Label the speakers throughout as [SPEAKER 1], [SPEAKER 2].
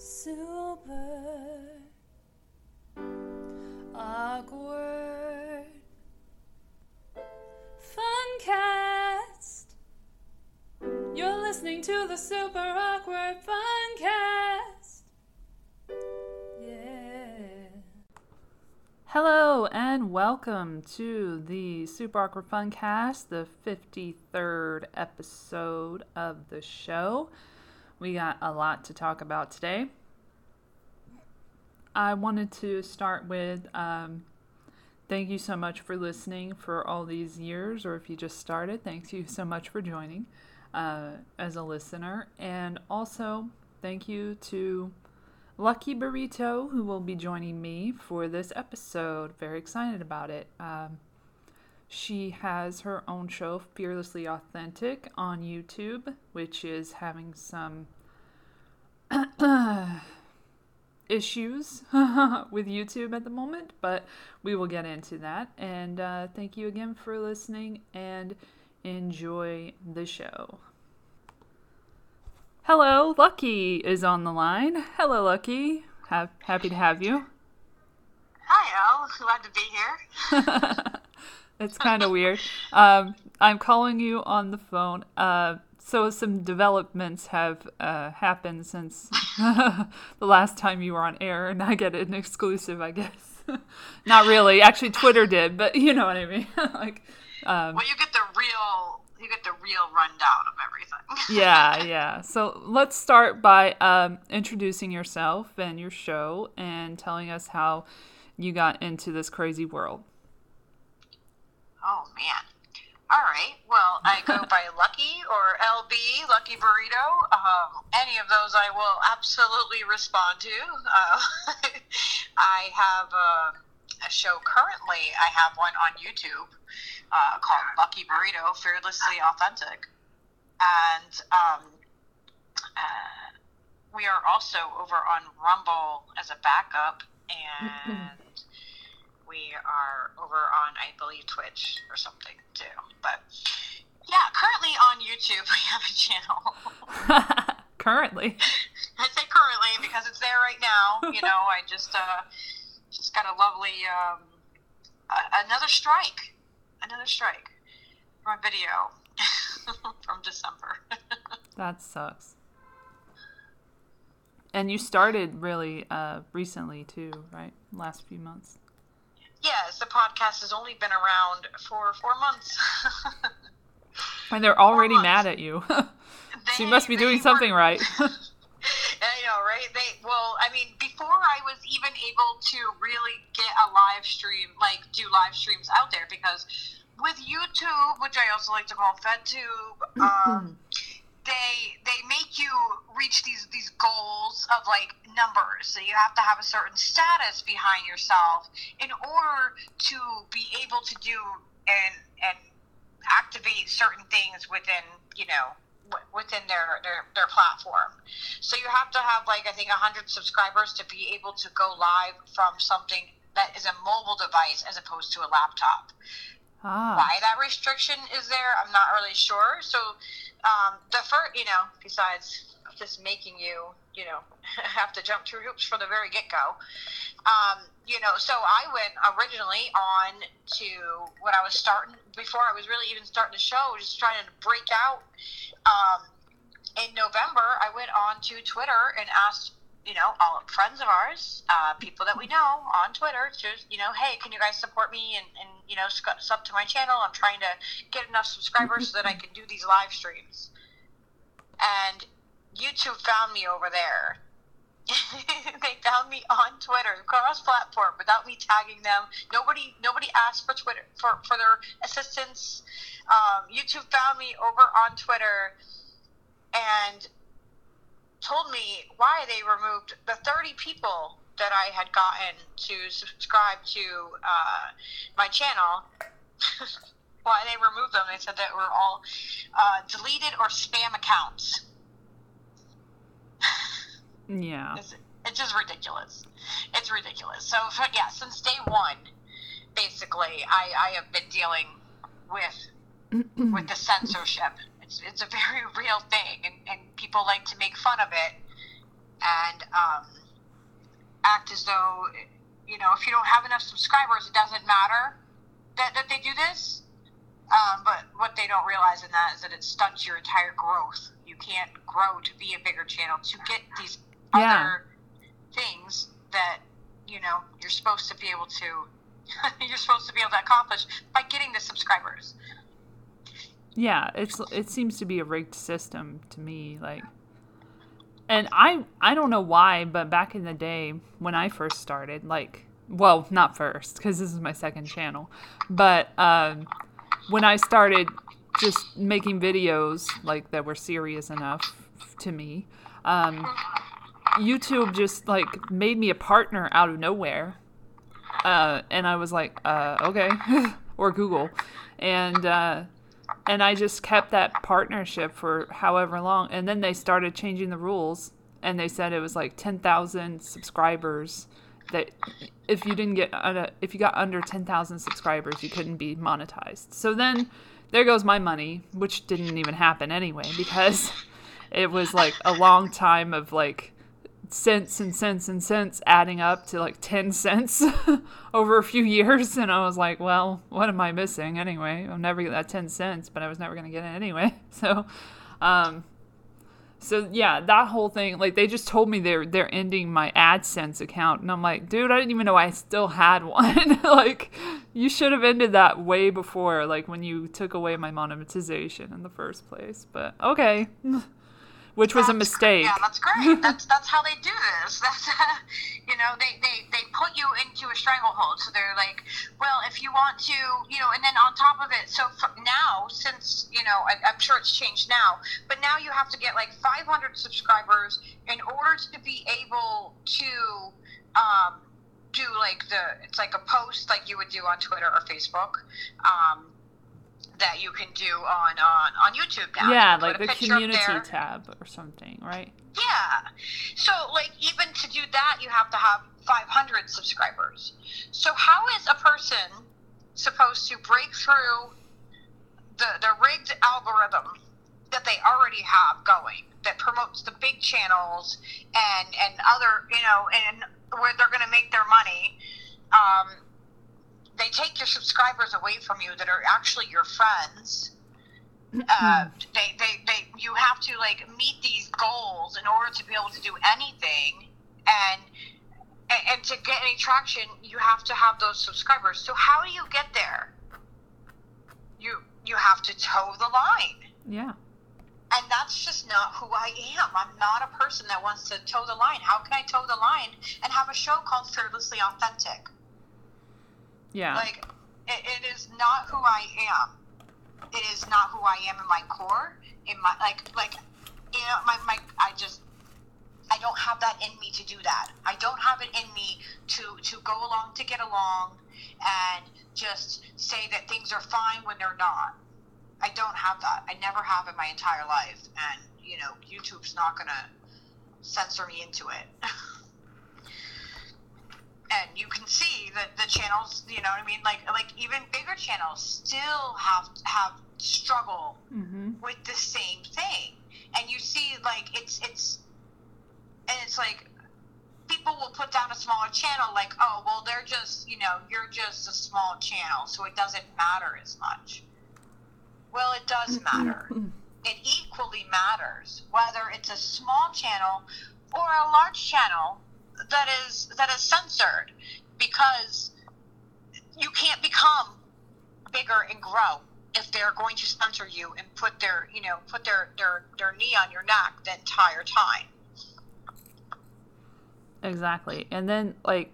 [SPEAKER 1] super awkward funcast. You're listening to the super awkward funcast. Yeah. Hello and welcome to the Super Awkward Funcast, the 53rd episode of the show. We got a lot to talk about today. I wanted to start with um, thank you so much for listening for all these years, or if you just started, thank you so much for joining uh, as a listener. And also, thank you to Lucky Burrito, who will be joining me for this episode. Very excited about it. Um, she has her own show, Fearlessly Authentic, on YouTube, which is having some issues with YouTube at the moment, but we will get into that. And uh, thank you again for listening and enjoy the show. Hello, Lucky is on the line. Hello, Lucky. Ha- happy to have you.
[SPEAKER 2] Hi, Al. Glad to be here.
[SPEAKER 1] it's kind of weird. Um, I'm calling you on the phone. Uh, so some developments have uh, happened since the last time you were on air, and I get an exclusive, I guess. Not really. Actually, Twitter did, but you know what I mean. like,
[SPEAKER 2] um, well, you get the real, you get the real rundown of everything.
[SPEAKER 1] yeah, yeah. So let's start by um, introducing yourself and your show, and telling us how you got into this crazy world.
[SPEAKER 2] Oh man. All right. Well, I go by Lucky or LB, Lucky Burrito. Um, any of those I will absolutely respond to. Uh, I have a, a, show currently. I have one on YouTube uh, called Lucky Burrito, Fearlessly Authentic. And um, uh, we are also over on Rumble as a backup. And we are over on, I believe, Twitch or something too. But yeah, currently on YouTube, we have a channel.
[SPEAKER 1] currently.
[SPEAKER 2] I say currently because it's there right now. You know, I just uh, just got a lovely um, uh, another strike, another strike from a video from December.
[SPEAKER 1] that sucks. And you started really uh, recently too, right? Last few months.
[SPEAKER 2] Yes, the podcast has only been around for four months.
[SPEAKER 1] and they're already mad at you. so you must be doing something right.
[SPEAKER 2] I know, right? They well, I mean, before I was even able to really get a live stream, like do live streams out there, because with YouTube, which I also like to call FedTube, um, they they make you reach these these goals of like numbers. So you have to have a certain status behind yourself in order to be able to do and and activate certain things within you know within their, their their platform. So you have to have like I think 100 subscribers to be able to go live from something that is a mobile device as opposed to a laptop. Ah. Why that restriction is there, I'm not really sure. So um, the first, you know, besides just making you, you know, have to jump through hoops from the very get go. Um, you know, so I went originally on to when I was starting before I was really even starting the show, just trying to break out. Um, in November, I went on to Twitter and asked you know, all friends of ours, uh, people that we know on Twitter, just, you know, hey, can you guys support me and, and you know, sub to my channel? I'm trying to get enough subscribers so that I can do these live streams. And YouTube found me over there. they found me on Twitter, cross platform, without me tagging them. Nobody, nobody asked for Twitter for, for their assistance. Um, YouTube found me over on Twitter, and told me why they removed the 30 people that I had gotten to subscribe to uh, my channel. why they removed them? They said that were all uh, deleted or spam accounts.
[SPEAKER 1] yeah.
[SPEAKER 2] It's, it's, just ridiculous. It's ridiculous. So, yeah, since day one, basically, I, I have been dealing with with the censorship it's it's a very real thing, and, and people like to make fun of it. and um, act as though you know if you don't have enough subscribers, it doesn't matter that, that they do this. Um, but what they don't realize in that is that it stunts your entire growth. You can't grow to be a bigger channel to get these
[SPEAKER 1] Yeah.
[SPEAKER 2] other things that you know you're supposed to be able to you're supposed to be able to accomplish by getting the subscribers.
[SPEAKER 1] Yeah, it's it seems to be a rigged system to me like and I I don't know why, but back in the day when I first started, like well, not first cuz this is my second channel, but um when I started just making videos like that were serious enough to me, um YouTube just like made me a partner out of nowhere. Uh, and I was like, uh, okay, or Google, and uh, and I just kept that partnership for however long, and then they started changing the rules, and they said it was like ten thousand subscribers that if you didn't get uh, if you got under ten thousand subscribers, you couldn't be monetized. So then there goes my money, which didn't even happen anyway because it was like a long time of like cents and cents and cents adding up to like 10 cents over a few years and i was like well what am i missing anyway? I'll never get that 10 cents but i was never going to get it anyway. So um so yeah that whole thing like they just told me they're they're ending my adsense account and i'm like dude i didn't even know i still had one. Like you should have ended that way before like when you took away my monetization in the first place but okay which was a
[SPEAKER 2] That's-
[SPEAKER 1] mistake
[SPEAKER 2] Yeah, that's great. that's that's how they do this. That's you know they, they they put you into a stranglehold. So they're like, well, if you want to, you know, and then on top of it, so now since you know I, I'm sure it's changed now, but now you have to get like 500 subscribers in order to be able to. Um, do like the it's like a post like you would do on Twitter or Facebook, um, that you can do on on, on YouTube now.
[SPEAKER 1] yeah,
[SPEAKER 2] You
[SPEAKER 1] like the community tab or something, right?
[SPEAKER 2] Yeah. So, like, even to do that, you have to have 500 subscribers. So, how is a person supposed to break through the, the rigged algorithm that they already have going that promotes the big channels and, and other, you know, and where they're going to make their money? Um, they take your subscribers away from you that are actually your friends uh, they, they, they, you have to like meet these goals in order to be able to do anything, and and, and to get any traction, you have to have those subscribers. So how do you get there? You you have to toe the line,
[SPEAKER 1] Yeah.
[SPEAKER 2] and that's just not who I am. I'm not a person that wants to toe the line. How can I toe the line and have a show called Fearlessly Authentic?
[SPEAKER 1] Yeah.
[SPEAKER 2] Like, it, it is not who I am. It is not who I am in my core. In my like, like, you know, my my. I just, I don't have that in me to do that. I don't have it in me to to go along to get along, and just say that things are fine when they're not. I don't have that. I never have in my entire life, and you know, YouTube's not gonna censor me into it. and you can see that the channels, you know what I mean, like like even bigger channels still have have struggle
[SPEAKER 1] mm-hmm.
[SPEAKER 2] with the same thing, and you see like it's it's and it's like people will put down a smaller channel like oh well they're just you know you're just a small channel so it doesn't matter as much. Well, it does matter. It equally matters whether it's a small channel or a large channel that is that is censored because you can't become bigger and grow if they're going to censor you and put their you know put their their, their knee on your neck the entire time
[SPEAKER 1] Exactly. And then like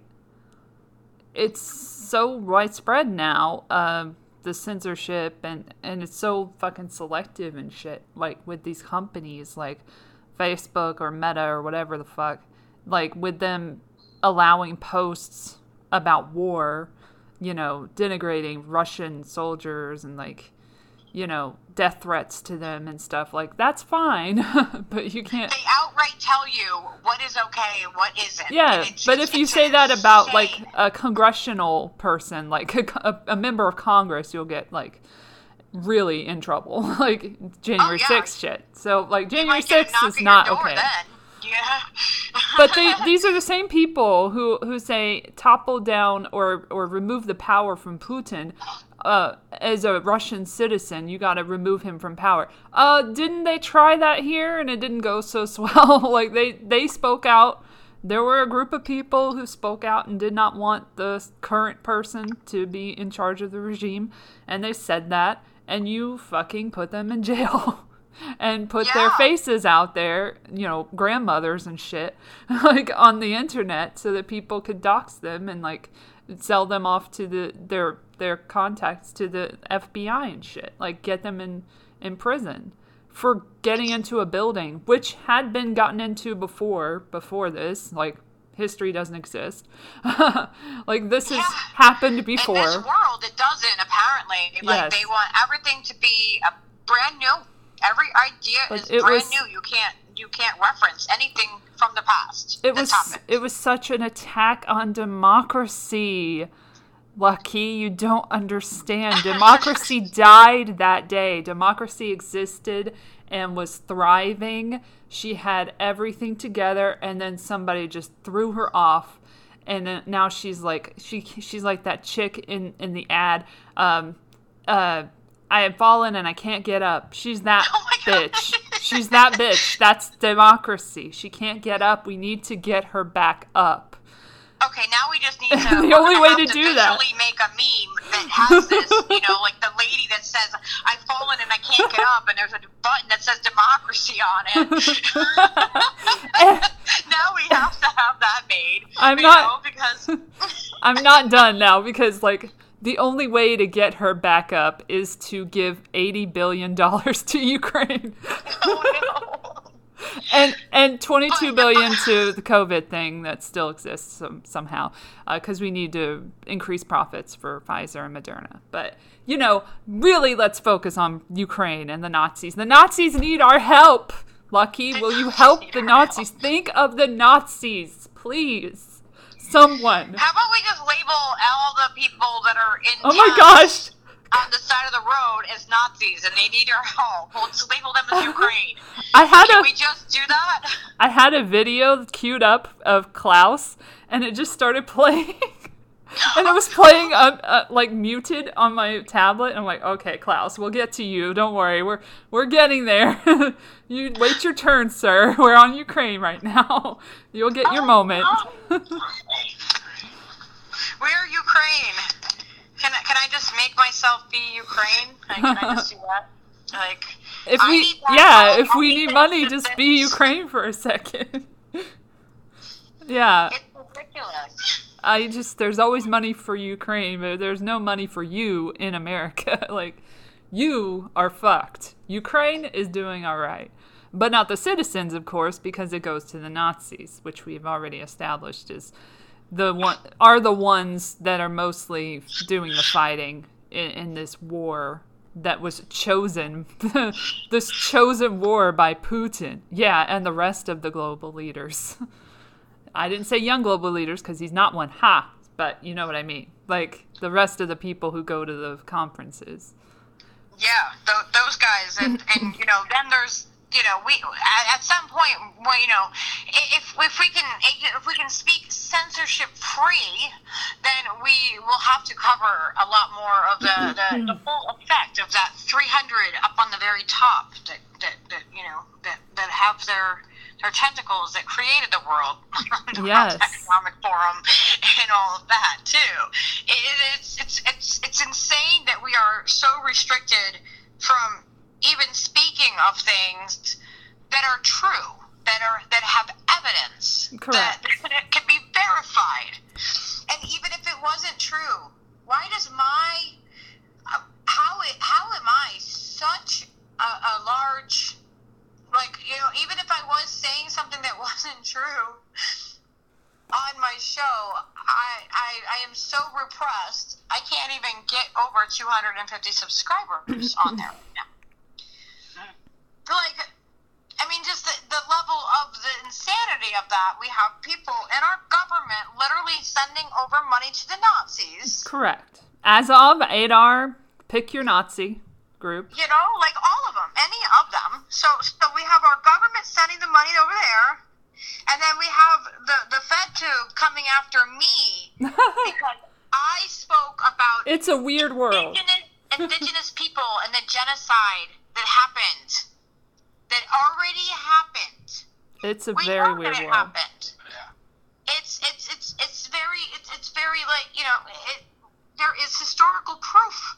[SPEAKER 1] it's so widespread now, um, the censorship and and it's so fucking selective and shit. Like with these companies like Facebook or Meta or whatever the fuck, like with them allowing posts about war, you know, denigrating Russian soldiers and like you know, death threats to them and stuff like that's fine, but you can't
[SPEAKER 2] they outright tell you what is okay and what isn't
[SPEAKER 1] yeah, but if you say that about like a congressional person, like a, a member of Congress, you'll get like really in trouble, like January
[SPEAKER 2] Oh, yeah.
[SPEAKER 1] 6th shit. So like January
[SPEAKER 2] might
[SPEAKER 1] 6th is not okay.
[SPEAKER 2] then. Yeah.
[SPEAKER 1] but they, these are the same people who, who say topple down or, or remove the power from Putin. Uh, as a Russian citizen, you got to remove him from power. Uh, didn't they try that here and it didn't go so swell? like they they spoke out. There were a group of people who spoke out and did not want the current person to be in charge of the regime, and they said that, and you fucking put them in jail. and put
[SPEAKER 2] Yeah.
[SPEAKER 1] their faces out there, you know, grandmothers and shit, like on the internet so that people could dox them and like sell them off to the their their contacts to the FBI and shit. Like get them in in prison for getting into a building which had been gotten into before before this, like history doesn't exist. like this has
[SPEAKER 2] Yeah.
[SPEAKER 1] happened
[SPEAKER 2] In this
[SPEAKER 1] before.
[SPEAKER 2] world, it doesn't. Apparently, like
[SPEAKER 1] Yes.
[SPEAKER 2] they want everything to be a brand new. Every idea
[SPEAKER 1] But
[SPEAKER 2] is brand
[SPEAKER 1] was-
[SPEAKER 2] new. You can't you can't reference anything from the past.
[SPEAKER 1] It was
[SPEAKER 2] happened.
[SPEAKER 1] it was such an attack on democracy. Lucky, you don't understand. Democracy died that day. Democracy existed and was thriving. She had everything together and then somebody just threw her off. And now she's like she she's like that chick in in the ad um uh I have fallen and I can't get up. She's that
[SPEAKER 2] Oh God.
[SPEAKER 1] bitch. She's that bitch. That's democracy. She can't get up. We need to get her back up.
[SPEAKER 2] Okay, now we just need to.
[SPEAKER 1] The only way to do that-
[SPEAKER 2] make a meme that has this, you know, like the lady that says, "I've fallen and I can't get up," and there's a button that says "democracy" on it. now we have to have that made.
[SPEAKER 1] I'm not-
[SPEAKER 2] know, because
[SPEAKER 1] I'm not done now because like the only way to get her back up is to give 80 billion dollars to Ukraine.
[SPEAKER 2] oh, no.
[SPEAKER 1] and and 22 billion to the covid thing that still exists some, somehow uh, because we need to increase profits for pfizer and moderna. But you know really let's focus on ukraine and the nazis. The nazis need our help. Lucky will you help the nazis? think of the nazis please someone
[SPEAKER 2] How about we just label all the people that are in
[SPEAKER 1] oh my gosh
[SPEAKER 2] on the side of the road as Nazis and they need our help? We'll just label them as Ukraine.
[SPEAKER 1] i had
[SPEAKER 2] Can
[SPEAKER 1] a
[SPEAKER 2] we just do that?
[SPEAKER 1] I had a video queued up of Klaus, and it just started playing. And it was playing uh, uh, like muted on my tablet. And I'm like, okay, Klaus, we'll get to you. Don't worry, we're we're getting there. you wait your turn, sir. We're on Ukraine right now. You'll get your moment.
[SPEAKER 2] We're Ukraine. Can I, can I just make myself be Ukraine? Like, can I just do that? Like,
[SPEAKER 1] if
[SPEAKER 2] I
[SPEAKER 1] we, yeah,
[SPEAKER 2] help.
[SPEAKER 1] if we
[SPEAKER 2] need
[SPEAKER 1] money, just be. Ukraine for a second. yeah.
[SPEAKER 2] it's ridiculous.
[SPEAKER 1] I just there's always money for Ukraine, but there's no money for you in America. like you are fucked. Ukraine is doing all right. But not the citizens, of course, because it goes to the Nazis, which we've already established is the one are the ones that are mostly doing the fighting in, in this war that was chosen this chosen war by Putin. Yeah, and the rest of the global leaders. I didn't say young global leaders because he's not one. Ha! But you know what I mean. Like the rest of the people who go to the conferences.
[SPEAKER 2] Yeah, th- those guys, and and you know, then there's you know, we at, some point, well, you know, if if we can if we can speak censorship free, then we will have to cover a lot more of the the, the mm-hmm. full effect of that 300 up on the very top that that, that you know that that have their their tentacles that created the world, the
[SPEAKER 1] Yes.
[SPEAKER 2] World Economic Forum, and all of that too. It, it's it's it's it's insane that we are so restricted from even speaking of things that are true, that are that have evidence,
[SPEAKER 1] Correct.
[SPEAKER 2] that, that can be verified. And even if it wasn't true, why does my uh, how it, how am I such a, a large like you know even if I was saying something that wasn't true on my show, I, I I am so repressed. I can't even get over 250 subscribers on there right now. Like, I mean, just the, the level of the insanity of that. We have people in our government literally sending over money to the Nazis.
[SPEAKER 1] Correct. As of Aidar, pick your Nazi group.
[SPEAKER 2] You know, like all of them, any of them. So, so we have our government sending the money over there, And then we have the the FedTube coming after me because I spoke about
[SPEAKER 1] it's a weird world.
[SPEAKER 2] indigenous, indigenous people and the genocide that happened, that already happened.
[SPEAKER 1] It's a
[SPEAKER 2] We
[SPEAKER 1] very
[SPEAKER 2] know
[SPEAKER 1] weird
[SPEAKER 2] that it
[SPEAKER 1] world.
[SPEAKER 2] happened. It's it's it's it's very it's, it's very like you know it, there is historical proof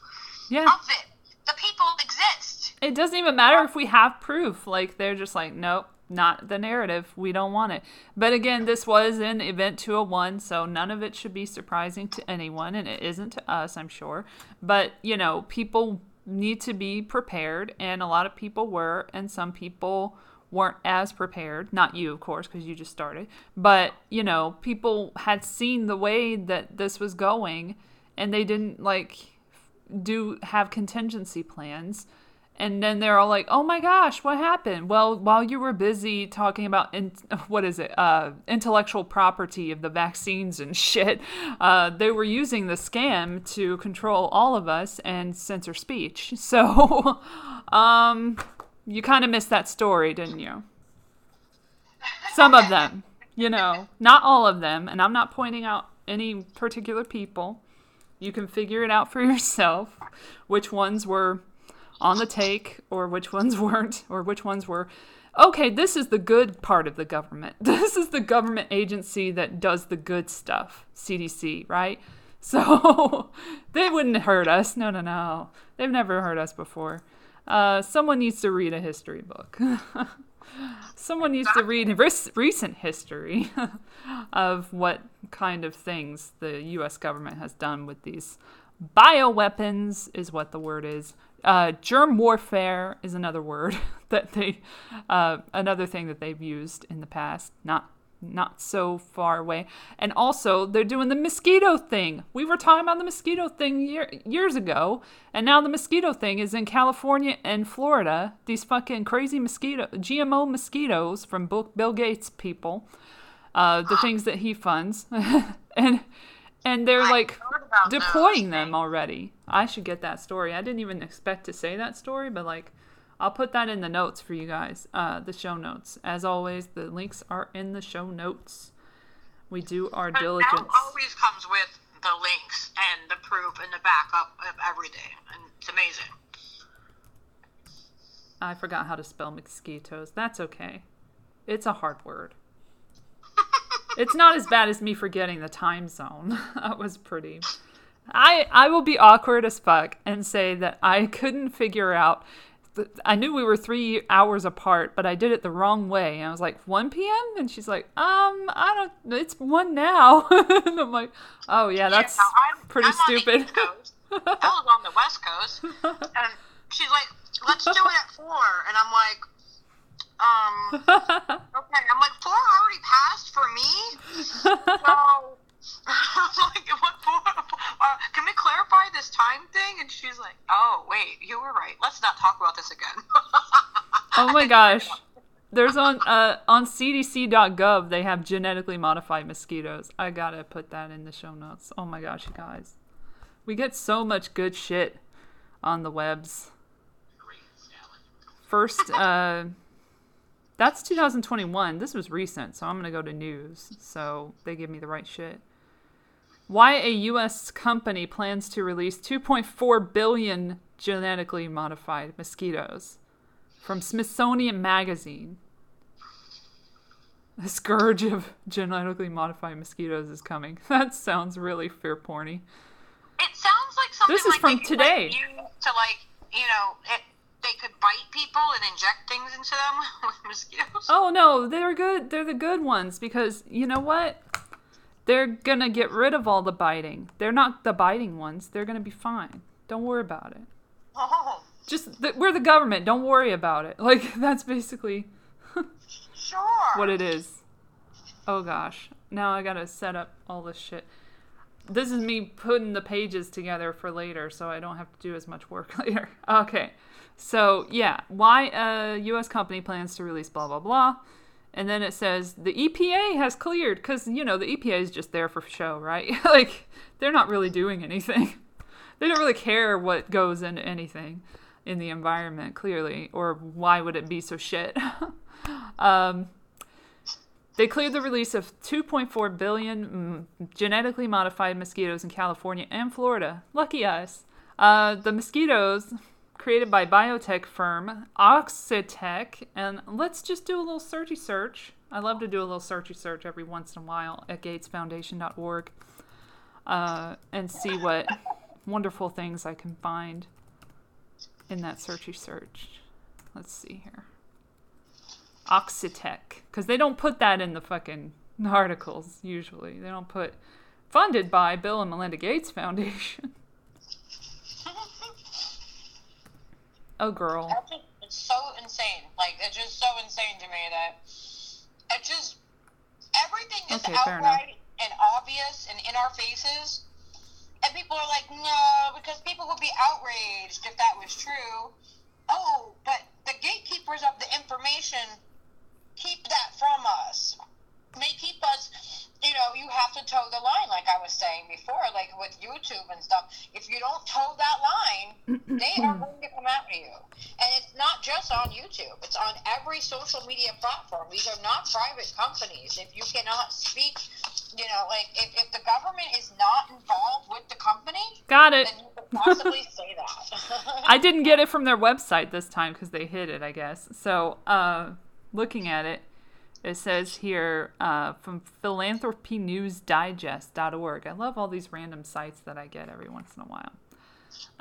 [SPEAKER 1] Yeah.
[SPEAKER 2] of it. The people exist.
[SPEAKER 1] It doesn't even matter if we have proof. Like they're just like, nope, not the narrative. We don't want it. But again, this was in Event 201, so none of it should be surprising to anyone, and it isn't to us, I'm sure. But you know, people need to be prepared, and a lot of people were, and some people weren't as prepared. Not you, of course, because you just started. But you know, people had seen the way that this was going, and they didn't like do have contingency plans. And then they're all like oh my gosh what happened? Well while you were busy talking about in, what is it uh, intellectual property of the vaccines and shit uh, they were using the scam to control all of us and censor speech. So um, you kind of missed that story didn't you? Some of them you know not all of them and i'm not pointing out any particular people you can figure it out for yourself which ones were on the take or which ones weren't or which ones were. Okay this is the good part of the government. This is the government agency that does the good stuff cdc right? So they wouldn't hurt us. No no no. They've never hurt us before. Uh, someone needs to read a history book someone needs to read res- recent history of what kind of things the U.S. government has done with these bioweapons, is what the word is. Uh, germ warfare is another word that they, uh, another thing that they've used in the past. Not not so far away. And also, they're doing the mosquito thing. We were talking about the mosquito thing year, years ago, and now the mosquito thing is in California and Florida. These fucking crazy mosquito, GMO mosquitoes from Bill Bill Gates people, uh, the things that he funds, and and they're like
[SPEAKER 2] about those
[SPEAKER 1] deploying them already. I should get that story. I didn't even expect to say that story, but like I'll put that in the notes for you guys, uh, the show notes. As always, the links are in the show notes. We do our
[SPEAKER 2] But
[SPEAKER 1] diligence.
[SPEAKER 2] Al always comes with the links and the proof and the backup of everything, and it's amazing.
[SPEAKER 1] I forgot how to spell mosquitoes. That's okay. It's a hard word. it's not as bad as me forgetting the time zone. that was pretty. I I will be awkward as fuck and say that I couldn't figure out. I knew we were three hours apart, but I did it the wrong way. And I was like, 1 p.m.? And she's like, um, I don't, it's 1 now. and I'm like, oh, yeah, that's
[SPEAKER 2] Yeah, I'm,
[SPEAKER 1] pretty
[SPEAKER 2] I'm
[SPEAKER 1] stupid.
[SPEAKER 2] Coast. Ella's on the West Coast, and she's like, "Let's do it at 4. And I'm like, um, okay. I'm like, four already passed for me. So like, what four? Uh, can we clarify this time thing? And she's like, oh wait, you were right. Let's not talk about this again.
[SPEAKER 1] oh my gosh. There's on uh, on CDC.gov they have genetically modified mosquitoes. I gotta put that in the show notes. Oh my gosh, you guys, we get so much good shit on the webs. First, uh, that's 2021. This was recent, so I'm gonna go to news. So they give me the right shit. Why a U.S. company plans to release 2.4 billion genetically modified mosquitoes from Smithsonian Magazine. The scourge of genetically modified mosquitoes is coming. That sounds really fear porny.
[SPEAKER 2] It sounds like something
[SPEAKER 1] This is
[SPEAKER 2] like
[SPEAKER 1] from today.
[SPEAKER 2] To like, you know, it, they could bite people and inject things into them with mosquitoes.
[SPEAKER 1] Oh no, they're good. They're the good ones because you know what? They're gonna get rid of all the biting. They're not the biting ones. They're gonna be fine. Don't worry about it.
[SPEAKER 2] Oh,
[SPEAKER 1] Just th- we're the government. Don't worry about it. Like that's basically
[SPEAKER 2] sure.
[SPEAKER 1] what it is. Oh gosh. Now I gotta set up all this shit. This is me putting the pages together for later so I don't have to do as much work later. Okay. So, yeah, why uh, a US company plans to release blah blah blah. And then it says the EPA has cleared because, you know, the EPA is just there for show, right? like, they're not really doing anything. They don't really care what goes into anything in the environment, clearly, or why would it be so shit? um, They cleared the release of 2.4 billion mm, genetically modified mosquitoes in California and Florida. Lucky us. Uh, the mosquitoes created by biotech firm Oxitec, and let's just do a little searchy search. I love to do a little searchy search every once in a while at gatesfoundation.org uh, and see what wonderful things I can find in that searchy search. Let's see here. Oxitec, because they don't put that in the fucking articles usually. They don't put funded by Bill and Melinda Gates Foundation. Oh, girl.
[SPEAKER 2] That's just, it's so insane. Like it's just so insane to me that it just everything is
[SPEAKER 1] Okay,
[SPEAKER 2] outright and obvious and in our faces, and people are like, no, because people would be outraged if that was true. Oh, but the gatekeepers of the information keep that from us. They keep us, you know, you have to toe the line, like I was saying before, like with YouTube and stuff. If you don't toe that line, they are going to come after you. And it's not just on YouTube, it's on every social media platform. These are not private companies. If you cannot speak, you know, like if, if the government is not involved with the company,
[SPEAKER 1] Got it.
[SPEAKER 2] then you could possibly say that.
[SPEAKER 1] I didn't get it from their website this time because they hid it, I guess. So, uh, looking at it, it says here uh, from philanthropynewsdigest.org. I love all these random sites that I get every once in a while.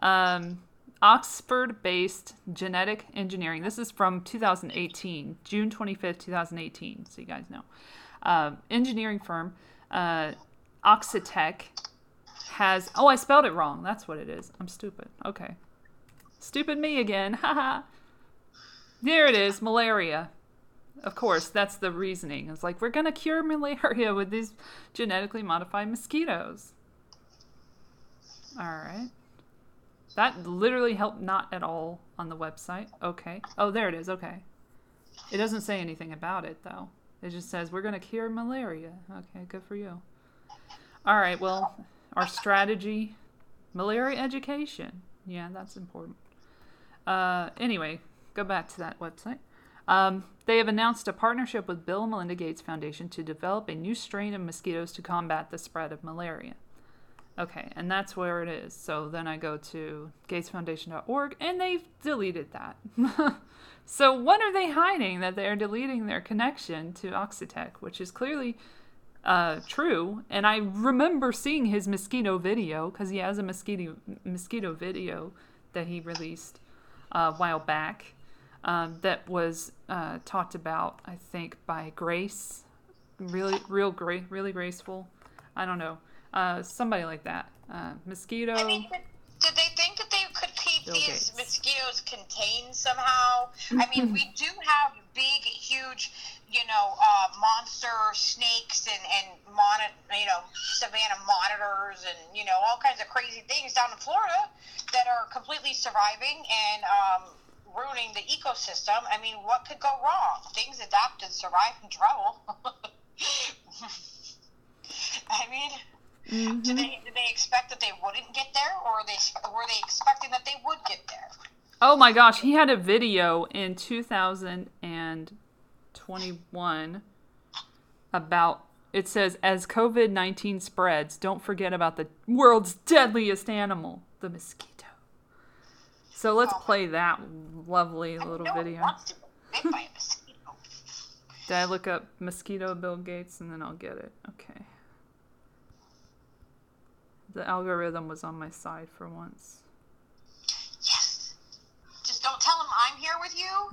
[SPEAKER 1] Um, Oxford based genetic engineering. This is from 2018, June 25th, 2018, so you guys know. Uh, engineering firm uh, Oxitec has. Oh, I spelled it wrong. That's what it is. I'm stupid. Okay. Stupid me again. Haha. there it is malaria. Of course, that's the reasoning. It's like, we're going to cure malaria with these genetically modified mosquitoes. All right. That literally helped not at all on the website. Okay. Oh, there it is. Okay. It doesn't say anything about it, though. It just says, we're going to cure malaria. Okay, good for you. All right, well, our strategy malaria education. Yeah, that's important. Uh, anyway, go back to that website. Um, they have announced a partnership with Bill and Melinda Gates Foundation to develop a new strain of mosquitoes to combat the spread of malaria. Okay, and that's where it is. So then I go to gatesfoundation.org and they've deleted that. so what are they hiding that they're deleting their connection to Oxitec, which is clearly uh, true. And I remember seeing his mosquito video because he has a mosquito mosquito video that he released uh, a while back um, that was uh, talked about, I think, by Grace. Really, real great, really graceful. I don't know, uh, somebody like that. Uh, mosquito.
[SPEAKER 2] I mean, did, they think that they could keep
[SPEAKER 1] Bill
[SPEAKER 2] these
[SPEAKER 1] Gates.
[SPEAKER 2] mosquitoes contained somehow? I mean, we do have big, huge, you know, uh, monster snakes and and mon- you know, savanna monitors and you know all kinds of crazy things down in Florida that are completely surviving and um, ruining the ecosystem. I mean, what could go wrong? Things adapt and survive in trouble. I mean.
[SPEAKER 1] Mm-hmm.
[SPEAKER 2] Did they did they expect that they wouldn't get there, or they were they expecting that they would get there?
[SPEAKER 1] Oh my gosh, he had a video in 2021 about it says as COVID-19 spreads, don't forget about the world's deadliest animal, the mosquito. So let's oh, play that lovely little
[SPEAKER 2] no one
[SPEAKER 1] video.
[SPEAKER 2] wants to get bit by a mosquito.
[SPEAKER 1] Did I look up mosquito Bill Gates and then I'll get it? Okay. The algorithm was on my side for once.
[SPEAKER 2] Yes. Just don't tell them I'm here with you,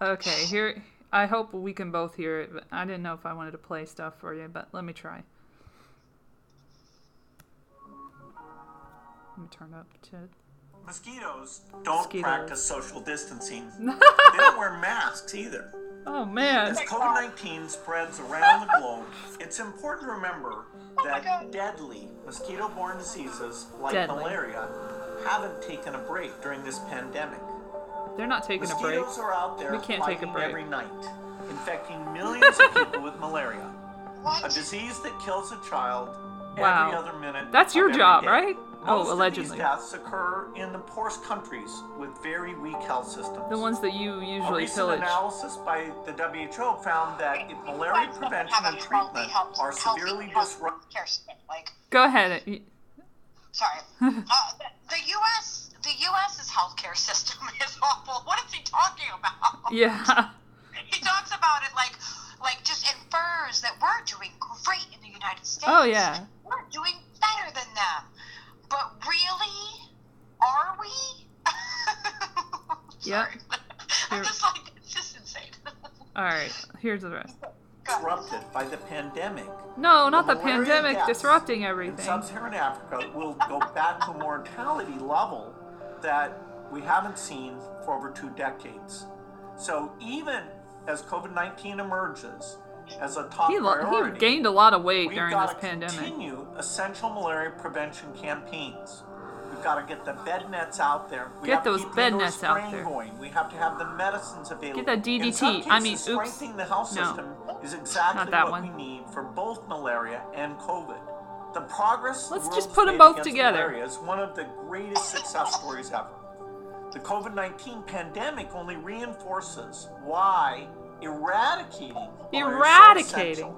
[SPEAKER 2] okay?
[SPEAKER 1] okay, here. I hope we can both hear it. I didn't know if I wanted to play stuff for you, but let me try. Let me turn up to.
[SPEAKER 3] Mosquitoes don't
[SPEAKER 1] Mosquitoes.
[SPEAKER 3] practice social distancing. they don't wear masks either.
[SPEAKER 1] Oh man!
[SPEAKER 3] As COVID 19 spreads around the globe, it's important to remember that
[SPEAKER 2] God.
[SPEAKER 3] deadly mosquito borne diseases like
[SPEAKER 1] Deadly.
[SPEAKER 3] malaria haven't taken a break during this pandemic.
[SPEAKER 1] They're not taking a break.
[SPEAKER 3] Mosquitoes are out there
[SPEAKER 1] We can't take a break.
[SPEAKER 3] every night, infecting millions of people with malaria, a disease that kills a child
[SPEAKER 1] Wow.
[SPEAKER 3] every other minute.
[SPEAKER 1] That's
[SPEAKER 3] of
[SPEAKER 1] your
[SPEAKER 3] every
[SPEAKER 1] job,
[SPEAKER 3] day.
[SPEAKER 1] right? Oh,
[SPEAKER 3] Most of
[SPEAKER 1] allegedly.
[SPEAKER 3] these deaths occur in the poorest countries with very weak health systems.
[SPEAKER 1] The ones that you
[SPEAKER 3] A
[SPEAKER 1] usually
[SPEAKER 3] recent
[SPEAKER 1] pillage.
[SPEAKER 3] analysis by the WHO found that if malaria prevention and treatment
[SPEAKER 2] health-
[SPEAKER 3] are severely disrupted.
[SPEAKER 2] Like,
[SPEAKER 1] Go ahead.
[SPEAKER 2] Sorry, uh, the, the U.S. the U.S.'s healthcare system is awful. What is he talking about?
[SPEAKER 1] Yeah.
[SPEAKER 2] He talks about it like, like just infers that we're doing great in the United States.
[SPEAKER 1] Oh, yeah.
[SPEAKER 2] we're doing better than them. But really, are we? yeah. I'm just like, it's just insane.
[SPEAKER 1] All right. Here's the rest.
[SPEAKER 3] disrupted by the pandemic.
[SPEAKER 1] No, not the
[SPEAKER 3] malaria
[SPEAKER 1] pandemic disrupting everything.
[SPEAKER 3] sub-Saharan Africa, will go back to a mortality level that we haven't seen for over two decades. So even as COVID-19 emerges as a top
[SPEAKER 1] He,
[SPEAKER 3] priority,
[SPEAKER 1] he gained a lot of weight
[SPEAKER 3] we've
[SPEAKER 1] during
[SPEAKER 3] got
[SPEAKER 1] this
[SPEAKER 3] to
[SPEAKER 1] pandemic.
[SPEAKER 3] continue essential malaria prevention campaigns. We've got to get the bed nets out there. We
[SPEAKER 1] Get
[SPEAKER 3] have to
[SPEAKER 1] those
[SPEAKER 3] the
[SPEAKER 1] bed nets out there.
[SPEAKER 3] Going. We have to have the medicines available.
[SPEAKER 1] Get that DDT. I mean, oops.
[SPEAKER 3] strengthening the health
[SPEAKER 1] No.
[SPEAKER 3] system is exactly
[SPEAKER 1] Not that
[SPEAKER 3] what
[SPEAKER 1] one.
[SPEAKER 3] we need for both malaria and COVID. The progress the
[SPEAKER 1] Let's
[SPEAKER 3] world
[SPEAKER 1] just put 'em
[SPEAKER 3] made
[SPEAKER 1] both together.
[SPEAKER 3] Malaria is one of the greatest success stories ever. The COVID 19 pandemic only reinforces why eradicating malaria is so
[SPEAKER 1] Eradicating.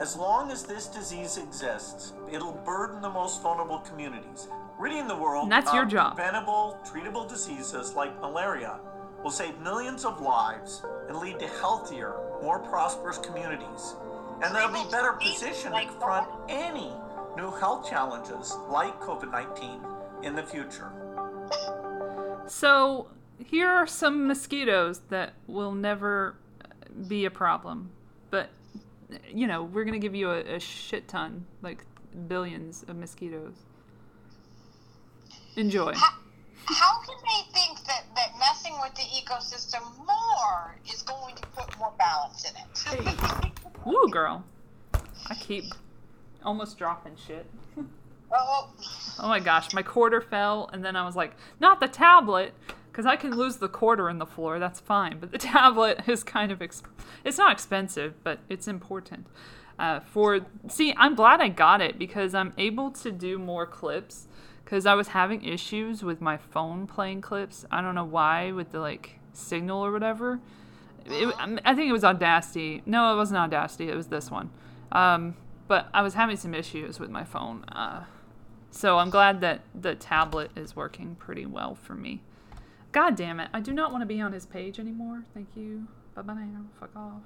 [SPEAKER 3] As long as this disease exists, it'll burden the most vulnerable communities. Ridding the world
[SPEAKER 1] And that's your
[SPEAKER 3] uh,
[SPEAKER 1] job.
[SPEAKER 3] preventable, treatable diseases like malaria will save millions of lives and lead to healthier, more prosperous communities. And they'll be better positioned to confront any new health challenges like COVID 19 in the future.
[SPEAKER 1] So here are some mosquitoes that will never be a problem, but you know we're gonna give you a, a shit ton, like billions of mosquitoes. Enjoy.
[SPEAKER 2] How, how can they think that, that messing with the ecosystem more is going to put more balance in it?
[SPEAKER 1] Hey. Woo, girl. I keep almost dropping shit.
[SPEAKER 2] well,
[SPEAKER 1] Oh my gosh, my quarter fell, and then I was like, not the tablet, because I can lose the quarter in the floor. That's fine, but the tablet is kind of exp- it's not expensive, but it's important. Uh, for see, I'm glad I got it because I'm able to do more clips. Because I was having issues with my phone playing clips. I don't know why with the like signal or whatever. It, I think it was Audacity. No, it wasn't Audacity. It was this one. Um, but I was having some issues with my phone. Uh, so I'm glad that the tablet is working pretty well for me. God damn it. I do not want to be on his page anymore. Thank you. Bye bye now. Fuck off.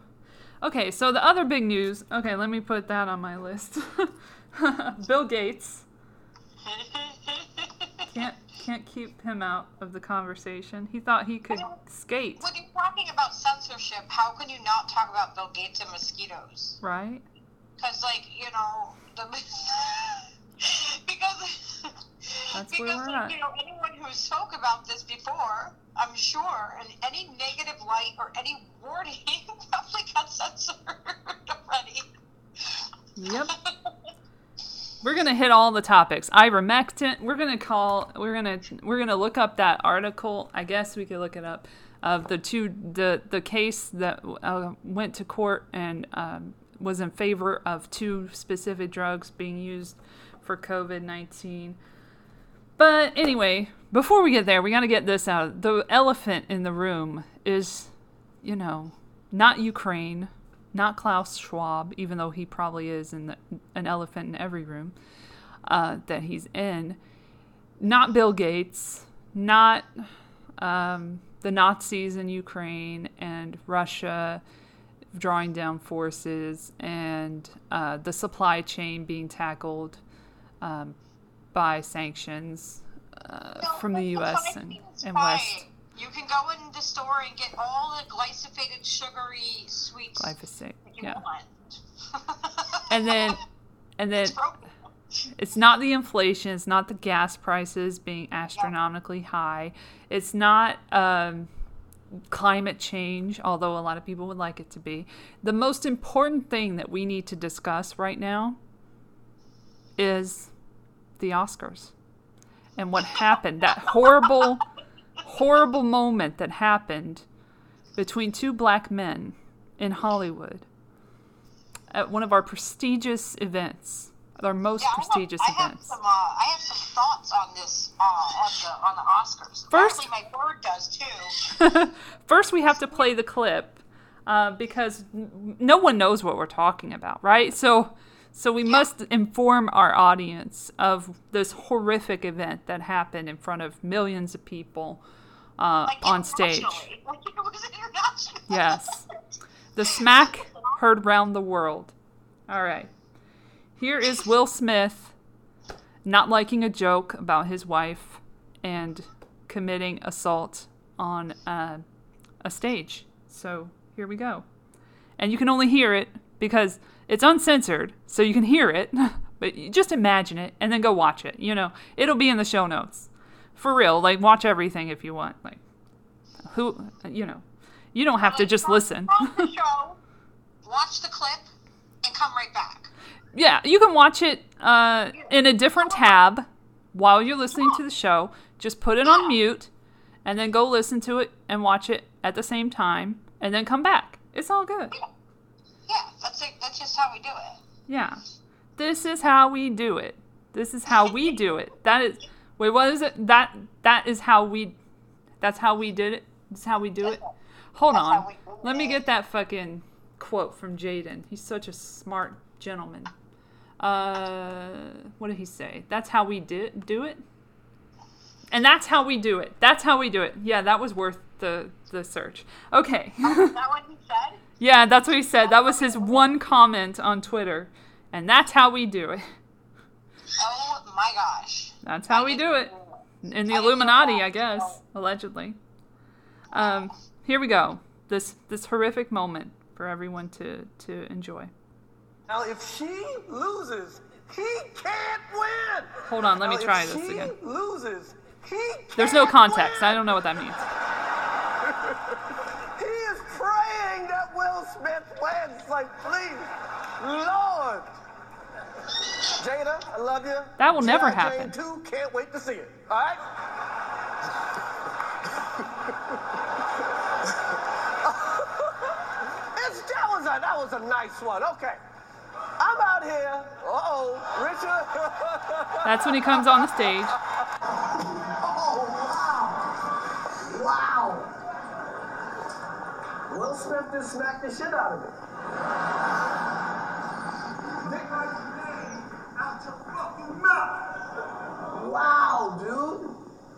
[SPEAKER 1] Okay, so the other big news. Okay, let me put that on my list. Bill Gates. Can't can't keep him out of the conversation. He thought he could skate,
[SPEAKER 2] when you're talking about censorship, how can you not talk about Bill Gates and mosquitoes?
[SPEAKER 1] right?
[SPEAKER 2] Because, like, you know, the. because.
[SPEAKER 1] That's where
[SPEAKER 2] because,
[SPEAKER 1] we're at.
[SPEAKER 2] you know, anyone who spoke about this before, I'm sure, and any negative light or any warning probably got censored already.
[SPEAKER 1] Yep. We're gonna hit all the topics. Ivermectin. We're gonna call. We're gonna. We're gonna look up that article. I guess we could look it up. Of the two, the the case that uh, went to court and um, was in favor of two specific drugs being used for COVID nineteen. But anyway, before we get there, we got to get this out. The elephant in the room is, you know, not Ukraine, not Klaus Schwab, even though he probably is the, an elephant in every room uh, that he's in. Not Bill Gates, not um, the Nazis in Ukraine and Russia drawing down forces and uh, the supply chain being tackled um, by sanctions uh,
[SPEAKER 2] No,
[SPEAKER 1] from the U.S. and, and. West.
[SPEAKER 2] You can go in the store and get all the glyphosated, sugary sweets
[SPEAKER 1] Glyphosate,
[SPEAKER 2] that you
[SPEAKER 1] yeah.
[SPEAKER 2] want.
[SPEAKER 1] And then, and then
[SPEAKER 2] It's.
[SPEAKER 1] It's not the inflation. It's not the gas prices being astronomically high. It's not um, climate change, although a lot of people would like it to be. The most important thing that we need to discuss right now is the Oscars and what happened. That horrible, horrible moment that happened between two black men in Hollywood at one of our prestigious events their most
[SPEAKER 2] Yeah, I have-
[SPEAKER 1] prestigious
[SPEAKER 2] I have,
[SPEAKER 1] events.
[SPEAKER 2] some, uh, I have some thoughts on this uh, on the on the Oscars.
[SPEAKER 1] First-
[SPEAKER 2] Actually, my board does too.
[SPEAKER 1] First, we have to play the clip uh, because n- no one knows what we're talking about, right? So, so we must inform our audience of this horrific event that happened in front of millions of people uh,
[SPEAKER 2] Like
[SPEAKER 1] on stage.
[SPEAKER 2] Like, it was international.
[SPEAKER 1] Yes, the smack heard round the world. All right, here is Will Smith not liking a joke about his wife and committing assault on uh, a stage. So here we go. And you can only hear it because it's uncensored, so you can hear it, but you just imagine it and then go watch it. You know, it'll be in the show notes. For real, like watch everything if you want. Like who, you know, you don't have to just listen.
[SPEAKER 2] the show, watch the clip, and come right back.
[SPEAKER 1] Yeah, you can watch it uh, in a different tab while you're listening to the show. Just put it on mute and then go listen to it and watch it at the same time and then come back. It's all good.
[SPEAKER 2] Yeah, that's it. That's just how we do it.
[SPEAKER 1] Yeah. This is how we do it. This is how we do it. That is Wait, what is it? That that is how we That's how we did it. That's how we do it. Hold
[SPEAKER 2] That's
[SPEAKER 1] on. Let me get that fucking quote from Jaden. He's such a smart gentleman. Uh, what did he say? That's how we did do it. And that's how we do it. That's how we do it. Yeah, that was worth the the search. Okay.
[SPEAKER 2] Is that what he said?
[SPEAKER 1] Yeah, that's what he said. That was his one comment on Twitter. And that's how we do it.
[SPEAKER 2] Oh my gosh.
[SPEAKER 1] That's how we do it. In the Illuminati, I guess, allegedly. Um, here we go. This this horrific moment for everyone to to enjoy.
[SPEAKER 4] Now, if she loses, he can't win.
[SPEAKER 1] Hold on, let me
[SPEAKER 4] Now,
[SPEAKER 1] try
[SPEAKER 4] if
[SPEAKER 1] this
[SPEAKER 4] she
[SPEAKER 1] again.
[SPEAKER 4] loses, he
[SPEAKER 1] There's no context.
[SPEAKER 4] win.
[SPEAKER 1] I don't know what that means.
[SPEAKER 4] He is praying that Will Smith wins. Like, please, Lord. Jada, I love you.
[SPEAKER 1] That will never happen.
[SPEAKER 4] Jane 2, can't wait to see it. All right? It's, that was a that was a nice one. Okay. I'm out here. Uh-oh, Richard.
[SPEAKER 1] That's when he comes on the stage.
[SPEAKER 4] Oh, Will Smith just smacked the shit out of it.
[SPEAKER 5] Take my name out your fucking mouth.
[SPEAKER 4] Wow, dude.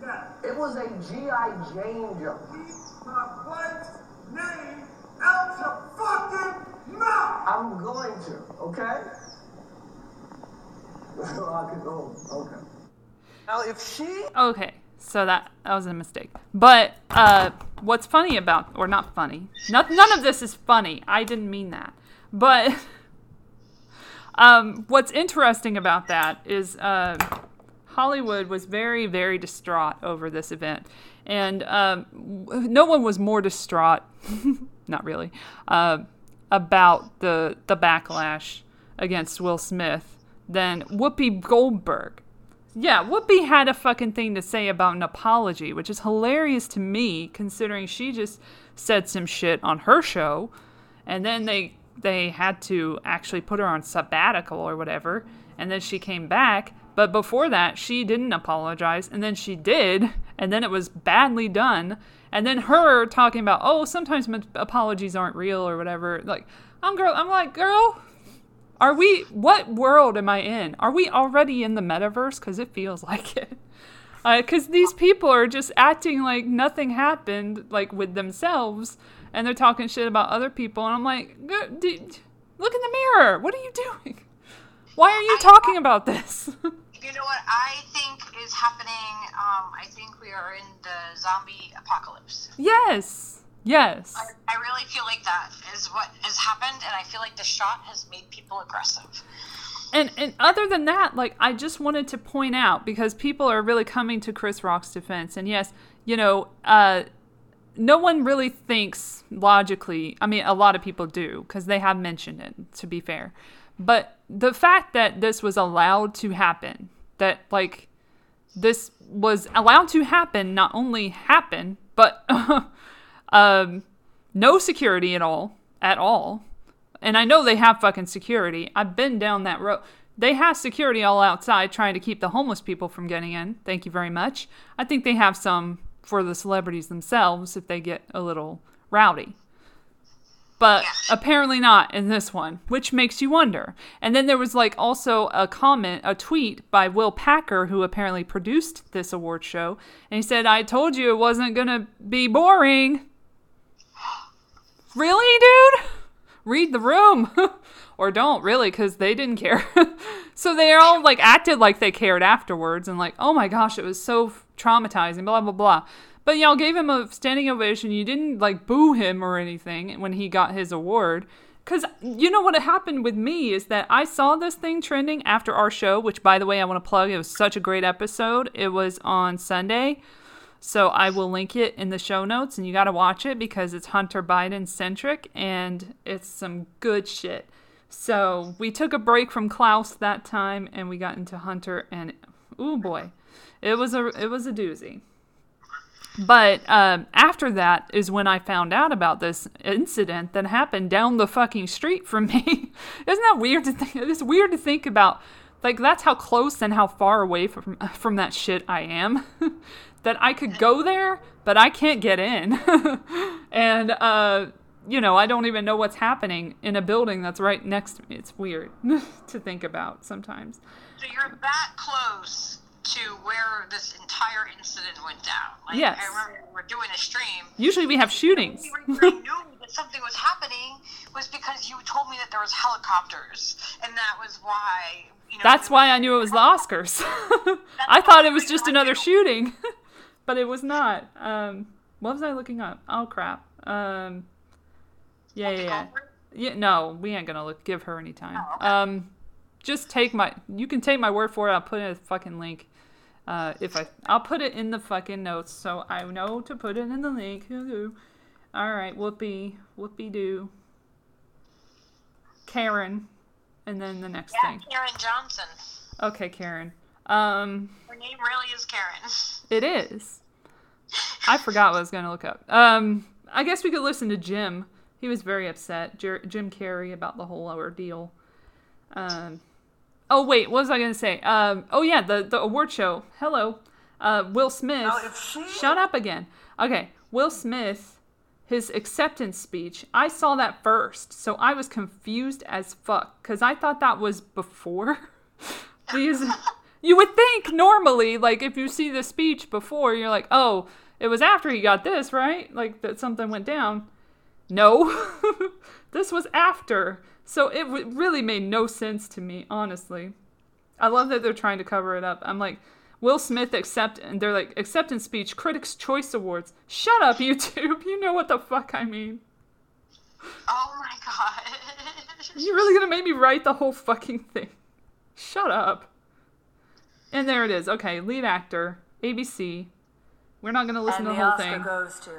[SPEAKER 5] Yeah,
[SPEAKER 4] It was a G.I. Jane joke.
[SPEAKER 5] keep my wife's name out your fucking mouth.
[SPEAKER 4] I'm going to, okay? I could go. Okay. Now, if she
[SPEAKER 1] Okay, so that that was a mistake. But uh, what's funny about, or not funny, not, none of this is funny. I didn't mean that. But um, what's interesting about that is uh, Hollywood was very, very distraught over this event, and um, no one was more distraught. not really. Uh, about the the backlash against Will Smith than Whoopi Goldberg. Yeah, Whoopi had a fucking thing to say about an apology, which is hilarious to me considering she just said some shit on her show and then they they had to actually put her on sabbatical or whatever and then she came back but before that she didn't apologize and then she did and then it was badly done and then her talking about oh sometimes apologies aren't real or whatever like i'm girl i'm like girl are we what world am i in? Are we already in the metaverse? Because it feels like it. Because these people are just acting like nothing happened like with themselves and they're talking shit about other people and i'm like "G- d- look in the mirror. What are you doing? Why are you talking about this?
[SPEAKER 2] You know what? I think is happening? Um, I think we are in the zombie apocalypse.
[SPEAKER 1] yes yes
[SPEAKER 2] I, I really feel like that is what has happened, and I feel like the shot has made people aggressive.
[SPEAKER 1] and and other than that like i just wanted to point out because people are really coming to chris rock's defense and yes you know uh no one really thinks logically i mean a lot of people do because they have mentioned it to be fair but the fact that this was allowed to happen that like this was allowed to happen not only happen but um no security at all at all and I know they have fucking security. I've been down that road. they have security all outside trying to keep the homeless people from getting in. Thank you very much. I think they have some for the celebrities themselves if they get a little rowdy. But apparently not in this one, which makes you wonder. And then there was like also a comment, a tweet by Will Packer, who apparently produced this award show. And he said, I told you it wasn't going to be boring. Really, dude? Read the room. or don't, really, because they didn't care. so they all like acted like they cared afterwards and like, oh my gosh, it was so traumatizing, blah, blah, blah. But y'all gave him a standing ovation. You didn't like boo him or anything when he got his award. Because you know what happened with me is that I saw this thing trending after our show, which, by the way, I want to plug. It was such a great episode. It was on Sunday. So I will link it in the show notes, and you got to watch it because it's Hunter Biden centric and it's some good shit. So we took a break from Klaus that time, and we got into Hunter, and oh boy, it was a it was a doozy. But um, after that is when I found out about this incident that happened down the fucking street from me. Isn't that weird to think? It's weird to think about. Like that's how close and how far away from from that shit I am. that I could go there, but I can't get in. and uh, you know, I don't even know what's happening in a building that's right next to me. It's weird to think about sometimes.
[SPEAKER 2] So you're that close to where this entire incident went down. Like,
[SPEAKER 1] Yes.
[SPEAKER 2] I remember we we're doing a stream.
[SPEAKER 1] Usually we have shootings.
[SPEAKER 2] I knew that something was happening was because you told me that there was helicopters, and that was why. You know,
[SPEAKER 1] That's why I knew it was the Oscars. I thought it was just another shooting, but it was not. Um, what was I looking up? Oh crap. Um, yeah, yeah, yeah. Yeah, no, we ain't gonna look, give her any time.
[SPEAKER 2] Oh, okay.
[SPEAKER 1] Um, just take my. You can take my word for it. I'll put in a fucking link. Uh, if I, I'll put it in the fucking notes so I know to put it in the link. All right, whoopee, whoopee doo. Karen, and then the next
[SPEAKER 2] Yeah,
[SPEAKER 1] thing.
[SPEAKER 2] Karen Johnson.
[SPEAKER 1] Okay, Karen. Um,
[SPEAKER 2] Her name really is Karen.
[SPEAKER 1] it is. I forgot what I was going to look up. Um, I guess we could listen to Jim. He was very upset, Jer- Jim Carrey, about the whole ordeal. Um, oh wait, what was I going to say? Um, oh yeah, the the award show. Hello, uh, Will Smith.
[SPEAKER 3] She-
[SPEAKER 1] Shut up again. Okay, Will Smith, his acceptance speech. I saw that first, so I was confused as fuck because I thought that was before. These, you would think normally, like if you see the speech before, you're like, oh, it was after he got this, right? Like that something went down. No, this was after. So it w- really made no sense to me, honestly. I love that they're trying to cover it up. I'm like, Will Smith accept, and they're like, acceptance speech, Critics' Choice Awards. Shut up, YouTube. You know what the fuck I mean.
[SPEAKER 2] Oh my god.
[SPEAKER 1] You're really gonna make me write the whole fucking thing. Shut up. And there it is. Okay, lead actor, ABC. We're not gonna listen
[SPEAKER 6] and
[SPEAKER 1] to
[SPEAKER 6] the
[SPEAKER 1] the whole
[SPEAKER 6] Oscar
[SPEAKER 1] thing.
[SPEAKER 6] goes to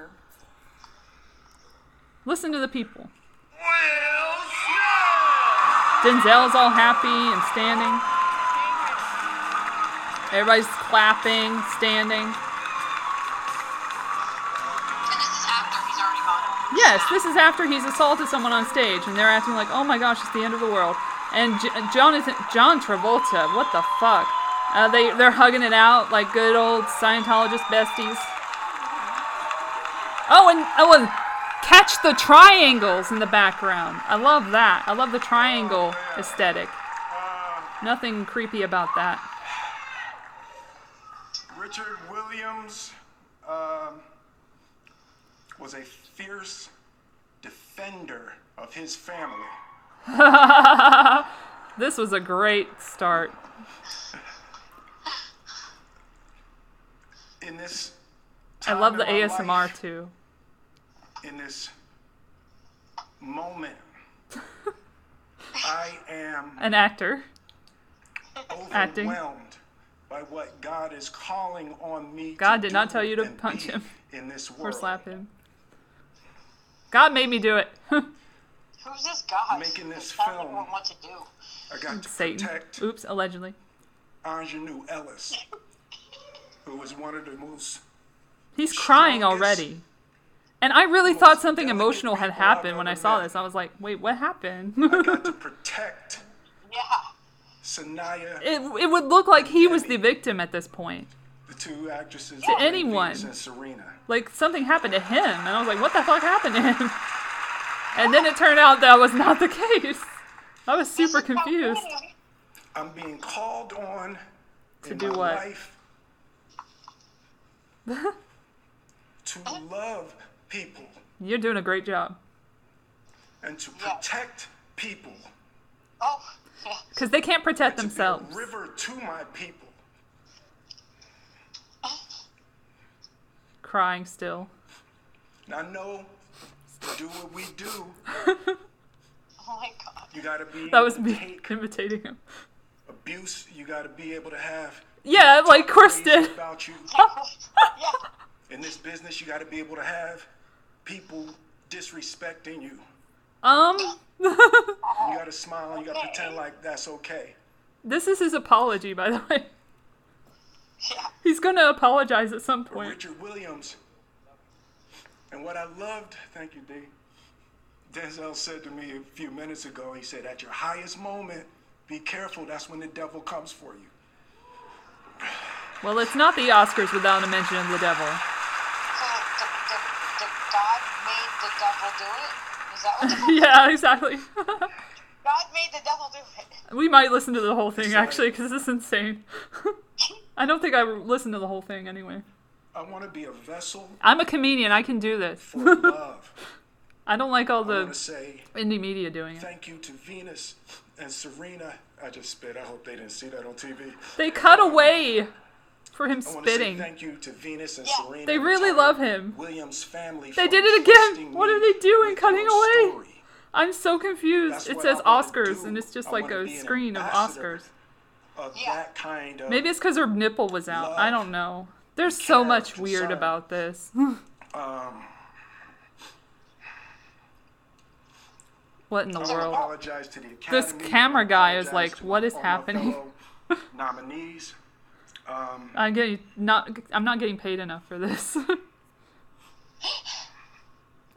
[SPEAKER 1] Listen to the people.
[SPEAKER 5] Will Smith!
[SPEAKER 1] Denzel's all happy and standing. Everybody's clapping, standing.
[SPEAKER 2] And this is after he's already gone.
[SPEAKER 1] Yes, this is after he's assaulted someone on stage, and they're acting like, "Oh my gosh, it's the end of the world." And J- Jonathan, John Travolta, what the fuck? Uh, they they're hugging it out like good old Scientologist besties. Oh, and oh, and catch the triangles in the background. I love that. I love the triangle aesthetic. Nothing creepy about that.
[SPEAKER 5] Richard Williams um, was a fierce defender of his family.
[SPEAKER 1] This was a great start.
[SPEAKER 5] In this
[SPEAKER 1] I love the
[SPEAKER 5] in our
[SPEAKER 1] ASMR
[SPEAKER 5] life,
[SPEAKER 1] too.
[SPEAKER 5] in this moment, I am
[SPEAKER 1] An actor. Acting.
[SPEAKER 5] overwhelmed by what God is calling on me.
[SPEAKER 1] God
[SPEAKER 5] to
[SPEAKER 1] did not tell you to punch him
[SPEAKER 5] in this
[SPEAKER 1] Or slap him. God made me do it.
[SPEAKER 2] Who's this guy?
[SPEAKER 5] Making this
[SPEAKER 2] Telling
[SPEAKER 5] film.
[SPEAKER 2] everyone what to do.
[SPEAKER 5] I got to
[SPEAKER 1] Satan.
[SPEAKER 5] protect
[SPEAKER 1] Oops, allegedly.
[SPEAKER 5] Aunjanue Ellis, who was one of the most
[SPEAKER 1] He's crying already. And I really thought something emotional had happened when I saw
[SPEAKER 5] met.
[SPEAKER 1] this. I was like, wait, what happened?
[SPEAKER 5] I got to protect
[SPEAKER 2] Yeah.
[SPEAKER 6] Saniyya,
[SPEAKER 1] It, it would look like he was the victim at this point.
[SPEAKER 6] the two actresses,
[SPEAKER 1] To
[SPEAKER 6] who
[SPEAKER 1] anyone.
[SPEAKER 6] And Serena.
[SPEAKER 1] Like something happened to him, and I was like, what the fuck happened to him? And then it turned out that was not the case. I was super confused.
[SPEAKER 6] I'm being called on
[SPEAKER 1] To
[SPEAKER 6] in
[SPEAKER 1] do
[SPEAKER 6] my
[SPEAKER 1] what?
[SPEAKER 6] life to love people
[SPEAKER 1] You're doing a great job.
[SPEAKER 6] and to protect people.
[SPEAKER 2] Oh.
[SPEAKER 1] Because they can't protect
[SPEAKER 6] to
[SPEAKER 1] themselves.
[SPEAKER 6] be river to my people. Oh.
[SPEAKER 1] Crying still.
[SPEAKER 6] And I know do what we do,
[SPEAKER 2] Oh my god.
[SPEAKER 6] you gotta be
[SPEAKER 1] That was
[SPEAKER 6] able to
[SPEAKER 1] me
[SPEAKER 6] take
[SPEAKER 1] imitating him.
[SPEAKER 6] abuse. You gotta be able to have
[SPEAKER 1] Yeah, like Chris
[SPEAKER 6] crazy
[SPEAKER 1] did.
[SPEAKER 6] about you.
[SPEAKER 2] Yeah.
[SPEAKER 6] In this business, you gotta be able to have people disrespecting you.
[SPEAKER 1] Um,
[SPEAKER 6] You gotta smile and you gotta pretend like that's okay.
[SPEAKER 1] this is his apology, by the way.
[SPEAKER 2] Yeah.
[SPEAKER 1] He's gonna apologize at some point.
[SPEAKER 6] Richard Williams. And what I loved, thank you, D. Denzel said to me a few minutes ago, he said, at your highest moment, be careful, that's when the devil comes for you.
[SPEAKER 1] Well, it's not the Oscars without a mention of the devil.
[SPEAKER 2] So the, the, the God made the devil do it? Is that what the
[SPEAKER 1] yeah, exactly.
[SPEAKER 2] God made the devil do it?
[SPEAKER 1] we might listen to the whole thing
[SPEAKER 6] Sorry.
[SPEAKER 1] actually, because this is insane. I don't think I listened to the whole thing anyway.
[SPEAKER 6] I want to be a vessel
[SPEAKER 1] I'm a comedian. I can do this.
[SPEAKER 6] for love.
[SPEAKER 1] I don't like all
[SPEAKER 6] I
[SPEAKER 1] the
[SPEAKER 6] say
[SPEAKER 1] indie media doing it.
[SPEAKER 6] thank you to Venus and Serena. I just spit. I hope they didn't see that on TV.
[SPEAKER 1] They cut away for him
[SPEAKER 6] I want to say
[SPEAKER 1] spitting.
[SPEAKER 6] thank you to Venus and
[SPEAKER 2] Yeah.
[SPEAKER 6] Serena.
[SPEAKER 1] They really love him.
[SPEAKER 6] Williams family.
[SPEAKER 1] They did it again. What are they doing? Cutting away?
[SPEAKER 6] story.
[SPEAKER 1] I'm so confused.
[SPEAKER 6] That's
[SPEAKER 1] it says Oscars,
[SPEAKER 6] do.
[SPEAKER 1] and it's just
[SPEAKER 6] I
[SPEAKER 1] like a screen of. Oscars.
[SPEAKER 6] Of
[SPEAKER 2] Yeah.
[SPEAKER 6] that kind of.
[SPEAKER 1] Maybe it's because her nipple was out. I don't know. There's so much
[SPEAKER 6] character
[SPEAKER 1] weird about this.
[SPEAKER 6] Um,
[SPEAKER 1] What in the
[SPEAKER 6] I
[SPEAKER 1] world?
[SPEAKER 6] apologize to the
[SPEAKER 1] This camera guy is like, "What is happening?"
[SPEAKER 6] nominees. Um,
[SPEAKER 1] I'm getting not. I'm not getting paid enough for this.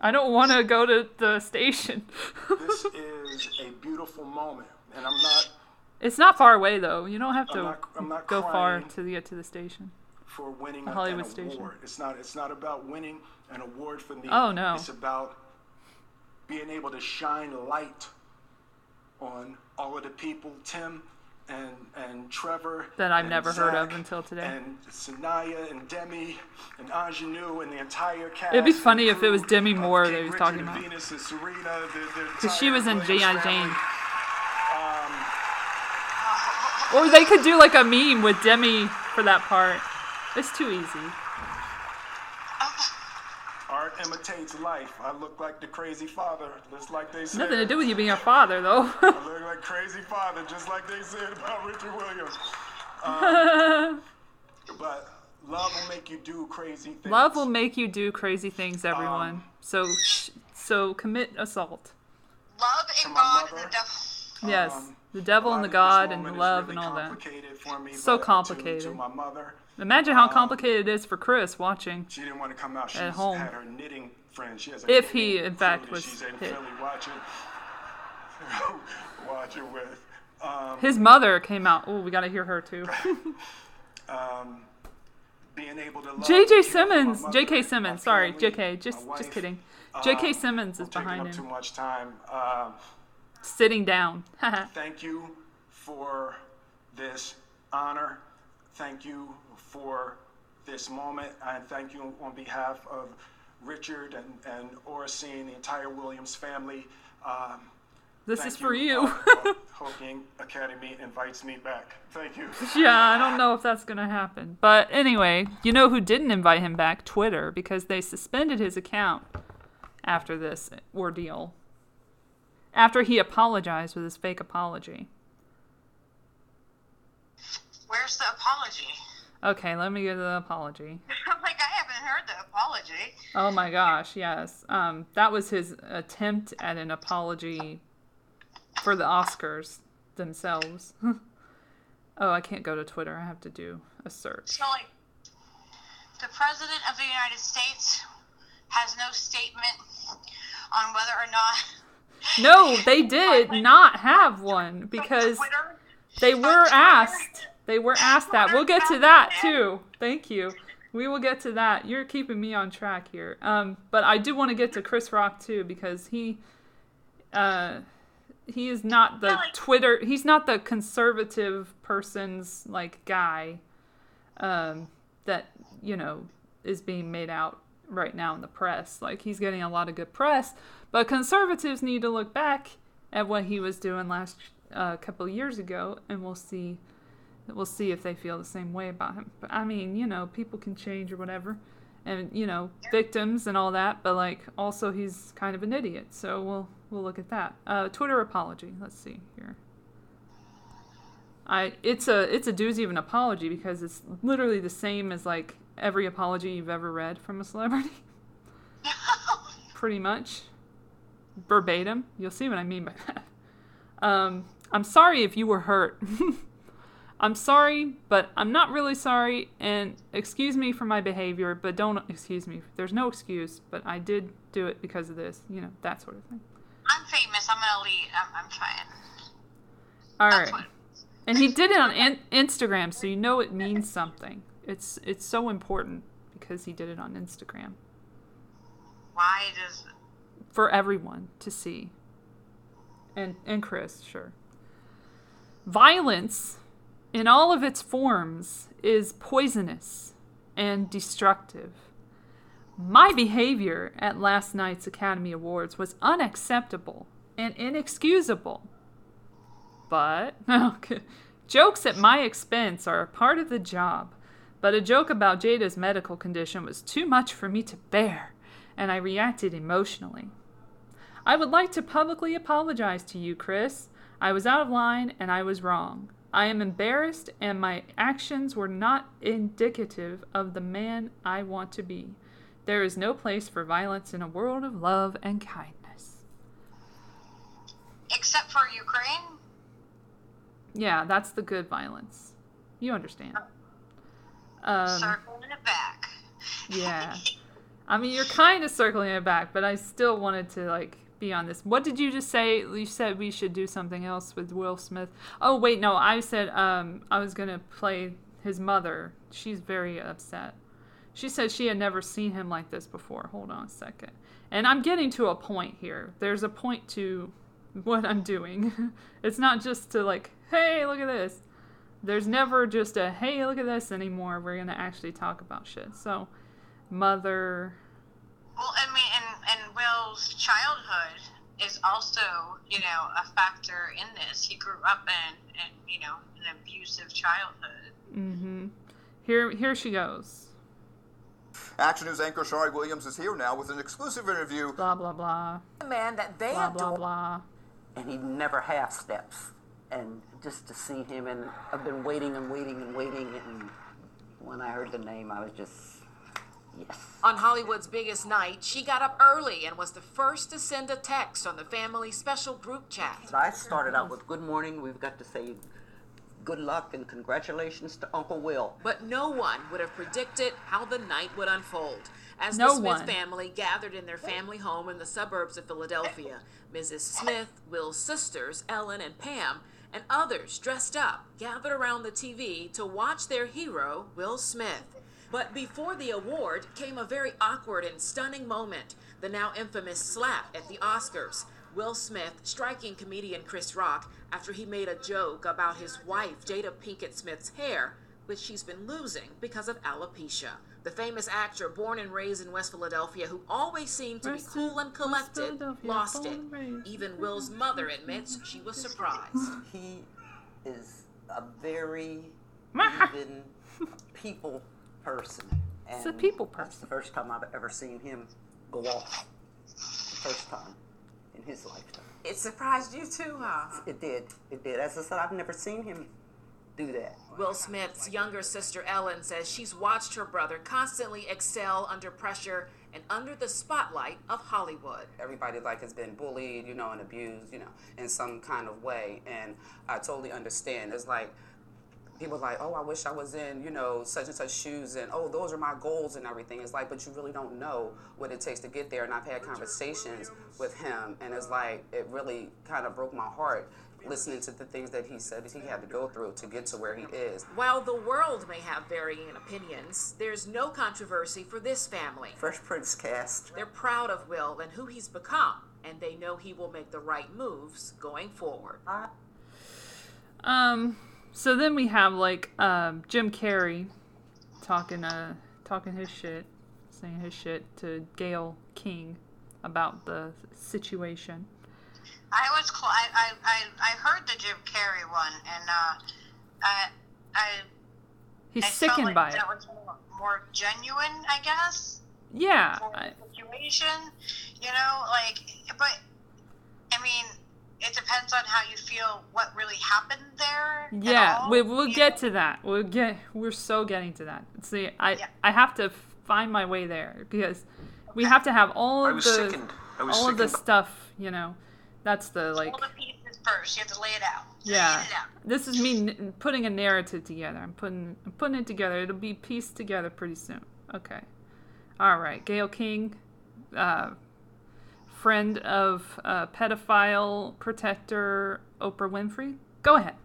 [SPEAKER 1] I don't want to go to the station.
[SPEAKER 6] this is a beautiful moment, and I'm not
[SPEAKER 1] it's not far away though. You don't have to
[SPEAKER 6] I'm not- I'm not
[SPEAKER 1] go far to get to the station.
[SPEAKER 6] for winning a,
[SPEAKER 1] Hollywood
[SPEAKER 6] an
[SPEAKER 1] station.
[SPEAKER 6] award. It's not. It's not about winning an award for me.
[SPEAKER 1] Oh, no.
[SPEAKER 6] It's about being able to shine light on all of the people, Tim and and Trevor.
[SPEAKER 1] That I've never heard of
[SPEAKER 6] Zach
[SPEAKER 1] until today.
[SPEAKER 6] And Saniyya and Demi and Aunjanue and the entire cast.
[SPEAKER 1] It'd be funny if it was Demi Moore that he was talking about.
[SPEAKER 6] Venus and Serena,
[SPEAKER 1] Because she was in G.I. Jane.
[SPEAKER 6] Um,
[SPEAKER 1] Or they could do like a meme with Demi for that part. It's too easy.
[SPEAKER 6] Art imitates life. I look like the crazy father, just like they said.
[SPEAKER 1] Nothing to do with you being a father though.
[SPEAKER 6] I look like crazy father, just like they said about Richard Williams. Um, but love will make you do crazy things.
[SPEAKER 1] Love will make you do crazy things, everyone.
[SPEAKER 6] Um,
[SPEAKER 1] so, sh- so commit assault.
[SPEAKER 2] Love and
[SPEAKER 6] my
[SPEAKER 2] God and
[SPEAKER 6] mother.
[SPEAKER 2] the devil.
[SPEAKER 1] Yes,
[SPEAKER 6] Um,
[SPEAKER 1] the devil and the God and
[SPEAKER 6] moment
[SPEAKER 1] love
[SPEAKER 6] really
[SPEAKER 1] and all that.
[SPEAKER 6] For me,
[SPEAKER 1] So complicated.
[SPEAKER 6] To, to my mother,
[SPEAKER 1] Imagine how complicated it is for Chris watching.
[SPEAKER 6] she didn't want to come out. She's
[SPEAKER 1] At home.
[SPEAKER 6] had her knitting friend. She has a
[SPEAKER 1] If he, in fact, was
[SPEAKER 6] she's in
[SPEAKER 1] hit.
[SPEAKER 6] Philly watching. watching with. Um,
[SPEAKER 1] His mother came out. Oh, we gotta hear her too.
[SPEAKER 6] um, being able to
[SPEAKER 1] J.J.
[SPEAKER 6] and care for my
[SPEAKER 1] Simmons, J.K. Simmons. Sorry, J.K. Just, just kidding. J.K.
[SPEAKER 6] Um,
[SPEAKER 1] Simmons is behind
[SPEAKER 6] up too
[SPEAKER 1] him,
[SPEAKER 6] much time. Um,
[SPEAKER 1] sitting down.
[SPEAKER 6] thank you for this honor. Thank you for this moment. And thank you on behalf of Richard and, and Oracene, the entire Williams family. Um,
[SPEAKER 1] this is for you.
[SPEAKER 6] Hope- hope Academy invites me back. Thank you.
[SPEAKER 1] yeah, I don't know if that's gonna happen. But anyway, you know who didn't invite him back? Twitter, because they suspended his account after this ordeal. After he apologized with his fake apology.
[SPEAKER 2] Where's the apology?
[SPEAKER 1] Okay, let me get the apology.
[SPEAKER 2] I'm like, I haven't heard the apology.
[SPEAKER 1] Oh my gosh, yes. Um, that was his attempt at an apology for the Oscars themselves. oh, I can't go to Twitter. I have to do a search.
[SPEAKER 2] So, like, the President of the United States has no statement on whether or not
[SPEAKER 1] No, they did not have one because They were asked. They were asked that. We'll get to that too. Thank you. We will get to that. You're keeping me on track here. Um, but I do want to get to Chris Rock too because he, uh, he is not the Twitter. He's not the conservative person's like guy, um, that you know is being made out right now in the press. Like he's getting a lot of good press, but conservatives need to look back at what he was doing last uh, couple years ago, and we'll see. We'll see if they feel the same way about him. But I mean, you know, people can change or whatever, and you know, victims and all that. But like, also he's kind of an idiot. So we'll we'll look at that. Uh, Twitter apology. Let's see here. I it's a it's a doozy of an apology because it's literally the same as like every apology you've ever read from a celebrity. Pretty much. Verbatim. You'll see what I mean by that. Um, I'm sorry if you were hurt. I'm sorry, but I'm not really sorry, and excuse me for my behavior, but don't excuse me. There's no excuse, but I did do it because of this, you know, that sort of thing.
[SPEAKER 2] I'm famous. I'm elite. I'm, I'm fine.
[SPEAKER 1] All right. And he did it on in- Instagram, so you know it means something. It's it's so important because he did it on Instagram.
[SPEAKER 2] Why does
[SPEAKER 1] for everyone to see. And and Chris, sure. Violence in all of its forms is poisonous and destructive. My behavior at last night's Academy Awards was unacceptable and inexcusable. But jokes at my expense are a part of the job. But a joke about Jada's medical condition was too much for me to bear, and I reacted emotionally. I would like to publicly apologize to you, Chris. I was out of line and I was wrong. I am embarrassed, and my actions were not indicative of the man I want to be. There is no place for violence in a world of love and kindness.
[SPEAKER 2] except for Ukraine?
[SPEAKER 1] Yeah, that's the good violence. You understand. Um,
[SPEAKER 2] Circling it back.
[SPEAKER 1] yeah. I mean, you're kind of circling it back, but I still wanted to like be on this. What did you just say? You said we should do something else with Will Smith. Oh wait, no, I said um, I was gonna play his mother. She's very upset. She said she had never seen him like this before. Hold on a second. And I'm getting to a point here. There's a point to what I'm doing. it's not just to like, hey, look at this. There's never just a hey, look at this anymore. We're gonna actually talk about shit. So, mother.
[SPEAKER 2] Well, I mean, and, and Will's childhood is also, you know, a factor in this. He grew up in, in you know, an abusive childhood.
[SPEAKER 1] Mm-hmm. Here, here she goes.
[SPEAKER 7] Action News anchor Sharrie Williams is here now with an exclusive interview.
[SPEAKER 1] Blah blah blah.
[SPEAKER 8] The man that they
[SPEAKER 1] Blah
[SPEAKER 8] adore.
[SPEAKER 1] blah blah.
[SPEAKER 9] and he never half steps. And just to see him, and I've been waiting and waiting and waiting, and when I heard the name, I was just, yes.
[SPEAKER 8] On Hollywood's biggest night, she got up early and was the first to send a text on the family special group chat.
[SPEAKER 9] So I started out with good morning. We've got to say good luck and congratulations to Uncle Will.
[SPEAKER 8] But no one would have predicted how the night would unfold. As
[SPEAKER 1] No
[SPEAKER 8] the Smith
[SPEAKER 1] one.
[SPEAKER 8] family gathered in their family home in the suburbs of Philadelphia, Mrs. Smith, Will's sisters, Ellen and Pam, and others dressed up gathered around the TV to watch their hero, Will Smith. But before the award came a very awkward and stunning moment the now infamous slap at the Oscars. Will Smith striking comedian Chris Rock after he made a joke about his wife, Jada Pinkett Smith's hair, which she's been losing because of alopecia. The famous actor, born and raised in West Philadelphia, who always seemed to be cool and collected, lost it. Even Will's mother admits she was surprised.
[SPEAKER 9] He is a very even people person. And
[SPEAKER 1] He's a people person.
[SPEAKER 9] That's the first time I've ever seen him go off. The first time in his lifetime.
[SPEAKER 8] It surprised you too, huh?
[SPEAKER 9] It did. It did. As I said, I've never seen him do that.
[SPEAKER 8] Will Smith's younger sister Ellen says she's watched her brother constantly excel under pressure and under the spotlight of Hollywood.
[SPEAKER 10] everybody like has been bullied, you know, and abused, you know, in some kind of way. And I totally understand. It's like he was like, "Oh, I wish I was in, you know, such and such shoes, and oh, those are my goals and everything." It's like, but you really don't know what it takes to get there. And I've had conversations with him, and it's like it really kind of broke my heart listening to the things that he said that he had to go through to get to where he is.
[SPEAKER 8] While the world may have varying opinions, there's no controversy for this family.
[SPEAKER 9] Fresh Prince cast.
[SPEAKER 8] They're proud of Will and who he's become, and they know he will make the right moves going forward.
[SPEAKER 1] Um, so then we have like um, Jim Carrey talking uh talking his shit, saying his shit to Gayle King about the situation.
[SPEAKER 2] I was cl- I, I, I, I heard the Jim Carrey one, and uh, I I
[SPEAKER 1] He's
[SPEAKER 2] I
[SPEAKER 1] sickened
[SPEAKER 2] like
[SPEAKER 1] by it.
[SPEAKER 2] that was more, more genuine, I guess.
[SPEAKER 1] Yeah,
[SPEAKER 2] For
[SPEAKER 1] I-
[SPEAKER 2] the situation, you know, like, but I mean, it depends on how you feel. What really happened there?
[SPEAKER 1] yeah. We we'll
[SPEAKER 2] you
[SPEAKER 1] get
[SPEAKER 2] know?
[SPEAKER 1] to that. We'll get. We're so getting to that. See, I I have to find my way there because we have to have all of
[SPEAKER 11] was
[SPEAKER 1] the
[SPEAKER 11] sickened.
[SPEAKER 1] All of the stuff. You know, that's the like.
[SPEAKER 2] All the pieces first. You have to lay it out.
[SPEAKER 1] Yeah, this is me n- putting a narrative together. I'm putting I'm putting it together. It'll be pieced together pretty soon. Okay. All right, Gayle King, uh, friend of uh, pedophile protector Oprah Winfrey. Go ahead.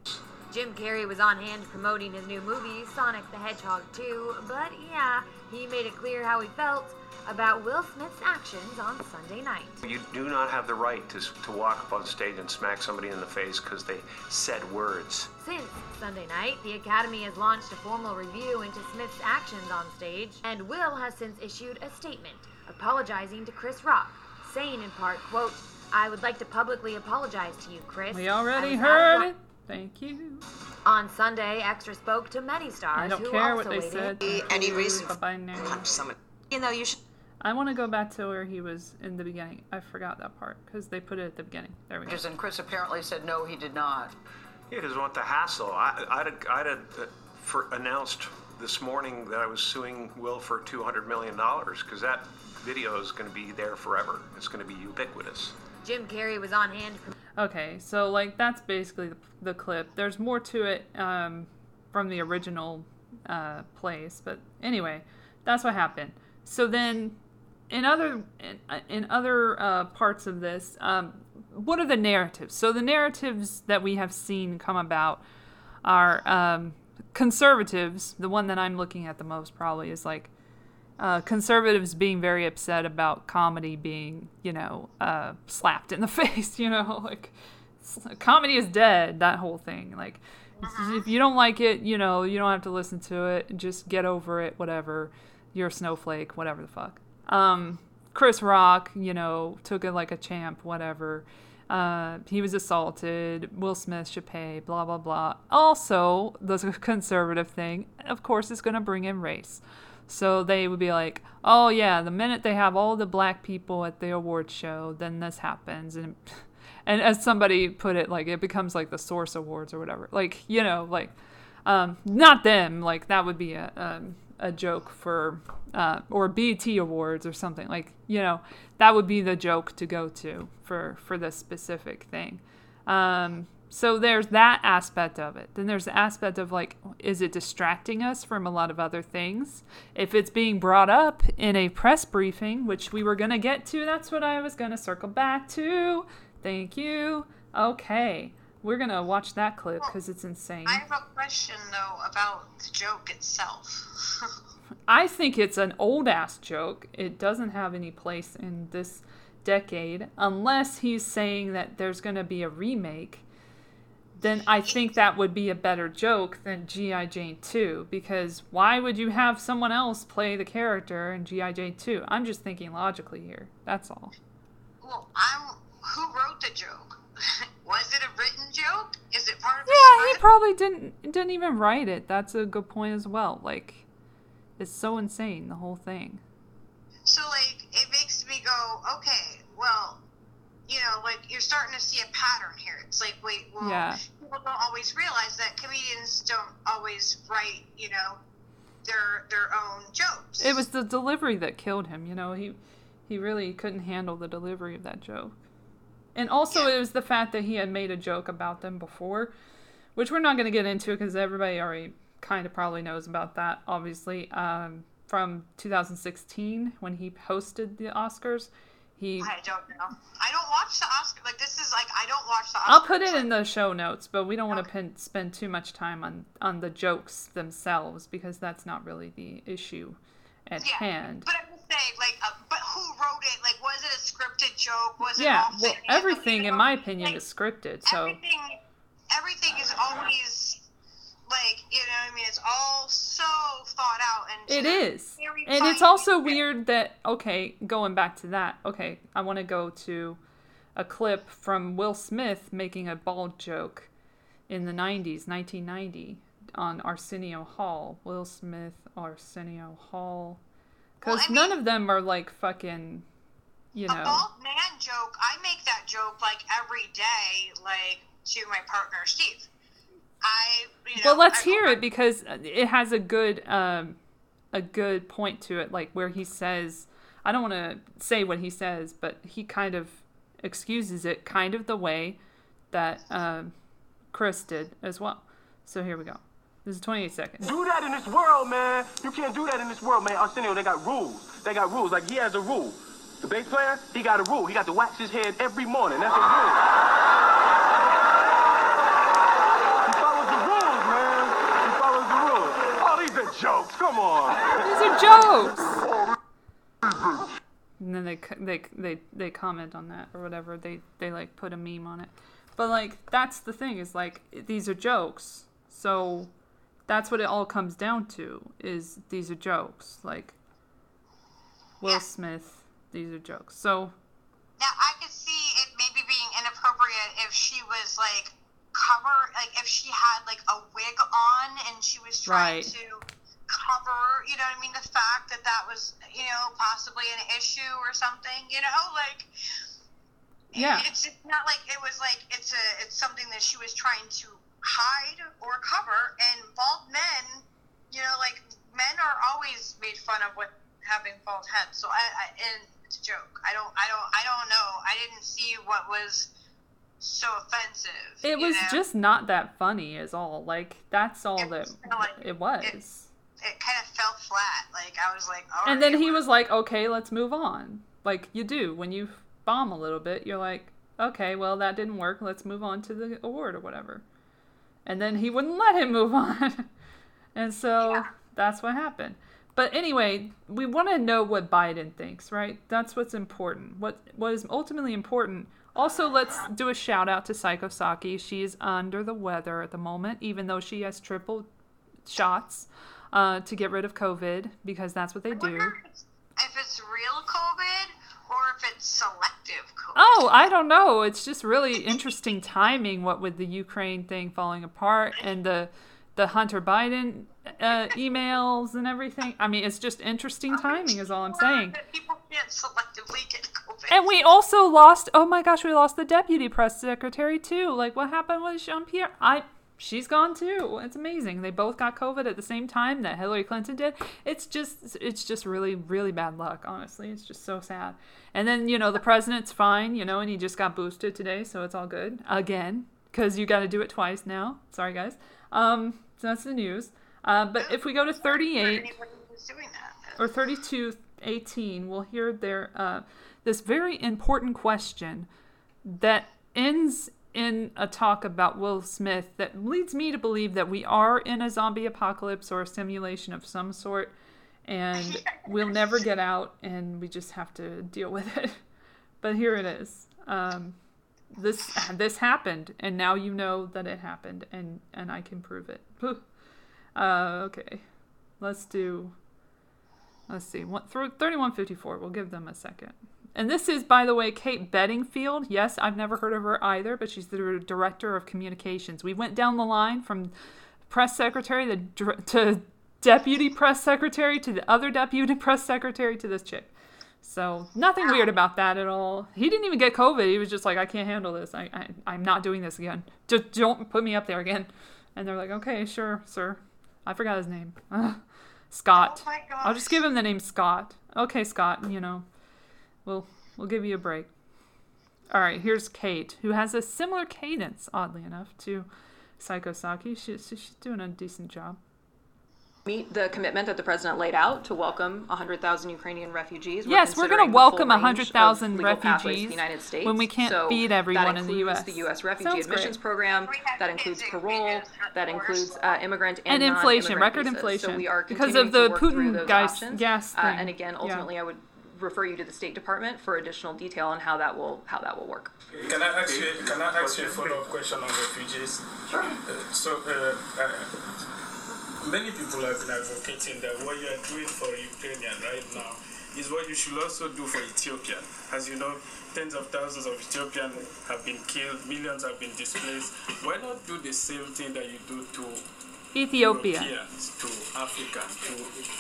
[SPEAKER 12] Jim Carrey was on hand promoting his new movie, Sonic the Hedgehog 2, but yeah, he made it clear how he felt about Will Smith's actions on Sunday night.
[SPEAKER 11] You do not have the right to, to walk up on stage and smack somebody in the face because they said words.
[SPEAKER 12] Since Sunday night, the Academy has launched a formal review into Smith's actions on stage, and Will has since issued a statement apologizing to Chris Rock, saying in part, quote, I would like to publicly apologize to you, Chris.
[SPEAKER 1] We already
[SPEAKER 12] was out of
[SPEAKER 1] heard it. Thank you.
[SPEAKER 12] On Sunday, Extra spoke to many stars
[SPEAKER 1] I don't
[SPEAKER 12] who
[SPEAKER 1] care
[SPEAKER 12] also
[SPEAKER 1] what they
[SPEAKER 12] waited.
[SPEAKER 1] said.
[SPEAKER 12] Any reason
[SPEAKER 1] Bye now.
[SPEAKER 12] someone?
[SPEAKER 13] You know, you should.
[SPEAKER 1] I want to go back to where he was in the beginning. I forgot that part because they put it at the beginning. There we go.
[SPEAKER 14] And Chris apparently said no, he did not.
[SPEAKER 11] He doesn't want the hassle. I, I'd, have- I'd have uh, for announced this morning that I was suing Will for $200 million because that video is going to be there forever. It's going to be ubiquitous.
[SPEAKER 12] Jim Carrey was on hand.
[SPEAKER 1] Okay, so like that's basically the, the clip. There's more to it um, from the original uh, place, but anyway, that's what happened. So then, in other in, in other uh, parts of this, um, what are the narratives? So the narratives that we have seen come about are um, conservatives. The one that I'm looking at the most probably is like uh, conservatives being very upset about comedy being, you know, uh, slapped in the face. You know, like comedy is dead. That whole thing. Like, if you don't like it, you know, you don't have to listen to it. Just get over it. Whatever. You're a snowflake. Whatever the fuck. Um, Chris Rock, you know, took it like a champ. Whatever. Uh, he was assaulted. Will Smith should pay. Blah blah blah. Also, the conservative thing, of course, is going to bring in race. So they would be like, "Oh yeah, the minute they have all the black people at the award show, then this happens." And and as somebody put it, like it becomes like the Source Awards or whatever. Like you know, like um, not them. Like that would be a um, a joke for uh, or BT Awards or something. Like you know, that would be the joke to go to for for this specific thing. Um, so there's that aspect of it. Then there's the aspect of like, is it distracting us from a lot of other things? If it's being brought up in a press briefing, which we were going to get to, that's what I was going to circle back to. Thank you. Okay. We're going to watch that clip because it's insane.
[SPEAKER 2] I have a question though about the joke itself.
[SPEAKER 1] I think it's an old ass joke. It doesn't have any place in this decade unless he's saying that there's going to be a remake. Then I think that would be a better joke than G.I. Jane 2 because why would you have someone else play the character in G.I. Jane 2? I'm just thinking logically here. That's all.
[SPEAKER 2] well, I'm. Who wrote the joke? Was it a written joke? Is it part of the
[SPEAKER 1] Yeah, he probably didn't didn't even write it. That's a good point as well. Like it's so insane the whole thing.
[SPEAKER 2] So like, it makes me go, okay, well, you know, like you're starting to see a pattern here. It's like, wait, well,
[SPEAKER 1] Yeah.
[SPEAKER 2] people don't always realize that comedians don't always write, you know, their their own jokes.
[SPEAKER 1] It was the delivery that killed him. You know, he he really couldn't handle the delivery of that joke. And also, it was the fact that he had made a joke about them before, which we're not going to get into because everybody already kind of probably knows about that, obviously. Um, from 2016 when he hosted the Oscars, he.
[SPEAKER 2] I don't know. I don't watch the Oscar. Like this is like I don't watch the. Oscars.
[SPEAKER 1] I'll put it in the show notes, but we don't want to spend too much time on on the jokes themselves because that's not really the issue at
[SPEAKER 2] yeah,
[SPEAKER 1] hand.
[SPEAKER 2] But I'm saying, like, uh, but who wrote it? Like, was it a scripted joke? Was
[SPEAKER 1] yeah,
[SPEAKER 2] it?
[SPEAKER 1] well, everything in my opinion like, is scripted. So
[SPEAKER 2] everything, everything is always like you know. I mean, it's all so thought out and
[SPEAKER 1] it is, and it's also weird that okay, going back to that. Okay, I want to go to a clip from Will Smith making a bald joke in the 90s, 1990 on Arsenio Hall. Will Smith, Arsenio Hall. Because
[SPEAKER 2] well, I
[SPEAKER 1] none
[SPEAKER 2] mean,
[SPEAKER 1] of them are like fucking, you know.
[SPEAKER 2] A bald man joke, I make that joke like every day, like to my partner Steve. I, you know,
[SPEAKER 1] well, let's
[SPEAKER 2] I,
[SPEAKER 1] hear it because it has a good, um, a good point to it, like where he says, I don't want to say what he says, but he kind of excuses it, kind of the way that um, Chris did as well. So here we go. This is 28 seconds.
[SPEAKER 13] Do that in this world, man. You can't do that in this world, man. Arsenio, they got rules. They got rules. Like he has a rule. The bass player, he got a rule. He got to wax his head every morning. That's a rule. he follows the rules, man. He follows the rules. Oh, these are jokes. Come on.
[SPEAKER 1] These are jokes. and then they they they they comment on that or whatever. They they like put a meme on it. But like that's the thing is like these are jokes. So that's what it all comes down to is these are jokes like will yeah. smith these are jokes so
[SPEAKER 2] now i could see it maybe being inappropriate if she was like cover like if she had like a wig on and she was trying
[SPEAKER 1] right.
[SPEAKER 2] to cover you know what i mean? The fact that that was you know possibly an issue or something you know? Like
[SPEAKER 1] yeah.
[SPEAKER 2] it's, it's not like it was like it's a it's something that she was trying to hide or cover. And bald men you know like men are always made fun of with having bald heads. So i, I and it's a joke. I don't i don't i don't know. I didn't see what was so offensive
[SPEAKER 1] it was
[SPEAKER 2] know?
[SPEAKER 1] just not that funny is all. Like that's all
[SPEAKER 2] it
[SPEAKER 1] that
[SPEAKER 2] was like,
[SPEAKER 1] it was.
[SPEAKER 2] it, it, kind of fell flat like i was like
[SPEAKER 1] and then he was like okay let's move on like you do when you bomb a little bit you're like okay well that didn't work let's move on to the award or whatever and then he wouldn't let him move on. and so yeah. that's what happened. But anyway, we want to know what Biden thinks, right? That's what's important. What what is ultimately important. Also, let's do a shout out to Psycho Psaki. She is under the weather at the moment, even though she has triple shots uh, to get rid of COVID because that's what they do.
[SPEAKER 2] If it's real COVID or if it's selective COVID.
[SPEAKER 1] Oh, I don't know. It's just really interesting timing. What with the Ukraine thing falling apart and the the Hunter Biden uh, emails and everything. I mean, it's just interesting timing, is all I'm saying.
[SPEAKER 2] People can't selectively get COVID.
[SPEAKER 1] And we also lost. Oh my gosh, we lost the deputy press secretary too. Like, what happened with Jean Pierre? I she's gone too. It's amazing. They both got COVID at the same time that Hillary Clinton did. It's just it's just really really bad luck, honestly. It's just so sad. And then, you know, the president's fine, you know, and he just got boosted today, so it's all good. Again, cuz you got to do it twice now. Sorry guys. Um so that's the news. Uh, but if we go to 38 or 32 18, we'll hear their uh, this very important question that ends in a talk about Will Smith that leads me to believe that we are in a zombie apocalypse or a simulation of some sort, and we'll never get out, and we just have to deal with it. But here it is. Um, this this happened, and now you know that it happened, and and I can prove it. uh, okay, let's do. Let's see. What, 3154. We'll give them a second. And this is, by the way, Kate Bedingfield. Yes, I've never heard of her either, but she's the director of communications. We went down the line from press secretary to, to deputy press secretary to the other deputy press secretary to this chick. So nothing weird about that at all. He didn't even get COVID. He was just like, I can't handle this. I, I I'm not doing this again. Just don't put me up there again. And they're like, okay, sure, sir. I forgot his name. Scott.
[SPEAKER 2] Oh
[SPEAKER 1] I'll just give him the name Scott. Okay, Scott. You know. We'll we'll give you a break. All right, here's Kate, who has a similar cadence, oddly enough, to Psycho Psaki. She, she, she's doing a decent job.
[SPEAKER 15] Meet the commitment that the president laid out to welcome 100,000 Ukrainian refugees.
[SPEAKER 1] yes, we're going to welcome
[SPEAKER 15] full
[SPEAKER 1] 100,000
[SPEAKER 15] of to
[SPEAKER 1] refugees
[SPEAKER 15] the United States.
[SPEAKER 1] when we can't
[SPEAKER 15] So
[SPEAKER 1] feed everyone in the U.S.
[SPEAKER 15] the U.S. refugee
[SPEAKER 1] Sounds
[SPEAKER 15] admissions
[SPEAKER 1] great.
[SPEAKER 15] program. That includes parole. That includes uh, immigrant and,
[SPEAKER 1] And inflation,
[SPEAKER 15] non-immigrant
[SPEAKER 1] record
[SPEAKER 15] visas.
[SPEAKER 1] inflation.
[SPEAKER 15] So we are
[SPEAKER 1] Because of the
[SPEAKER 15] to work through
[SPEAKER 1] Putin
[SPEAKER 15] those
[SPEAKER 1] gas-
[SPEAKER 15] options.
[SPEAKER 1] gas
[SPEAKER 15] Uh, and again,
[SPEAKER 1] Yeah.
[SPEAKER 15] ultimately, I would refer you to the State Department for additional detail on how that will how that will work.
[SPEAKER 16] Can I ask you? Can I ask you a follow-up question on refugees? Sure. Uh, so, uh, uh, many people have been advocating that what you are doing for Ukrainian right now is what you should also do for Ethiopian. As you know, tens of thousands of Ethiopians have been killed, millions have been displaced. Why not do the same thing that you do to
[SPEAKER 1] Ethiopia.
[SPEAKER 16] To African, to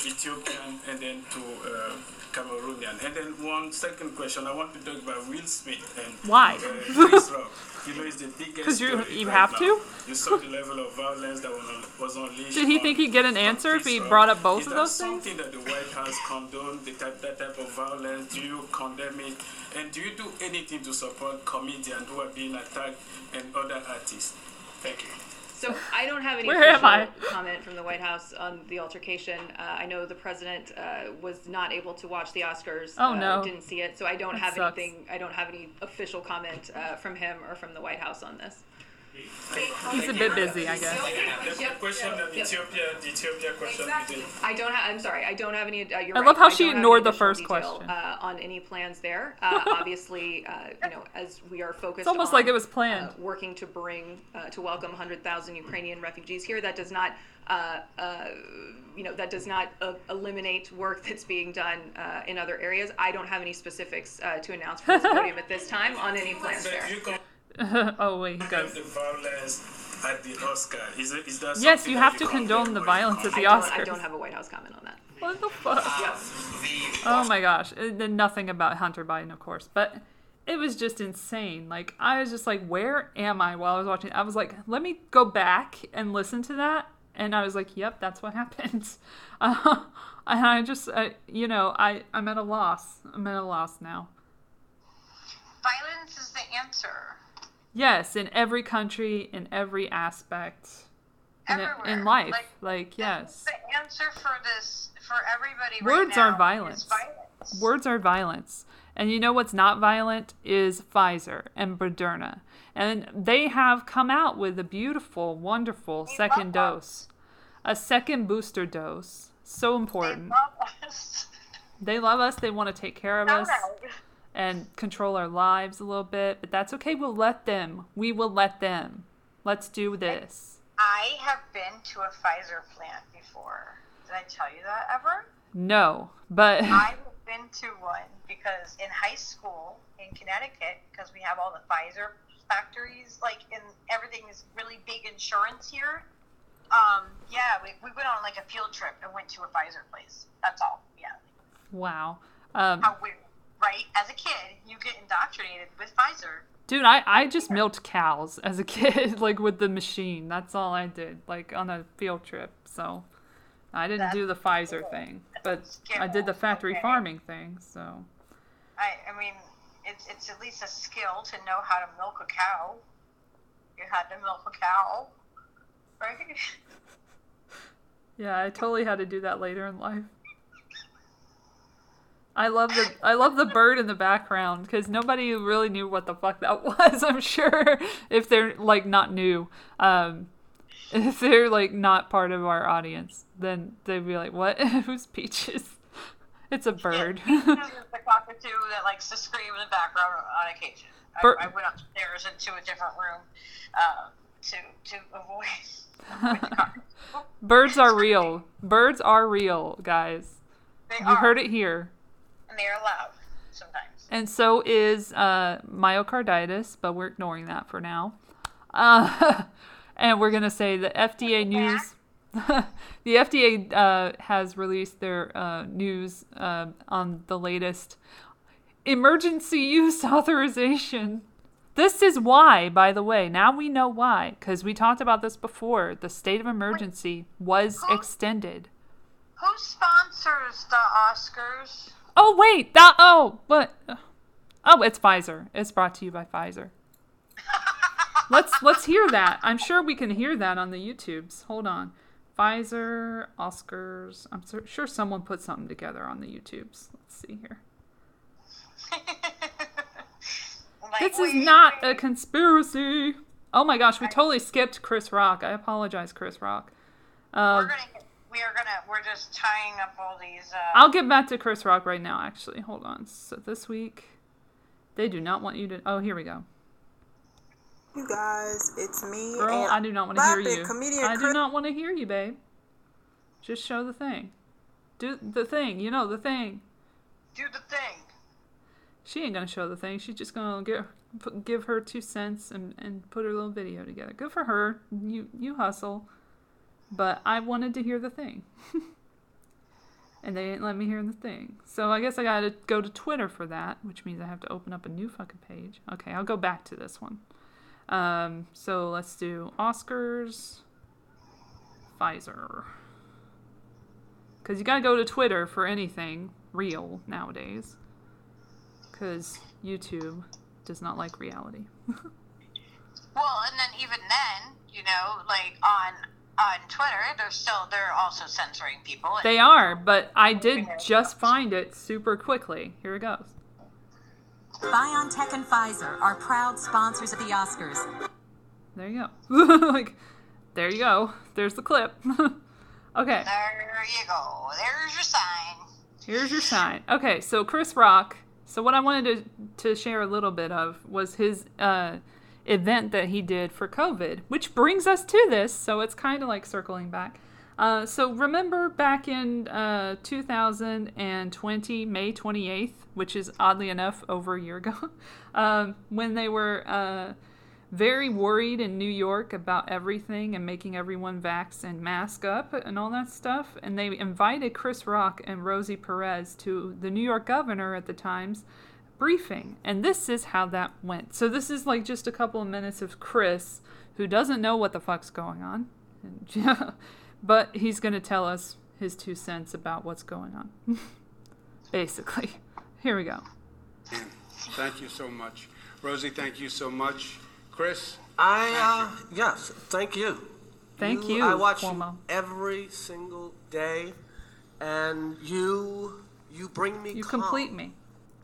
[SPEAKER 16] Ethiopian, and then to uh, Cameroonian. And then one second question, I want to talk about Will Smith and
[SPEAKER 1] Why?
[SPEAKER 16] uh, Chris Rock. You know, it's the biggest
[SPEAKER 1] 'Cause you- you have
[SPEAKER 16] now.
[SPEAKER 1] to?
[SPEAKER 16] You saw the level of violence that was, unleashed.
[SPEAKER 1] Did he think he'd get an answer if he brought up both
[SPEAKER 16] Is
[SPEAKER 1] of those things?
[SPEAKER 16] something that the White House condoned, the type, that type of violence? Do you condemn it? And do you do anything to support comedians who are being attacked and other artists? Thank you.
[SPEAKER 15] So I don't have any
[SPEAKER 1] Where
[SPEAKER 15] official comment from the White House on the altercation. Uh, I know the president uh, was not able to watch the Oscars.
[SPEAKER 1] Oh,
[SPEAKER 15] uh,
[SPEAKER 1] no.
[SPEAKER 15] Didn't see it, so I don't
[SPEAKER 1] That
[SPEAKER 15] have
[SPEAKER 1] sucks.
[SPEAKER 15] anything. I don't have any official comment uh, from him or from the White House on this.
[SPEAKER 1] He's a bit busy, I guess.
[SPEAKER 16] The question on Ethiopia, the Ethiopia question is
[SPEAKER 15] I don't have. I'm sorry. I don't have any. Uh, you're
[SPEAKER 1] I
[SPEAKER 15] right,
[SPEAKER 1] love how she ignored the first
[SPEAKER 15] detail,
[SPEAKER 1] question.
[SPEAKER 15] uh, on any plans there. Uh, obviously, uh, you know, as we are focused.
[SPEAKER 1] It's almost
[SPEAKER 15] on,
[SPEAKER 1] like it was planned.
[SPEAKER 15] uh, working to bring uh, to welcome 100,000 Ukrainian refugees here. That does not. Uh, uh, you know that does not uh, eliminate work that's being done uh, in other areas. I don't have any specifics uh, to announce from this podium at this time on any plans
[SPEAKER 16] But
[SPEAKER 15] there.
[SPEAKER 16] You can
[SPEAKER 1] oh wait, he goes.
[SPEAKER 16] the violence at the Oscar. Is, it, is that
[SPEAKER 1] Yes,
[SPEAKER 16] something
[SPEAKER 1] you
[SPEAKER 16] that
[SPEAKER 1] have to condone the violence at the
[SPEAKER 15] don't,
[SPEAKER 1] Oscars.
[SPEAKER 15] I don't have a White House comment on that.
[SPEAKER 1] What the fuck? Oh my gosh. And nothing about Hunter Biden, of course. But it was just insane. Like, I was just like, where am I while I was watching? I was like, let me go back and listen to that. And I was like, yep, that's what happened. Uh, and I just, uh, you know, I, I'm at a loss. I'm at a loss now.
[SPEAKER 2] Violence is the answer.
[SPEAKER 1] Yes, in every country, in every aspect. In, in life.
[SPEAKER 2] Like,
[SPEAKER 1] Like, yes.
[SPEAKER 2] The answer for this, for everybody
[SPEAKER 1] Words
[SPEAKER 2] right now
[SPEAKER 1] are violence.
[SPEAKER 2] is violence.
[SPEAKER 1] Words are violence. And you know what's not violent is Pfizer and Moderna. And they have come out with a beautiful, wonderful second dose. A second booster dose. So important.
[SPEAKER 2] Love us.
[SPEAKER 1] They love us. They want to take care of us. And control our lives a little bit. But that's okay. We'll let them. We will let them. Let's do this.
[SPEAKER 2] I have been to a Pfizer plant before. Did I tell you that ever?
[SPEAKER 1] No. But
[SPEAKER 2] I've been to one because in high school in Connecticut, because we have all the Pfizer factories, like, and everything is really big insurance here. Um, yeah, we, we went on like a field trip and went to a Pfizer place. That's all. Yeah.
[SPEAKER 1] wow. Um,
[SPEAKER 2] How weird, right? As a kid, you get indoctrinated with Pfizer.
[SPEAKER 1] Dude, I, I just milked cows as a kid, like with the machine. That's all I did, like on a field trip. So I didn't do the Pfizer thing, but I did the factory
[SPEAKER 2] okay.
[SPEAKER 1] farming thing. So
[SPEAKER 2] I, I mean, it's, it's at least a skill to know how to milk a cow. You had to milk a cow, right?
[SPEAKER 1] yeah, I totally had to do that later in life. I love the I love the bird in the background because nobody really knew what the fuck that was. I'm sure if they're like not new, um, if they're like not part of our audience, then they'd be like, "What? Who's Peaches?" It's a bird.
[SPEAKER 2] The cockatoo that likes to scream in the background on occasion. I, I went upstairs into a different room uh, to to avoid.
[SPEAKER 1] Birds are real. Birds are real, guys.
[SPEAKER 2] They
[SPEAKER 1] you
[SPEAKER 2] are.
[SPEAKER 1] heard it here.
[SPEAKER 2] And they are loud sometimes.
[SPEAKER 1] And so is uh, myocarditis, but we're ignoring that for now. Uh, and we're going to say the FDA news. the FDA uh, has released their uh, news uh, on the latest emergency use authorization. This is why, by the way. Now we know why, because we talked about this before. The state of emergency was extended.
[SPEAKER 2] Who sponsors the Oscars?
[SPEAKER 1] Oh wait, that oh what? Oh, it's Pfizer. It's brought to you by Pfizer. let's let's hear that. I'm sure we can hear that on the YouTubes. Hold on. Pfizer, Oscars. I'm sur- sure someone put something together on the YouTubes. Let's see here. this is not a conspiracy. Oh my gosh, we totally skipped Chris Rock. I apologize, Chris Rock. Uh,
[SPEAKER 2] we're gonna we are gonna we're just tying up all these. Uh,
[SPEAKER 1] I'll get back to Chris Rock right now. Actually, hold on. So this week, they do not want you to. Oh, here we go.
[SPEAKER 17] You guys, it's me.
[SPEAKER 1] Girl,
[SPEAKER 17] and
[SPEAKER 1] I do not want to hear
[SPEAKER 17] Rapid
[SPEAKER 1] you.
[SPEAKER 17] Comedian
[SPEAKER 1] I do
[SPEAKER 17] Chris-
[SPEAKER 1] not want to hear you, babe. Just show the thing. Do the thing. You know the thing.
[SPEAKER 2] do the thing.
[SPEAKER 1] She ain't gonna show the thing. She's just gonna get give her two cents and, and put her little video together. Good for her. You you hustle. But I wanted to hear the thing. and they didn't let me hear the thing. So I guess I gotta go to Twitter for that, which means I have to open up a new fucking page. Okay, I'll go back to this one. Um, so let's do Oscars, Pfizer. Because you gotta go to Twitter for anything real nowadays. Because YouTube does not like reality.
[SPEAKER 2] Well, and then even then, you know, like on on Twitter, they're still they're also censoring people.
[SPEAKER 1] They are, but I did just find it super quickly. Here it goes.
[SPEAKER 18] BioNTech and Pfizer are proud sponsors of the Oscars.
[SPEAKER 1] There you go. like, there you go. There's the clip. okay.
[SPEAKER 2] There you go. There's your sign.
[SPEAKER 1] Here's your sign. Okay, so Chris Rock. So what I wanted to to share a little bit of was his uh, event that he did for COVID, which brings us to this. So it's kind of like circling back. Uh, so remember back in uh, 2020, May 28th, which is oddly enough over a year ago, um, when they were uh, very worried in New York about everything and making everyone vax and mask up and all that stuff. And they invited Chris Rock and Rosie Perez to the New York governor at the time's briefing. And this is how that went. So this is like just a couple of minutes of Chris, who doesn't know what the fuck's going on. But he's going to tell us his two cents about what's going on. Basically. Here we go.
[SPEAKER 19] Thank you so much. Rosie, thank you so much. Chris?
[SPEAKER 20] I, uh, yes, thank you.
[SPEAKER 1] Thank you,
[SPEAKER 20] I watch
[SPEAKER 1] Cuomo.
[SPEAKER 20] you every single day, and you, you bring me
[SPEAKER 1] You
[SPEAKER 20] calm.
[SPEAKER 1] complete me.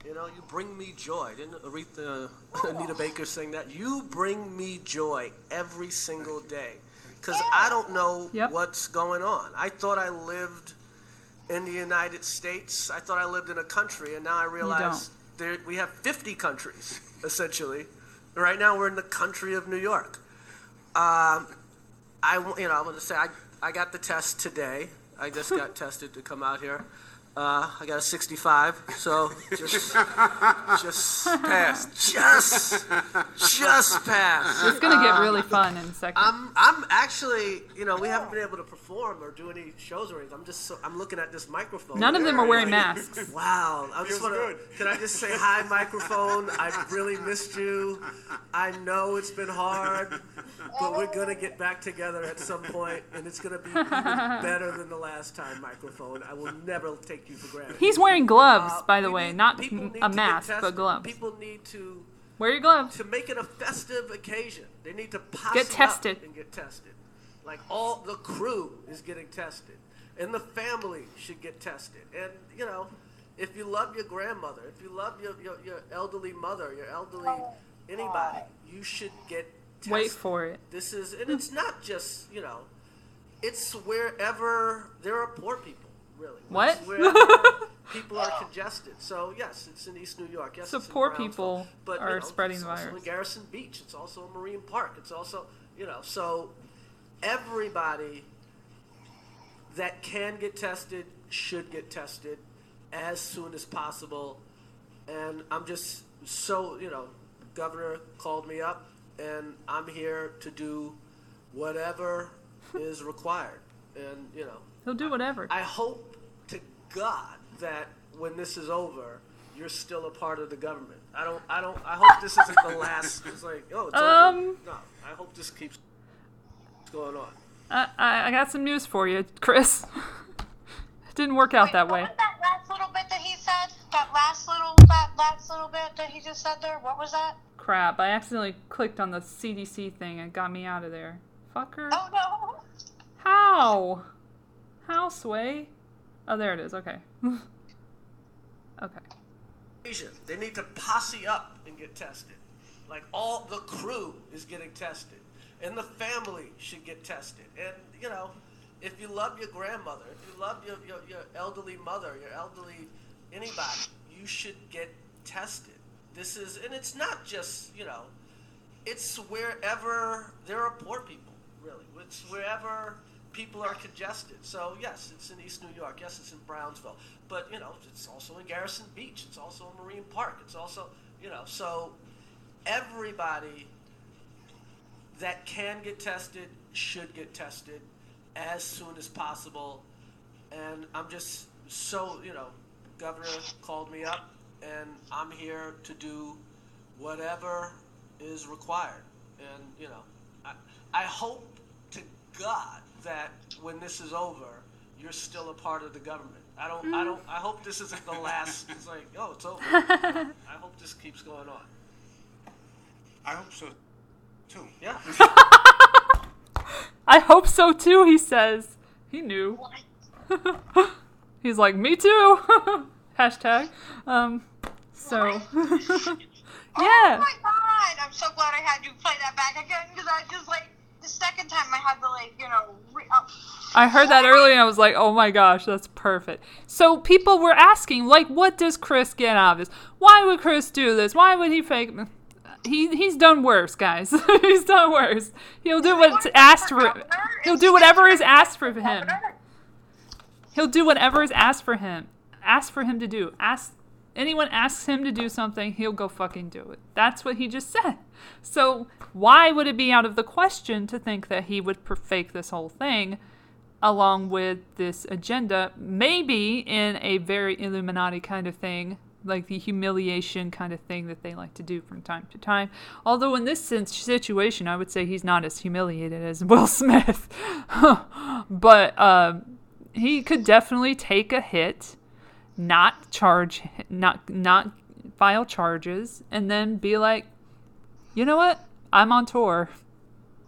[SPEAKER 20] You know, you bring me joy. Didn't Aretha, Anita Baker sing that? You bring me joy every single day. Because I don't know what's going on. I thought I lived in the United States. I thought I lived in a country, and now I realize there, we have 50 countries, essentially. Right now, we're in the country of New York. Um, I, you know, I want to say I, I got the test today. I just got tested to come out here. Uh, I got a 65, so just, just passed. Just, just passed.
[SPEAKER 1] It's going to get
[SPEAKER 20] Uh,
[SPEAKER 1] really fun in a second.
[SPEAKER 20] I'm, I'm actually, you know, we haven't been able to perform or do any shows or anything. I'm just, so, I'm looking at this microphone.
[SPEAKER 1] None of them are wearing masks.
[SPEAKER 20] Wow. I just want to, can I just say hi, microphone? I really missed you. I know it's been hard, but we're going to get back together at some point, and it's going to be even better than the last time, microphone. I will never take you for granted.
[SPEAKER 1] He's wearing gloves,
[SPEAKER 20] Uh,
[SPEAKER 1] by the way, not a mask, but gloves.
[SPEAKER 20] People need to
[SPEAKER 1] Wear your gloves.
[SPEAKER 20] to make it a festive occasion. They need to
[SPEAKER 1] Get tested.
[SPEAKER 20] and get tested. Like all the crew is getting tested, and the family should get tested. And you know, if you love your grandmother, if you love your your, your elderly mother, your elderly anybody, you should get tested.
[SPEAKER 1] Wait for it.
[SPEAKER 20] This is, and it's not just you know, it's wherever there are poor people. Really.
[SPEAKER 1] What?
[SPEAKER 20] People are congested. So yes, it's in East New York. Yes,
[SPEAKER 1] So poor people
[SPEAKER 20] but, you
[SPEAKER 1] are
[SPEAKER 20] know,
[SPEAKER 1] spreading
[SPEAKER 20] it's
[SPEAKER 1] the
[SPEAKER 20] also
[SPEAKER 1] virus.
[SPEAKER 20] in Gerritsen Beach. It's also in Marine Park. It's also you know so everybody that can get tested should get tested as soon as possible. And I'm just so you know, governor called me up, and I'm here to do whatever is required. And you know,
[SPEAKER 1] He'll do whatever.
[SPEAKER 20] I hope to God that when this is over, you're still a part of the government. I don't. I don't. I hope this isn't the last. It's like, oh, it's over.
[SPEAKER 1] Um,
[SPEAKER 20] No, I hope this keeps going on.
[SPEAKER 1] I, I I got some news for you, Chris. it didn't work out that way.
[SPEAKER 2] That last little bit that he said, that last little, that last little bit that he just said there, what was that?
[SPEAKER 1] crap! I accidentally clicked on the CDC thing and got me out of there. Fucker.
[SPEAKER 2] Oh no!
[SPEAKER 1] How? How, Sway? Oh, there it is. Okay. okay.
[SPEAKER 20] They need to posse up and get tested. Like all the crew is getting tested, and the family should get tested. And you know, if you love your grandmother, if you love your, your, your elderly mother, your elderly anybody, you should get tested. This is, and it's not just you know, it's wherever there are poor people. Really, it's wherever people are congested. So yes, it's in East New York. Yes, it's in Brownsville. But you know, it's also in Gerritsen Beach. It's also in Marine Park. It's also you know, so everybody that can get tested should get tested as soon as possible. And I'm just so you know, Governor called me up, and I'm here to do whatever is required. And you know, I, I hope to God that when this is over, you're still a part of the government. I don't. Mm. I don't. I hope this isn't the last. It's like, oh, it's over. I hope this keeps going on.
[SPEAKER 19] I hope so, too.
[SPEAKER 20] Yeah.
[SPEAKER 1] I hope so too. He says he knew. He's like, me too. Hashtag. Um. So. yeah.
[SPEAKER 2] Oh my god! I'm so glad I had you play that back again because I just like the second time I had to like you know. Re- uh,
[SPEAKER 1] I heard that earlier and I was like, oh my gosh, that's perfect. So people were asking, like, what does Chris get out of this? Why would Chris do this? Why would he fake? He he's done worse, guys. he's done worse. He'll do what's asked for. He'll do whatever is asked for him. He'll do whatever is asked for him. Ask for him to do. Ask anyone asks him to do something, he'll go fucking do it. That's what he just said. So why would it be out of the question to think that he would fake this whole thing along with this agenda, maybe in a very Illuminati kind of thing, like the humiliation kind of thing that they like to do from time to time. Although in this sense situation, I would say he's not as humiliated as Will Smith, but uh, he could definitely take a hit not charge not not file charges and then be like you know what? I'm on tour.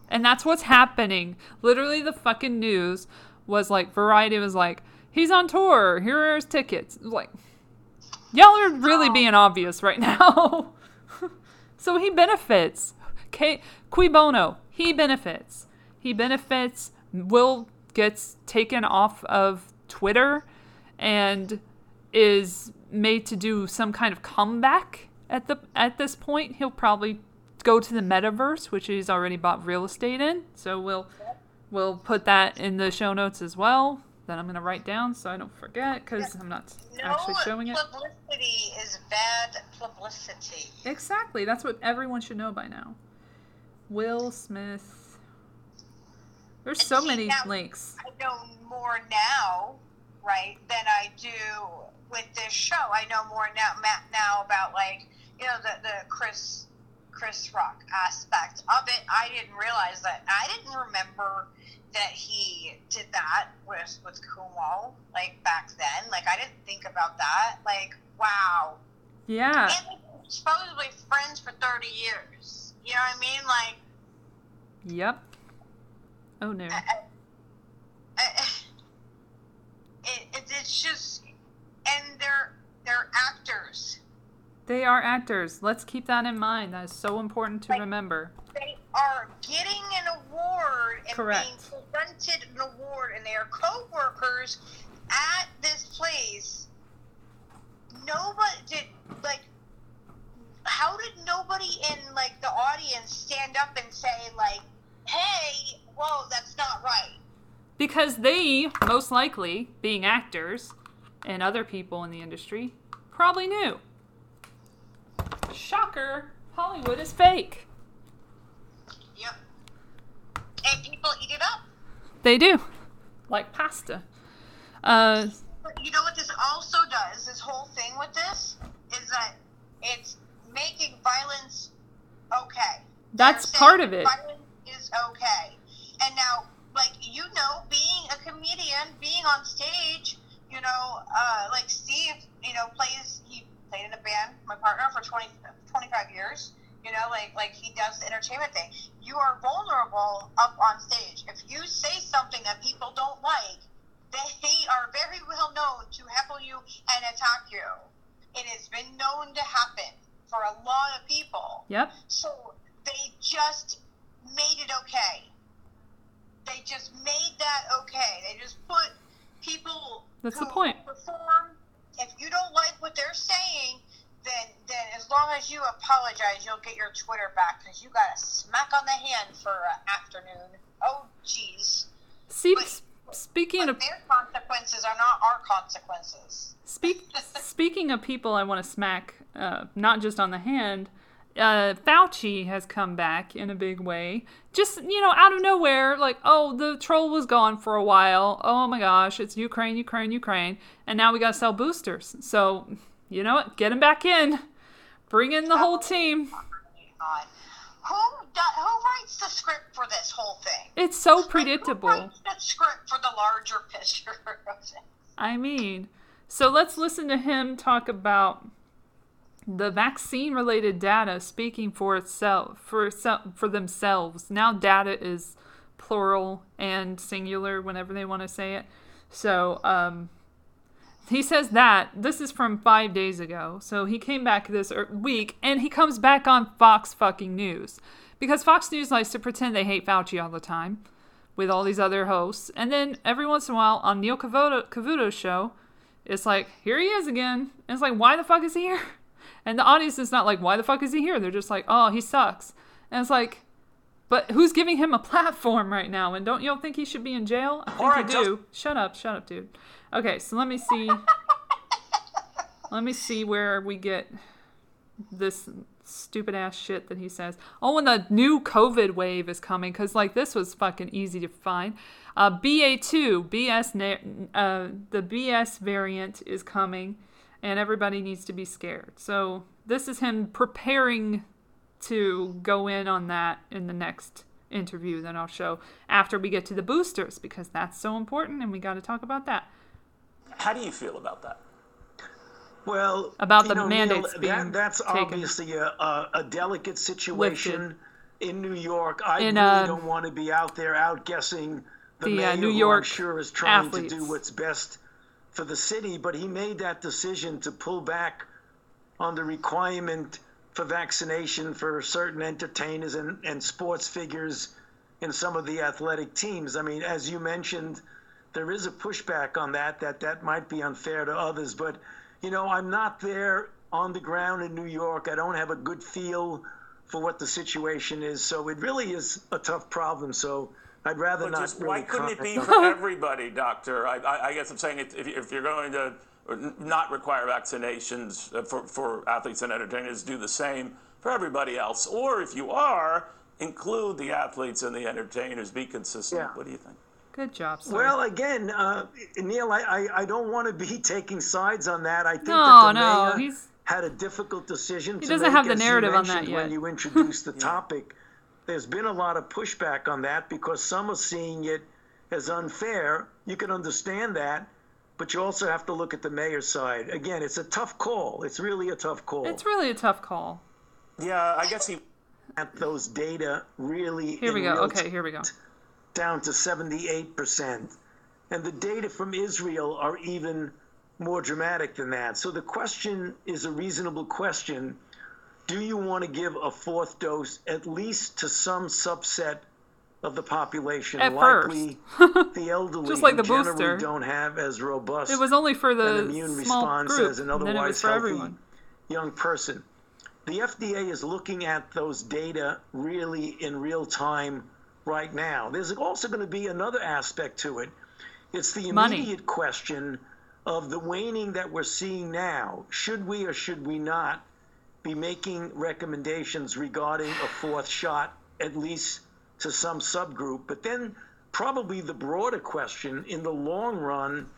[SPEAKER 1] And that's what's happening. Literally the fucking news was like variety was like he's on tour. Here are his tickets. Like y'all are really being obvious right now. So he benefits. Okay cui bono? He benefits. He benefits will gets taken off of twitter and is made to do some kind of comeback at the at this point. He'll probably go to the metaverse, which he's already bought real estate in. So we'll we'll put that in the show notes as well. That I'm going to write down so I don't forget because I'm not
[SPEAKER 2] no
[SPEAKER 1] actually showing it.
[SPEAKER 2] Publicity is bad publicity.
[SPEAKER 1] Exactly. That's what everyone should know by now. Will Smith. There's and so see, many links.
[SPEAKER 2] I know more now, right, than I do with this show. I know more now now about like you know the the Chris Chris Rock aspect of it. I didn't realize that. I didn't remember that he did that with with Cuomo like back then. Like I didn't think about that. Like wow.
[SPEAKER 1] Yeah.
[SPEAKER 2] And supposedly friends for thirty years. You know what I mean? Like.
[SPEAKER 1] Yep. Oh no. I,
[SPEAKER 2] I, I, it, it, it's just and they're they're actors.
[SPEAKER 1] They are actors. Let's keep that in mind. That is so important to like, remember.
[SPEAKER 2] They are getting an award and
[SPEAKER 1] Correct.
[SPEAKER 2] being presented an award, and they are co-workers at this place. Nobody did like. How did nobody in like the audience stand up and say like, "Hey, whoa, that's not right"?
[SPEAKER 1] Because they most likely, being actors, and other people in the industry probably knew. Shocker, Hollywood is fake.
[SPEAKER 2] Yep. And people eat it up.
[SPEAKER 1] They do. Like pasta. Uh,
[SPEAKER 2] you know what this also does? This whole thing with this is that it's making violence okay.
[SPEAKER 1] That's part of it.
[SPEAKER 2] Violence is okay. And now, like, you know, being a comedian, being on stage, you know, uh, like Steve, you know, plays, he played in a band, my partner, for 20, 25 years. You know, like like he does the entertainment thing. You are vulnerable up on stage. If you say something that people don't like, they are very well known to heckle you and attack you. It has been known to happen for a lot of people.
[SPEAKER 1] Yep.
[SPEAKER 2] So they just made it okay. They just made that okay. They just put people
[SPEAKER 1] That's the point.
[SPEAKER 2] perform. If you don't like what they're saying, then then as long as you apologize, you'll get your Twitter back because you got a smack on the hand for an afternoon. Oh, jeez.
[SPEAKER 1] See, speaking of
[SPEAKER 2] Their consequences are not our consequences.
[SPEAKER 1] Speak, speaking of people I want to smack, uh, not just on the hand, uh, Fauci has come back in a big way. Just, you know, out of nowhere, like, oh, the troll was gone for a while. Oh my gosh, it's Ukraine, Ukraine, Ukraine. And now we got to sell boosters. So, you know what? Get him back in. Bring in the whole team.
[SPEAKER 2] God. Who do, who writes the script for this whole thing?
[SPEAKER 1] It's so
[SPEAKER 2] Who
[SPEAKER 1] predictable.
[SPEAKER 2] writes the script for the larger picture?
[SPEAKER 1] I mean, so let's listen to him talk about the vaccine related data speaking for itself for for themselves. Now data is plural and singular whenever they want to say it. So, um he says that this is from 5 days ago. So he came back this er- week and he comes back on Fox fucking News because Fox News likes to pretend they hate Fauci all the time with all these other hosts. And then every once in a while on Neil Cavuto, Cavuto's show, it's like, here he is again. And it's like, why the fuck is he here? And the audience is not like, why the fuck is he here? They're just like, oh, he sucks. And it's like, but who's giving him a platform right now? And don't y'all think he should be in jail? I think
[SPEAKER 3] All right,
[SPEAKER 1] you do. Shut up, shut up, dude. Okay, so let me see. let me see where we get this stupid ass shit that he says. Oh, and the new COVID wave is coming because like this was fucking easy to find. Uh, BA2, BS, na- uh, the BS variant is coming, and everybody needs to be scared. So this is him preparing to go in on that in the next interview that I'll show after we get to the boosters because that's so important and we got to talk about that.
[SPEAKER 3] How do you feel about that?
[SPEAKER 21] Well,
[SPEAKER 1] About
[SPEAKER 21] you
[SPEAKER 1] the
[SPEAKER 21] know,
[SPEAKER 1] mandates
[SPEAKER 21] Neil,
[SPEAKER 1] being
[SPEAKER 21] that, that's
[SPEAKER 1] taken.
[SPEAKER 21] obviously a, a, a delicate situation in New York. I
[SPEAKER 1] In,
[SPEAKER 21] really
[SPEAKER 1] uh,
[SPEAKER 21] don't want to be out there outguessing the,
[SPEAKER 1] the, uh,
[SPEAKER 21] mayor,
[SPEAKER 1] New
[SPEAKER 21] who
[SPEAKER 1] York
[SPEAKER 21] I'm sure is trying
[SPEAKER 1] athletes.
[SPEAKER 21] to do what's best for the city. But he made that decision to pull back on the requirement for vaccination for certain entertainers and, and sports figures in some of the athletic teams. I mean, as you mentioned, there is a pushback on that, that that might be unfair to others. But, you know, I'm not there on the ground in New York. I don't have a good feel for what the situation is. So it really is a tough problem. So I'd rather
[SPEAKER 3] But
[SPEAKER 21] not
[SPEAKER 3] just,
[SPEAKER 21] really
[SPEAKER 3] why couldn't it be
[SPEAKER 21] comment
[SPEAKER 3] for everybody, doctor? I, I, I guess I'm saying if, if you're going to not require vaccinations uh, for, for athletes and entertainers, do the same for everybody else. Or if you are, include the athletes and the entertainers. Be consistent.
[SPEAKER 21] Yeah.
[SPEAKER 3] What do you think?
[SPEAKER 1] Good job, sir.
[SPEAKER 21] Well, again, uh, Neil, I, I, I don't want to be taking sides on that. I think
[SPEAKER 1] No,
[SPEAKER 21] that the
[SPEAKER 1] no,
[SPEAKER 21] mayor
[SPEAKER 1] he's-
[SPEAKER 21] had a difficult decision.
[SPEAKER 1] He
[SPEAKER 21] to
[SPEAKER 1] doesn't
[SPEAKER 21] make,
[SPEAKER 1] have the narrative on that yet.
[SPEAKER 21] When you introduced the topic, there's been a lot of pushback on that because some are seeing it as unfair. You can understand that, but you also have to look at the mayor's side. Again, it's a tough call. It's really a tough call.
[SPEAKER 1] It's really a tough call.
[SPEAKER 3] Yeah, I guess he.
[SPEAKER 21] At those data really.
[SPEAKER 1] Here we go.
[SPEAKER 21] real
[SPEAKER 1] Okay, here we go.
[SPEAKER 21] down to 78%. And the data from Israel are even more dramatic than that. So the question is a reasonable question. Do you want to give a fourth dose at least to some subset of the population?
[SPEAKER 1] At
[SPEAKER 21] Likely the elderly
[SPEAKER 1] Just like the
[SPEAKER 21] generally
[SPEAKER 1] booster.
[SPEAKER 21] don't have as robust
[SPEAKER 1] It was only for the
[SPEAKER 21] an immune
[SPEAKER 1] small
[SPEAKER 21] response
[SPEAKER 1] group,
[SPEAKER 21] as an
[SPEAKER 1] and then it
[SPEAKER 21] otherwise healthy
[SPEAKER 1] everyone.
[SPEAKER 21] young person. The FDA is looking at those data really in real time right now. There's also going to be another aspect to it. It's the
[SPEAKER 1] Money.
[SPEAKER 21] immediate question of the waning that we're seeing now. Should we or should we not be making recommendations regarding a fourth shot, at least to some subgroup? But then, probably the broader question in the long run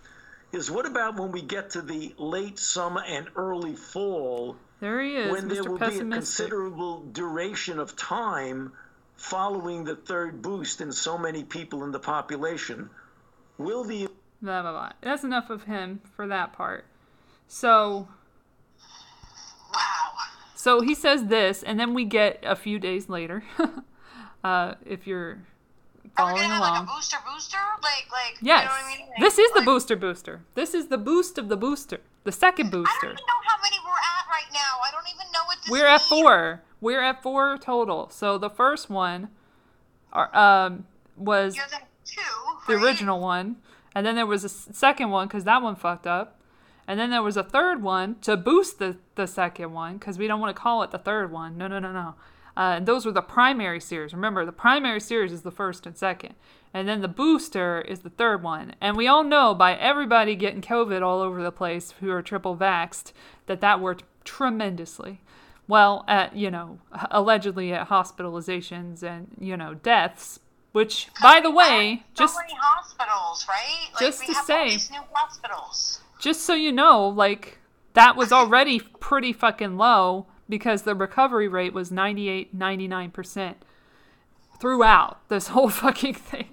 [SPEAKER 21] is what about when we get to the late summer and early fall?
[SPEAKER 1] There he is,
[SPEAKER 21] when there will be a considerable duration of time following the third boost in so many people in the population. Will the
[SPEAKER 1] Blah blah blah. That's enough of him for that part. So. So he says this, and then we get a few days later. uh, if you're following
[SPEAKER 2] Have
[SPEAKER 1] along.
[SPEAKER 2] like a booster booster? Like, like,
[SPEAKER 1] Yes.
[SPEAKER 2] you know what I mean? Like,
[SPEAKER 1] This is the booster booster. This is the boost of the booster. The second
[SPEAKER 2] I don't
[SPEAKER 1] booster.
[SPEAKER 2] even know how many we're at right now. I don't even know what this
[SPEAKER 1] We're at four. We're at four total. So the first one are, um, was
[SPEAKER 2] the two.
[SPEAKER 1] the original one. And then there was a second one because that one fucked up. And then there was a third one to boost the, the second one because we don't want to call it the third one. No, no, no, no. Uh, and those were the primary series. Remember, the primary series is the first and second. And then the booster is the third one. And we all know by everybody getting COVID all over the place who are triple vaxxed that that worked tremendously. Well, at, you know, allegedly at hospitalizations and, you know, deaths, which, by the way, just
[SPEAKER 2] so many hospitals, right? Like,
[SPEAKER 1] just
[SPEAKER 2] we
[SPEAKER 1] to say- just so you know, like that was already pretty fucking low because the recovery rate was 98, 99% throughout this whole fucking thing,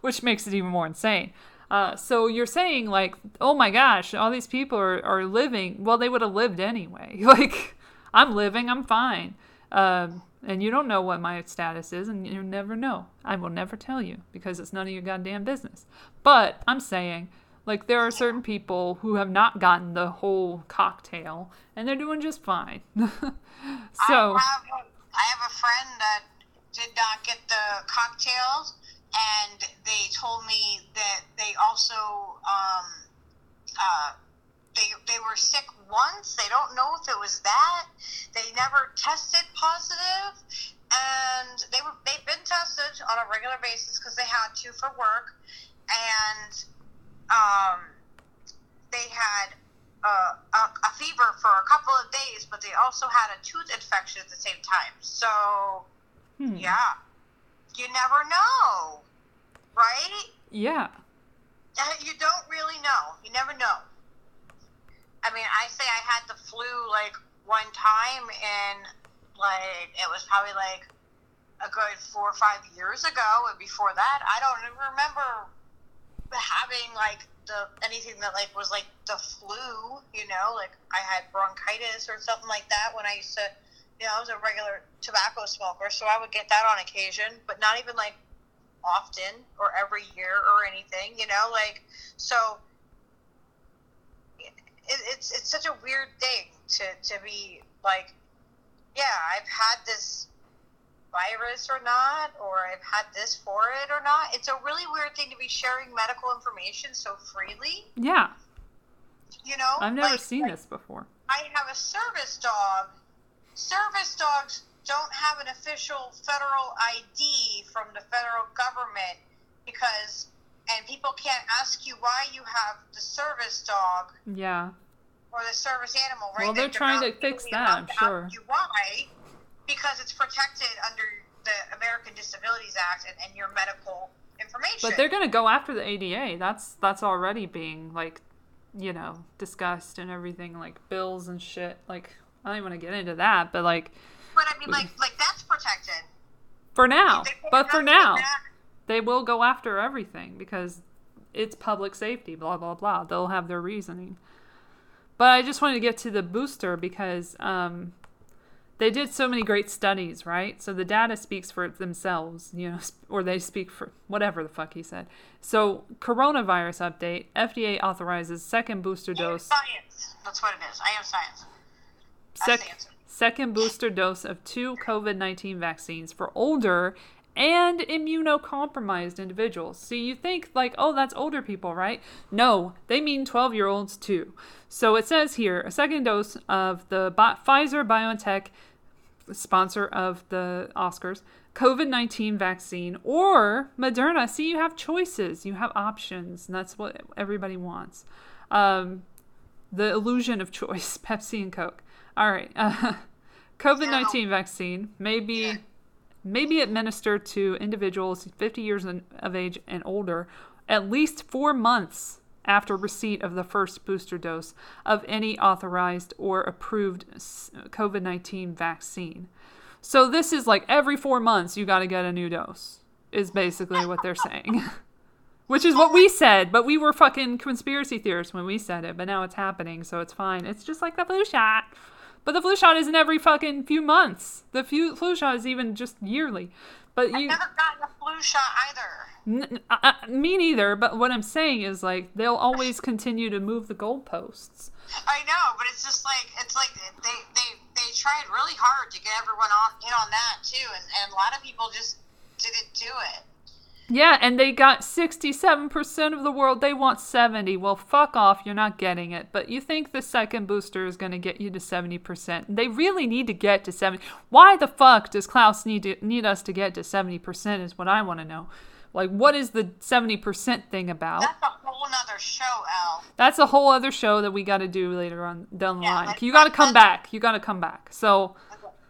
[SPEAKER 1] which makes it even more insane. Uh, so you're saying like, oh my gosh, all these people are, are living. Well, they would have lived anyway. Like, I'm living, I'm fine. Um, and you don't know what my status is, and you never know. I will never tell you because it's none of your goddamn business. But I'm saying, like, there are certain people who have not gotten the whole cocktail, and they're doing just fine. so,
[SPEAKER 2] I have, I have a friend that did not get the cocktails, and they told me that they also um, uh, they they were sick once. They don't know if it was that. They never tested positive, and they were they've been tested on a regular basis because they had to for work, and um, they had uh, a, a fever for a couple of days, but they also had a tooth infection at the same time. So,
[SPEAKER 1] Hmm.
[SPEAKER 2] yeah, you never know, right?
[SPEAKER 1] yeah.
[SPEAKER 2] Uh, You don't really know. You never know. I mean, I say I had the flu like one time, and like it was probably like a good four or five years ago. And before that, I don't even remember having like the anything that like was like the flu. You know, like I had bronchitis or something like that when I used to. You know, I was a regular tobacco smoker, so I would get that on occasion, but not even like often or every year or anything. You know, like so it, it's it's such a weird thing to to be like, yeah, I've had this virus or not, or I've had this for it or not. It's a really weird thing to be sharing medical information so freely.
[SPEAKER 1] Yeah.
[SPEAKER 2] You know,
[SPEAKER 1] I've never
[SPEAKER 2] Like-
[SPEAKER 1] seen
[SPEAKER 2] like,
[SPEAKER 1] this before.
[SPEAKER 2] I have a service dog. Service dogs don't have an official federal ID from the federal government because, and people can't ask you why you have the service dog
[SPEAKER 1] Yeah.
[SPEAKER 2] or the service animal, right?
[SPEAKER 1] Well, they're trying to fix that, I'm sure.
[SPEAKER 2] ask You why? Because it's protected under the American Disabilities Act and, and your medical information.
[SPEAKER 1] But they're gonna go after the ADA. That's that's already being like, you know, discussed and everything, like bills and shit. Like I don't even want to get into that, but like
[SPEAKER 2] But I mean, like, like that's protected.
[SPEAKER 1] for now.
[SPEAKER 2] Can't
[SPEAKER 1] But for now, they will go after everything because it's public safety. Blah blah blah. They'll have their reasoning. But I just wanted to get to the booster because um, they did so many great studies, right? So the data speaks for themselves, you know, or they speak for whatever the fuck he said. So coronavirus update: FDA authorizes second booster dose.
[SPEAKER 2] Science. That's what it is. I am science.
[SPEAKER 1] Sec- second booster dose of two COVID 19 vaccines for older and immunocompromised individuals. So you think, like, oh, that's older people, right? No, they mean 12 year olds too. So it says here a second dose of the Pfizer BioNTech, sponsor of the Oscars, COVID 19 vaccine or Moderna. See, you have choices, you have options, and that's what everybody wants. Um, the illusion of choice Pepsi and Coke. All right. Uh, COVID 19 vaccine may be, may be administered to individuals 50 years of age and older at least four months after receipt of the first booster dose of any authorized or approved COVID 19 vaccine. So this is like every four months you got to get a new dose, is basically what they're saying. Which is what we said, but we were fucking conspiracy theorists when we said it, but now it's happening, so it's fine. It's just like the flu shot. But the flu shot isn't every fucking few months. The flu, flu shot is even just yearly. But you
[SPEAKER 2] I've never gotten a flu shot either.
[SPEAKER 1] N- uh, uh, me neither, but what I'm saying is like they'll always continue to move the goalposts.
[SPEAKER 2] I know, but it's just like it's like they they they tried really hard to get everyone on in on that too, and, and a lot of people just didn't do it.
[SPEAKER 1] Yeah, and they got 67% of the world. They want 70. Well, fuck off. You're not getting it. But you think the second booster is going to get you to 70%. They really need to get to 70. Why the fuck does Klaus need to need us to get to 70% is what I want to know. Like what is the 70% thing about?
[SPEAKER 2] That's a whole nother show, Al.
[SPEAKER 1] That's a whole other show that we got to do later on down the line. You got to come back. You got to come back. So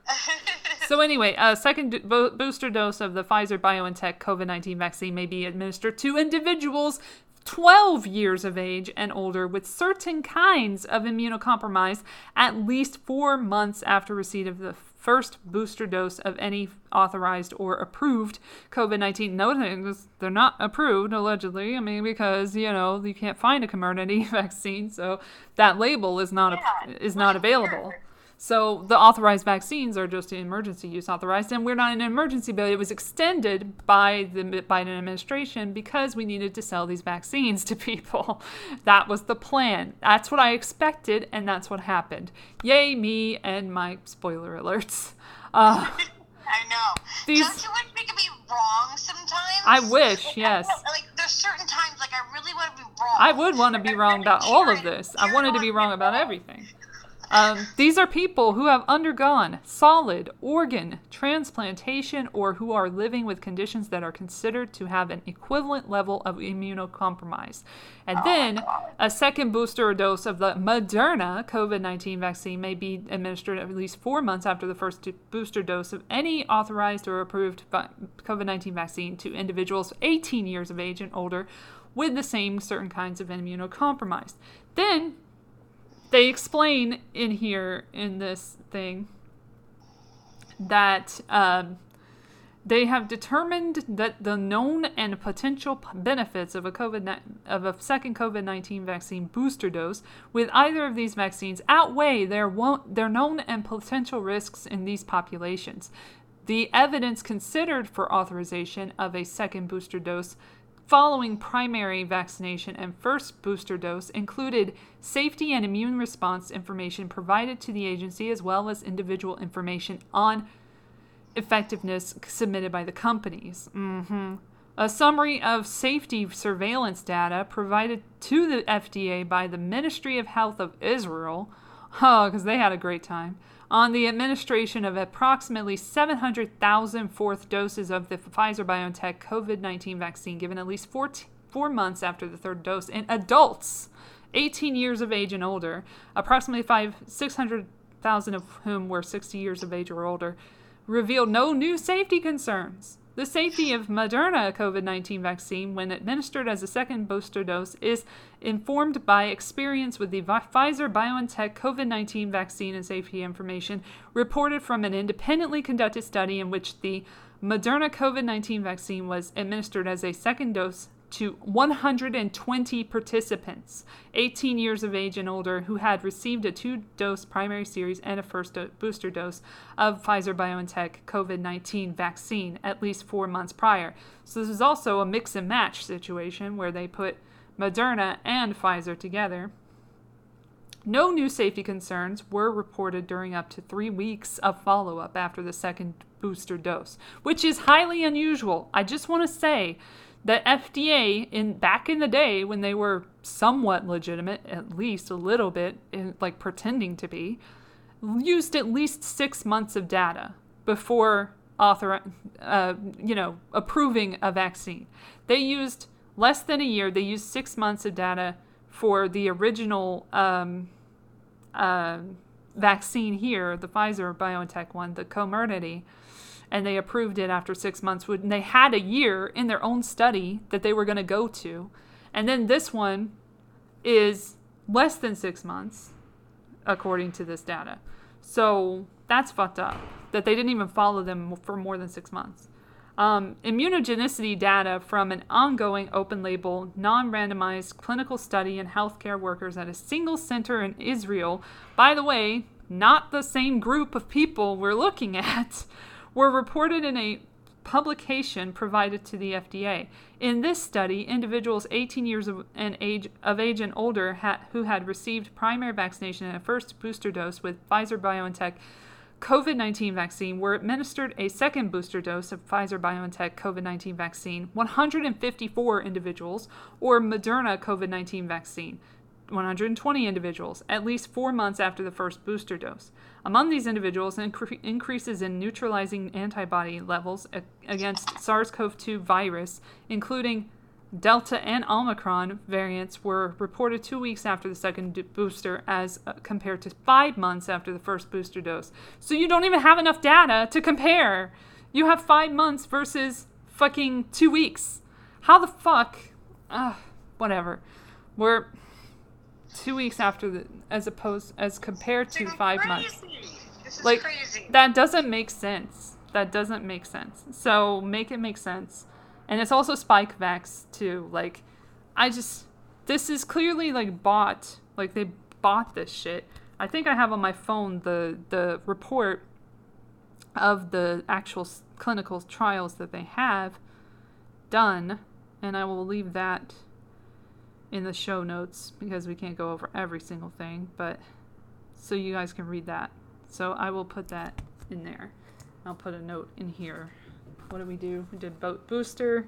[SPEAKER 1] so anyway, a second bo- booster dose of the Pfizer BioNTech COVID-19 vaccine may be administered to individuals 12 years of age and older with certain kinds of immunocompromise at least 4 months after receipt of the first booster dose of any authorized or approved COVID-19. No, they're not approved allegedly. I mean because, you know, you can't find a Comirnaty vaccine, so that label is not a, is not available. So the authorized vaccines are just emergency use authorized, and we're not in an emergency, but it was extended by the Biden administration because we needed to sell these vaccines to people. That was the plan. That's what I expected, and that's what happened. Yay, me and my spoiler alerts. Uh,
[SPEAKER 2] I know.
[SPEAKER 1] These-
[SPEAKER 2] Don't you wish we could be wrong sometimes?
[SPEAKER 1] I wish,
[SPEAKER 2] Like,
[SPEAKER 1] yes.
[SPEAKER 2] I- Like there's certain times like I really want to be wrong.
[SPEAKER 1] I would want to be wrong about all of this. I wanted to be wrong about everything. Um, these are people who have undergone solid organ transplantation or who are living with conditions that are considered to have an equivalent level of immunocompromise. And then a second booster dose of the Moderna COVID 19 vaccine may be administered at least four months after the first booster dose of any authorized or approved COVID 19 vaccine to individuals 18 years of age and older with the same certain kinds of immunocompromise. Then they explain in here in this thing that um, they have determined that the known and potential benefits of a COVID of a second COVID nineteen vaccine booster dose with either of these vaccines outweigh their their known and potential risks in these populations. The evidence considered for authorization of a second booster dose following primary vaccination and first booster dose included safety and immune response information provided to the agency as well as individual information on effectiveness submitted by the companies. hmm A summary of safety surveillance data provided to the FDA by the Ministry of Health of Israel, oh, because they had a great time, on the administration of approximately 700,000 fourth doses of the Pfizer BioNTech COVID 19 vaccine given at least four, t- four months after the third dose in adults 18 years of age and older, approximately five, 600,000 of whom were 60 years of age or older, revealed no new safety concerns. The safety of Moderna COVID 19 vaccine, when administered as a second booster dose, is informed by experience with the Pfizer BioNTech COVID 19 vaccine and safety information reported from an independently conducted study in which the Moderna COVID 19 vaccine was administered as a second dose to 120 participants, 18 years of age and older, who had received a two dose primary series and a first do- booster dose of Pfizer BioNTech COVID 19 vaccine at least four months prior. So, this is also a mix and match situation where they put Moderna and Pfizer together. No new safety concerns were reported during up to three weeks of follow up after the second booster dose, which is highly unusual. I just want to say that FDA in back in the day when they were somewhat legitimate, at least a little bit, in, like pretending to be, used at least six months of data before author, uh, you know, approving a vaccine. They used less than a year. They used six months of data for the original um, uh, vaccine here, the Pfizer BioNTech one, the Comirnaty and they approved it after six months. They had a year in their own study that they were going to go to, and then this one is less than six months, according to this data. So that's fucked up that they didn't even follow them for more than six months. Um, immunogenicity data from an ongoing open label, non randomized clinical study in healthcare workers at a single center in Israel. By the way, not the same group of people we're looking at, were reported in a publication provided to the FDA. In this study, individuals 18 years of, age, of age and older ha- who had received primary vaccination and a first booster dose with Pfizer BioNTech COVID 19 vaccine were administered a second booster dose of Pfizer BioNTech COVID 19 vaccine, 154 individuals, or Moderna COVID 19 vaccine, 120 individuals, at least four months after the first booster dose. Among these individuals, incre- increases in neutralizing antibody levels a- against SARS CoV 2 virus, including Delta and Omicron variants, were reported two weeks after the second booster, as uh, compared to five months after the first booster dose. So you don't even have enough data to compare. You have five months versus fucking two weeks. How the fuck? Ugh, whatever. We're two weeks after the as opposed as compared to five months. like that doesn't make sense. That doesn't make sense. So make it make sense. And it's also Spikevax too. Like I just this is clearly like bought. Like they bought this shit. I think I have on my phone the the report of the actual clinical trials that they have done, and I will leave that in the show notes because we can't go over every single thing, but so you guys can read that. So I will put that in there. I'll put a note in here. What did we do? We did boat booster.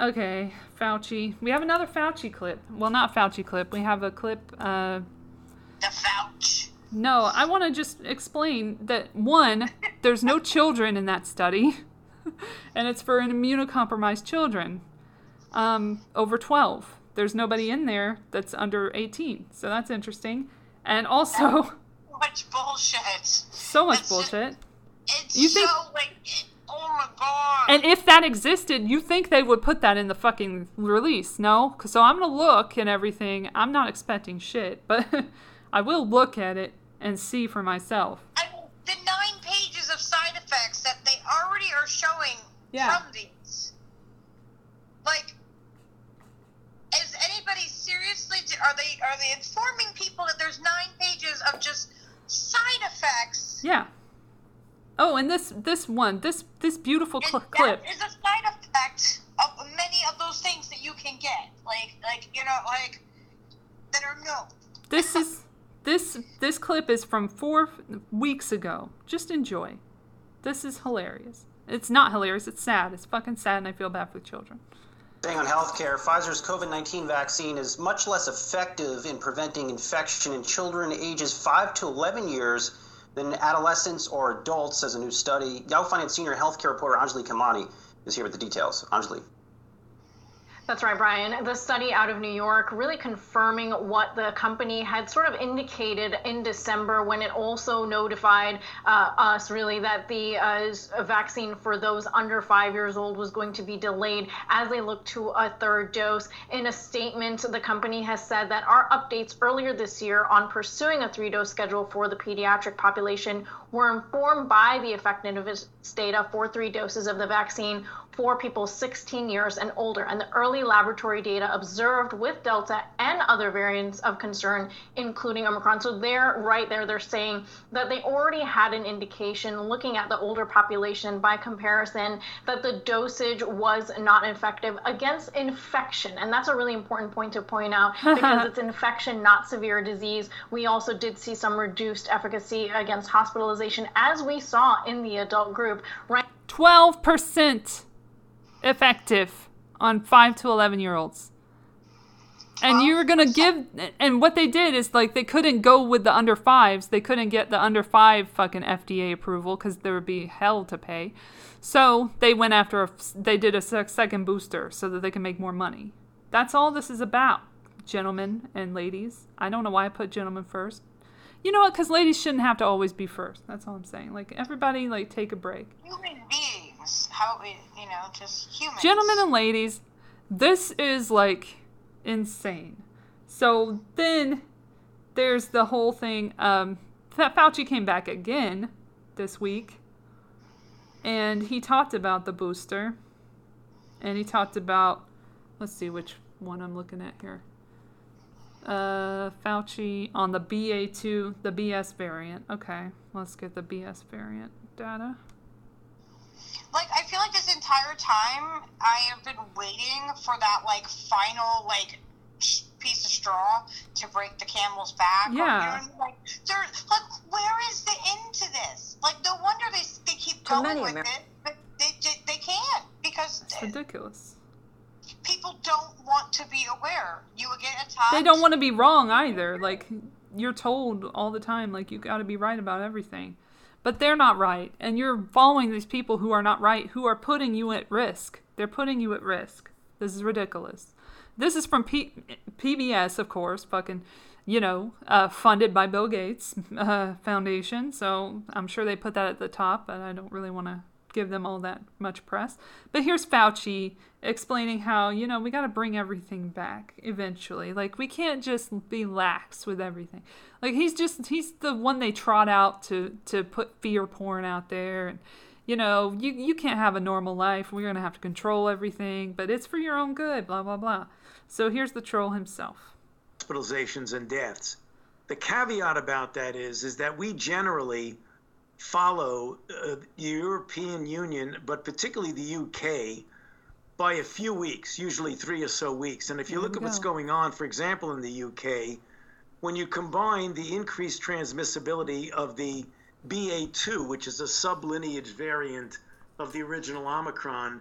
[SPEAKER 1] Okay, Fauci. We have another Fauci clip. Well, not Fauci clip. We have a clip. Uh,
[SPEAKER 2] The Fauci.
[SPEAKER 1] no, I want to just explain that one, there's no children in that study, and it's for an immunocompromised children um, over 12. There's nobody in there that's under 18, so that's interesting. And also,
[SPEAKER 2] So much bullshit.
[SPEAKER 1] so much
[SPEAKER 2] It's
[SPEAKER 1] bullshit.
[SPEAKER 2] It's
[SPEAKER 1] You think-
[SPEAKER 2] so like, oh my god.
[SPEAKER 1] And if that existed, you think they would put that in the fucking release? no? so I'm gonna look and everything. I'm not expecting shit, but I will look at it and see for myself.
[SPEAKER 2] I mean, the nine pages of side effects that they already are showing
[SPEAKER 1] Yeah.
[SPEAKER 2] from these. Like, seriously? Are they are they informing people that there's nine pages of just side effects?
[SPEAKER 1] Yeah. Oh, and this this one, this this beautiful cl- clip.
[SPEAKER 2] That is a side effect of many of those things that you can get. Like like you know like that are known.
[SPEAKER 1] This is this this clip is from four weeks ago. Just enjoy. This is hilarious. It's not hilarious. It's sad. It's fucking sad, and I feel bad for the children.
[SPEAKER 22] Staying on healthcare, Pfizer's COVID 19 vaccine is much less effective in preventing infection in children ages 5 to 11 years than adolescents or adults, says a new study. Yahoo Finance senior healthcare reporter Anjalee Khemlani is here with the details. Anjalee.
[SPEAKER 23] That's right, Brian. The study out of New York really confirming what the company had sort of indicated in December when it also notified uh, us really that the uh, vaccine for those under five years old was going to be delayed as they look to a third dose. In a statement, the company has said that our updates earlier this year on pursuing a three dose schedule for the pediatric population were informed by the effectiveness data for three doses of the vaccine for people 16 years and older, and the early laboratory data observed with Delta and other variants of concern, including Omicron. So they're right there, they're saying that they already had an indication looking at the older population by comparison that the dosage was not effective against infection. And that's a really important point to point out because it's infection, not severe disease. We also did see some reduced efficacy against hospitalization, as we saw in the adult group, right?
[SPEAKER 1] 12% effective on 5 to 11 year olds. And you were going to give and what they did is like they couldn't go with the under 5s. They couldn't get the under 5 fucking FDA approval cuz there would be hell to pay. So, they went after a, they did a second booster so that they can make more money. That's all this is about, gentlemen and ladies. I don't know why I put gentlemen first. You know what? Because ladies shouldn't have to always be first. That's all I'm saying. Like everybody, like take a break.
[SPEAKER 2] Human beings, how we, you know, just humans.
[SPEAKER 1] Gentlemen and ladies, this is like insane. So then there's the whole thing. Um, Fauci came back again this week, and he talked about the booster, and he talked about. Let's see which one I'm looking at here. Uh, Fauci on the BA2, the BS variant. Okay, let's get the BS variant data.
[SPEAKER 2] Like, I feel like this entire time I have been waiting for that, like, final, like, piece of straw to break the camel's back.
[SPEAKER 1] Yeah.
[SPEAKER 2] Or, you know, like, there, like, where is the end to this? Like, no wonder they, they keep going with it, but they, they, they can't because
[SPEAKER 1] it's ridiculous.
[SPEAKER 2] People don't want to be aware. You get attacked.
[SPEAKER 1] They don't want to be wrong either. Like, you're told all the time, like, you got to be right about everything. But they're not right. And you're following these people who are not right, who are putting you at risk. They're putting you at risk. This is ridiculous. This is from P- PBS, of course, fucking, you know, uh, funded by Bill Gates uh, Foundation. So I'm sure they put that at the top, but I don't really want to give them all that much press. But here's Fauci explaining how, you know, we got to bring everything back eventually. Like, we can't just be lax with everything. Like, he's just, he's the one they trot out to, to put fear porn out there. And, you know, you, you can't have a normal life. We're going to have to control everything, but it's for your own good, blah, blah, blah. So here's the troll himself.
[SPEAKER 21] Hospitalizations and deaths. The caveat about that is is that we generally follow uh, the European Union, but particularly the UK, by a few weeks, usually three or so weeks. And if you
[SPEAKER 1] There
[SPEAKER 21] look
[SPEAKER 1] we
[SPEAKER 21] at what's going on, for example, in the UK, when you combine the increased transmissibility of the BA2, which is a sublineage variant of the original Omicron,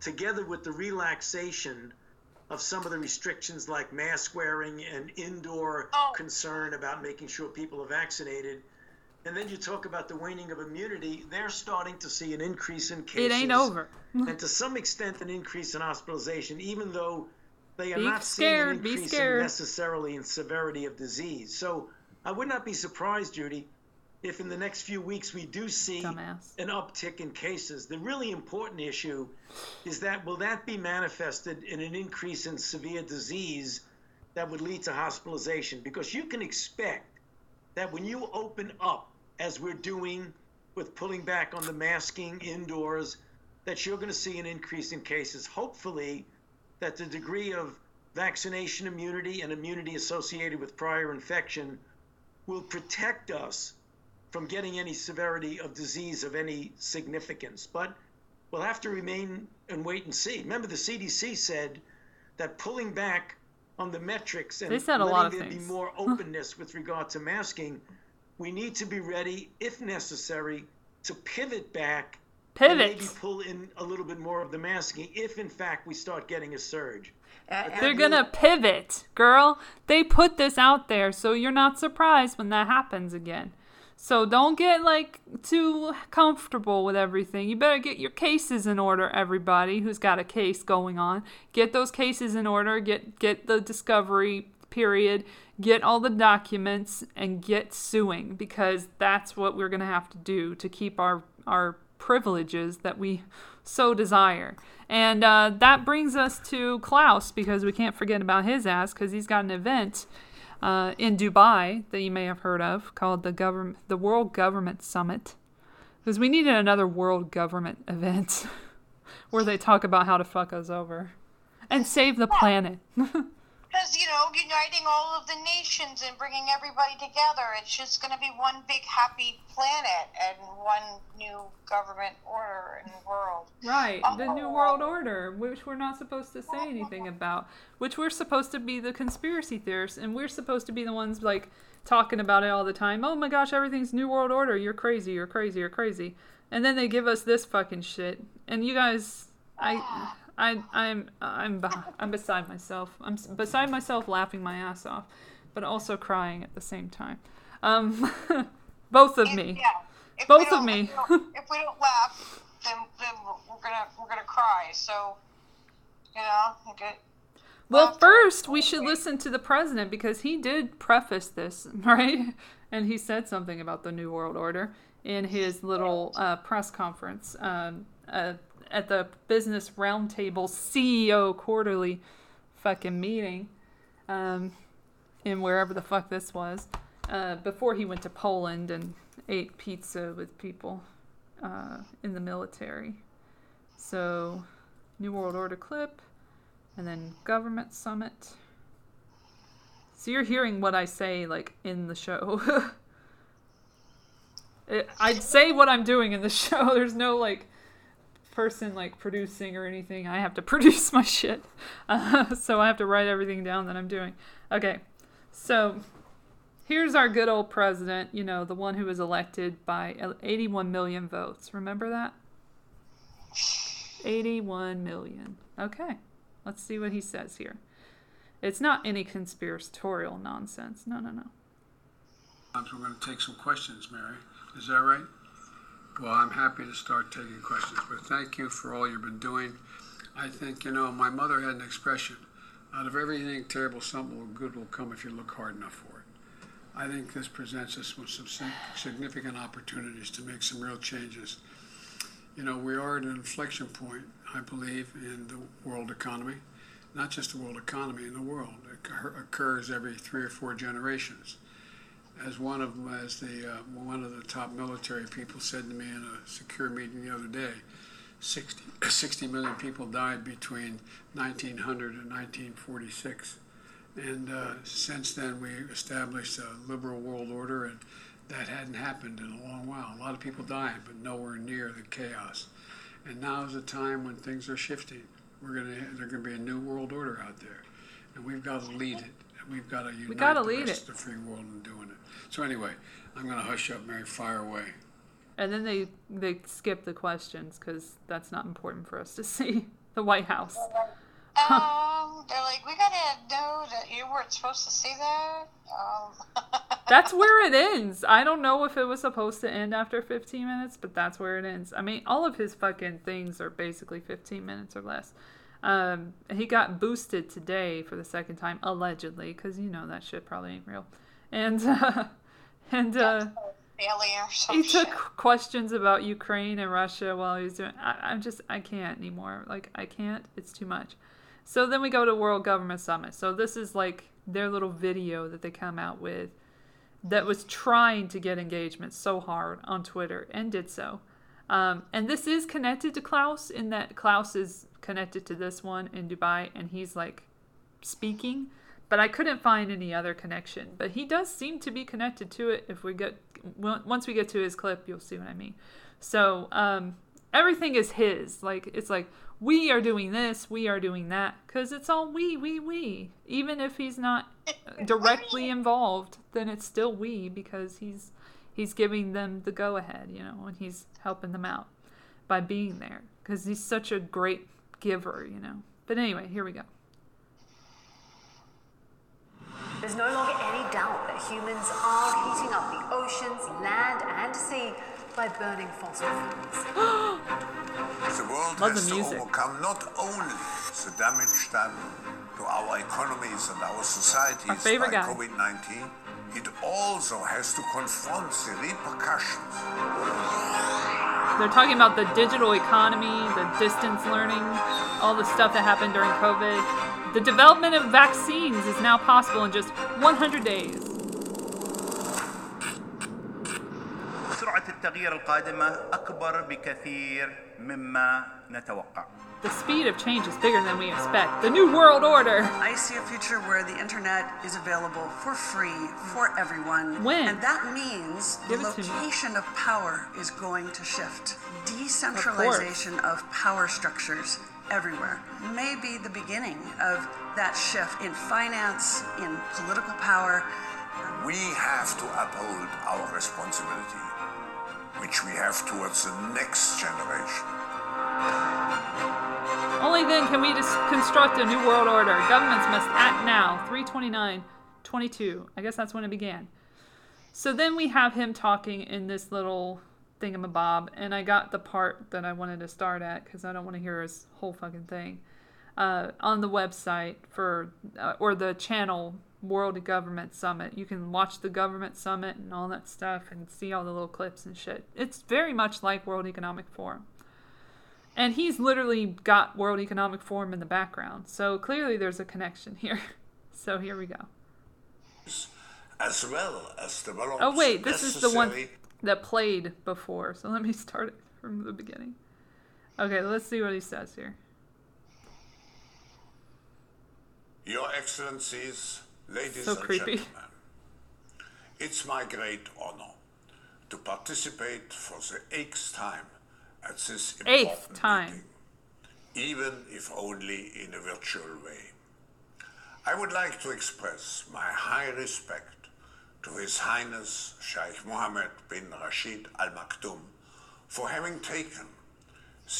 [SPEAKER 21] together with the relaxation of some of the restrictions like mask wearing and indoor oh. concern about making sure people are vaccinated. And then you talk about the waning of immunity, they're starting to see an increase in cases.
[SPEAKER 1] It ain't over.
[SPEAKER 21] and to some extent, an increase in hospitalization, even though they are
[SPEAKER 1] Be
[SPEAKER 21] not
[SPEAKER 1] scared,
[SPEAKER 21] seeing an increase in necessarily in severity of disease. So I would not be surprised, Judy, if in the next few weeks we do see
[SPEAKER 1] Dumbass.
[SPEAKER 21] an uptick in cases. The really important issue is that will that be manifested in an increase in severe disease that would lead to hospitalization? Because you can expect that when you open up, as we're doing with pulling back on the masking indoors, that you're going to see an increase in cases. Hopefully, that the degree of vaccination immunity and immunity associated with prior infection will protect us from getting any severity of disease of any significance. But we'll have to remain and wait and see. Remember, the CDC said that pulling back on the metrics and
[SPEAKER 1] They said a
[SPEAKER 21] letting
[SPEAKER 1] lot of
[SPEAKER 21] there
[SPEAKER 1] things.
[SPEAKER 21] be more openness with regard to masking, we need to be ready, if necessary, to pivot back and maybe
[SPEAKER 1] Pivot.
[SPEAKER 21] pull in a little bit more of the masking if, in fact, we start getting a surge. But
[SPEAKER 1] They're gonna pivot, girl. They put this out there, so you're not surprised when that happens again. So don't get like too comfortable with everything. You better get your cases in order, everybody who's got a case going on. Get those cases in order, get get the discovery period, get all the documents and get suing because that's what we're going to have to do to keep our our privileges that we so desire. And uh, that brings us to Klaus because we can't forget about his ass because he's got an event uh, in Dubai that you may have heard of called the government, the World Government Summit. Because we needed another world government event where they talk about how to fuck us over and save the planet.
[SPEAKER 2] Because, you know, uniting all of the nations and bringing everybody together, it's just going to be one big happy planet and one new government order and world.
[SPEAKER 1] Right, the New oh. World Order, which we're not supposed to say anything about, which we're supposed to be the conspiracy theorists, and we're supposed to be the ones like talking about it all the time. Oh my gosh, everything's New World Order. You're crazy. You're crazy. You're crazy. And then they give us this fucking shit, and you guys, I, I, I'm, I'm, I'm beside myself. I'm beside myself, laughing my ass off, but also crying at the same time. Um, both of me.
[SPEAKER 2] Yeah.
[SPEAKER 1] Both of me.
[SPEAKER 2] If, we don't- if we don't laugh, then, then we're gonna we're gonna cry. So, you know, get
[SPEAKER 1] Well, first we should listen to the president because he did preface this, right? And he said something about the New World Order in his little uh, press conference um, uh, at the Business Roundtable CEO quarterly fucking meeting, um, in wherever the fuck this was, uh, before he went to Poland and ate pizza with people uh, in the military. So, New World Order clip and then government summit. So you're hearing what I say like in the show. I'd say what I'm doing in the show. There's no like person like producing or anything. I have to produce my shit. Uh, so I have to write everything down that I'm doing. Okay. So here's our good old president, you know, the one who was elected by 81 million votes. Remember that? 81 million. Okay. Let's see what he says here. It's not any conspiratorial nonsense. No, no, no.
[SPEAKER 19] We're going to take some questions, Mary. Is that right? Well, I'm happy to start taking questions, but thank you for all you've been doing. I think, you know, my mother had an expression out of everything terrible, something good will come if you look hard enough for it. I think this presents us with some significant opportunities to make some real changes. You know, we are at an inflection point, I believe, in the world economy. Not just the world economy, in the world. It occurs every three or four generations as one of as the uh, one of the top military people said to me in a secure meeting the other day, 60, 60 million people died between 1900 and 1946, and uh, since then we established a liberal world order, and that hadn't happened in a long while. A lot of people died, but nowhere near the chaos. And now is a time when things are shifting. We're gonna there's gonna be a new world order out there, and we've got to lead it. We've got to unite we gotta the lead rest it. of the free world in doing it. So anyway, I'm going to hush up, Mary. Fire away.
[SPEAKER 1] And then they they skip the questions because that's not important for us to see. The White House.
[SPEAKER 2] Um, they're like, we gotta know that you weren't supposed to see that. Um.
[SPEAKER 1] that's where it ends. I don't know if it was supposed to end after 15 minutes, but that's where it ends. I mean, all of his fucking things are basically 15 minutes or less. Um, he got boosted today for the second time, allegedly, because you know that shit probably ain't real. And uh, and uh, he took questions about Ukraine and Russia while he was doing. I, I'm just I can't anymore. Like I can't. It's too much. So then we go to World Government Summit. So this is like their little video that they come out with that was trying to get engagement so hard on Twitter and did so. Um, and this is connected to Klaus in that Klaus is connected to this one in Dubai and he's like speaking but I couldn't find any other connection. But he does seem to be connected to it. If we get once we get to his clip, you'll see what I mean. So um, everything is his. Like it's like we are doing this, we are doing that, because it's all we, we, we. Even if he's not directly involved, then it's still we because he's he's giving them the go ahead, you know, and he's helping them out by being there because he's such a great giver, you know. But anyway, here we go.
[SPEAKER 24] There's no longer any doubt that humans are heating up the oceans, land, and sea by burning fossil fuels.
[SPEAKER 25] the world Love has the to overcome not only the damage done to our economies and our societies our by COVID-19, it also has to confront the repercussions.
[SPEAKER 1] They're talking about the digital economy, the distance learning, all the stuff that happened during COVID. The development of vaccines is now possible in just 100 days. The speed of change is bigger than we expect. The New World Order.
[SPEAKER 26] I see a future where the internet is available for free for everyone.
[SPEAKER 1] When?
[SPEAKER 26] And that means Give the location of power is going to shift. Decentralization of, of power structures everywhere may be the beginning of that shift in finance, in political power.
[SPEAKER 25] We have to uphold our responsibility, which we have towards the next generation.
[SPEAKER 1] Only then can we just construct a new world order. Governments must act now. 329 22. I guess that's when it began. So then we have him talking in this little thingamabob, and I got the part that I wanted to start at because I don't want to hear his whole fucking thing. Uh, on the website for uh, or the channel World Government Summit, you can watch the government summit and all that stuff and see all the little clips and shit. It's very much like World Economic Forum. And he's literally got World Economic Forum in the background. So clearly there's a connection here. so here we go.
[SPEAKER 25] As well as develop.
[SPEAKER 1] Oh wait, this is the one that played before. So let me start it from the beginning. Okay, let's see what he says here.
[SPEAKER 25] Your Excellencies, Ladies so and creepy. gentlemen, it's my great honor to participate for the eighth time at this important eighth time. meeting, even if only in a virtual way. I would like to express my high respect to His Highness Sheikh Mohammed bin Rashid Al Maktoum for having taken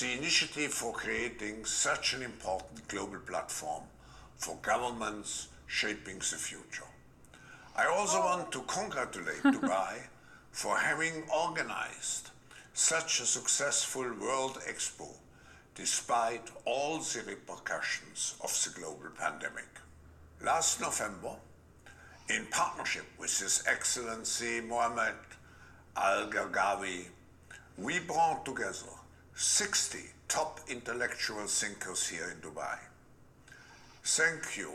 [SPEAKER 25] the initiative for creating such an important global platform for governments shaping the future. I also want to congratulate Dubai for having organized such a successful World Expo despite all the repercussions of the global pandemic. Last November, in partnership with His Excellency Mohammed Al Gergawi, we brought together 60 top intellectual thinkers here in Dubai. Thank you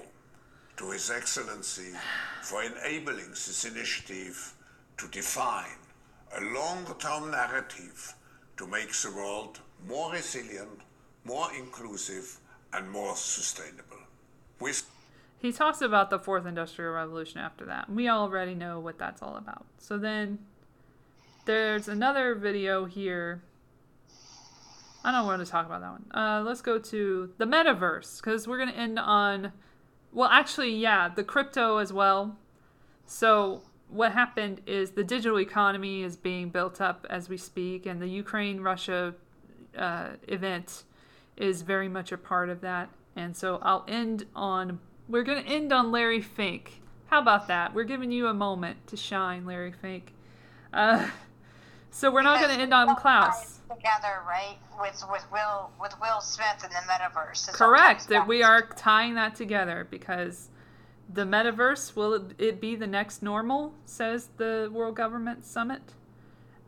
[SPEAKER 25] to His Excellency for enabling this initiative to define a long-term narrative to make the world more resilient, more inclusive, and more sustainable. With
[SPEAKER 1] he talks about the fourth industrial revolution after that. We already know what that's all about. So then there's another video here. I don't want to talk about that one. Uh, let's go to the metaverse because we're going to end on, well, actually, yeah, the crypto as well. So what happened is the digital economy is being built up as we speak, and the Ukraine Russia uh, event is very much a part of that. And so I'll end on we're going to end on Larry Fink. How about that? We're giving you a moment to shine, Larry Fink. Uh, so we're not going to end on Klaus.
[SPEAKER 2] Together, right, with with Will with Will Smith in the metaverse.
[SPEAKER 1] Correct. That we are tying that together because the metaverse will it be the next normal? Says the World Government Summit.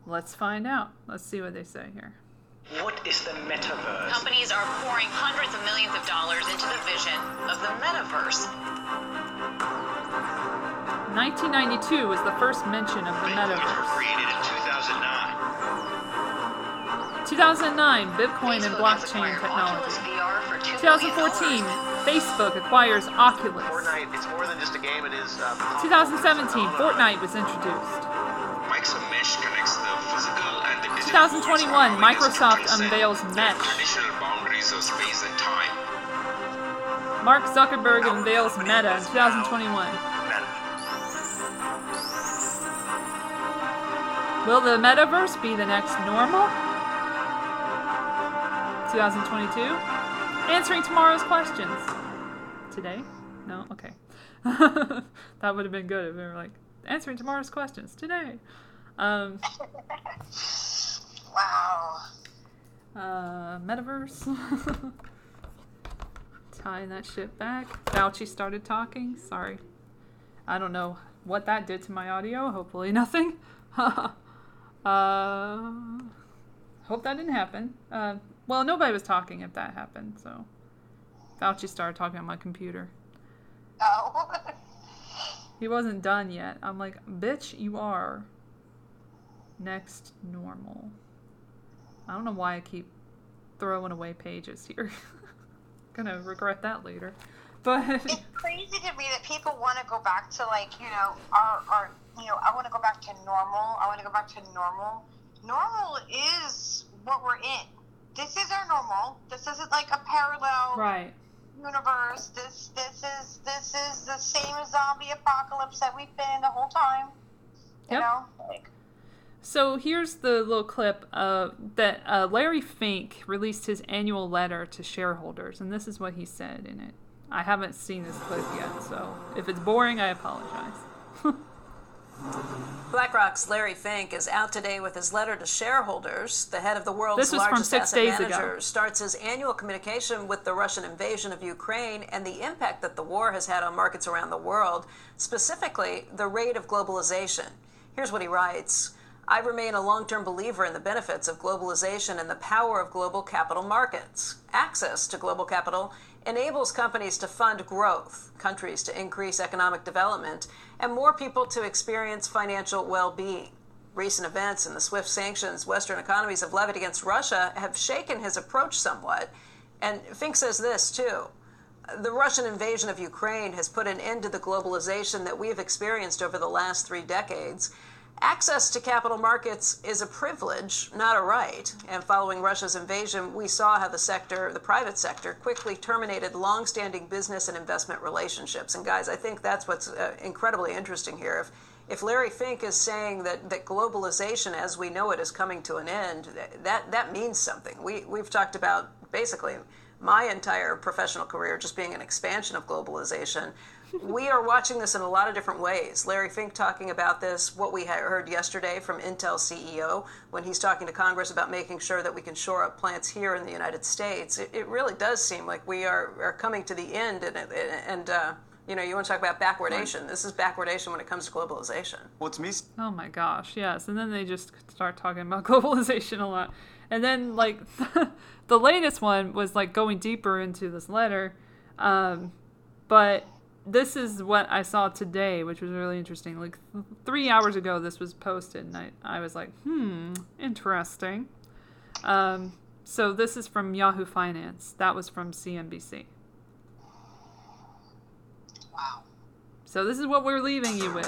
[SPEAKER 1] Let's find out. Let's see what they say here.
[SPEAKER 27] What is the metaverse?
[SPEAKER 28] Companies are pouring hundreds of millions of dollars into the vision of the metaverse.
[SPEAKER 1] 1992 was the first mention of the metaverse.
[SPEAKER 27] Created in
[SPEAKER 1] 2009. 2009, Bitcoin and blockchain technology. 2014, Facebook acquires Oculus.
[SPEAKER 27] Fortnite, it's more than just a game. It is. Uh,
[SPEAKER 1] 2017, Fortnite was introduced.
[SPEAKER 27] Mike's Mesh connects the physical
[SPEAKER 1] 2021, Microsoft unveils Mesh. Mark Zuckerberg unveils Meta in 2021. Will the metaverse be the next normal? 2022. Answering tomorrow's questions. Today? No? Okay. that would have been good if we were like, answering tomorrow's questions today. Um,
[SPEAKER 2] Wow.
[SPEAKER 1] Uh, metaverse. Tying that shit back. Fauci started talking. Sorry. I don't know what that did to my audio. Hopefully nothing. uh, hope that didn't happen. Uh, well, nobody was talking if that happened, so. Fauci started talking on my computer.
[SPEAKER 2] Oh.
[SPEAKER 1] he wasn't done yet. I'm like, bitch, you are. Next normal. I don't know why I keep throwing away pages here. Gonna regret that later. But
[SPEAKER 2] it's crazy to me that people want to go back to like you know our our you know I want to go back to normal. I want to go back to normal. Normal is what we're in. This is our normal. This isn't like a parallel
[SPEAKER 1] right
[SPEAKER 2] universe. This this is this is the same zombie apocalypse that we've been the whole time. You yep. know, like
[SPEAKER 1] so here's the little clip uh, that uh, Larry Fink released his annual letter to shareholders, and this is what he said in it. I haven't seen this clip yet, so if it's boring, I apologize.
[SPEAKER 29] BlackRock's Larry Fink is out today with his letter to shareholders. The head of the world's largest asset manager ago. starts his annual communication with the Russian invasion of Ukraine and the impact that the war has had on markets around the world, specifically the rate of globalization. Here's what he writes. I remain a long term believer in the benefits of globalization and the power of global capital markets. Access to global capital enables companies to fund growth, countries to increase economic development, and more people to experience financial well being. Recent events and the swift sanctions Western economies have levied against Russia have shaken his approach somewhat. And Fink says this, too. The Russian invasion of Ukraine has put an end to the globalization that we have experienced over the last three decades. Access to capital markets is a privilege, not a right. And following Russia's invasion, we saw how the sector, the private sector, quickly terminated long-standing business and investment relationships. And guys, I think that's what's uh, incredibly interesting here. If if Larry Fink is saying that, that globalization as we know it is coming to an end, that that means something. We we've talked about basically my entire professional career just being an expansion of globalization we are watching this in a lot of different ways. Larry Fink talking about this, what we heard yesterday from Intel CEO when he's talking to Congress about making sure that we can shore up plants here in the United States. It, it really does seem like we are, are coming to the end, and, and uh, you know, you want to talk about backwardation. Right. This is backwardation when it comes to globalization.
[SPEAKER 30] What's me?
[SPEAKER 1] Oh my gosh, yes. And then they just start talking about globalization a lot. And then, like, the latest one was like going deeper into this letter. Um, but this is what I saw today, which was really interesting. Like th- three hours ago, this was posted, and I, I was like, hmm, interesting. Um, so this is from Yahoo Finance. That was from CNBC.
[SPEAKER 2] Wow.
[SPEAKER 1] So this is what we're leaving you with.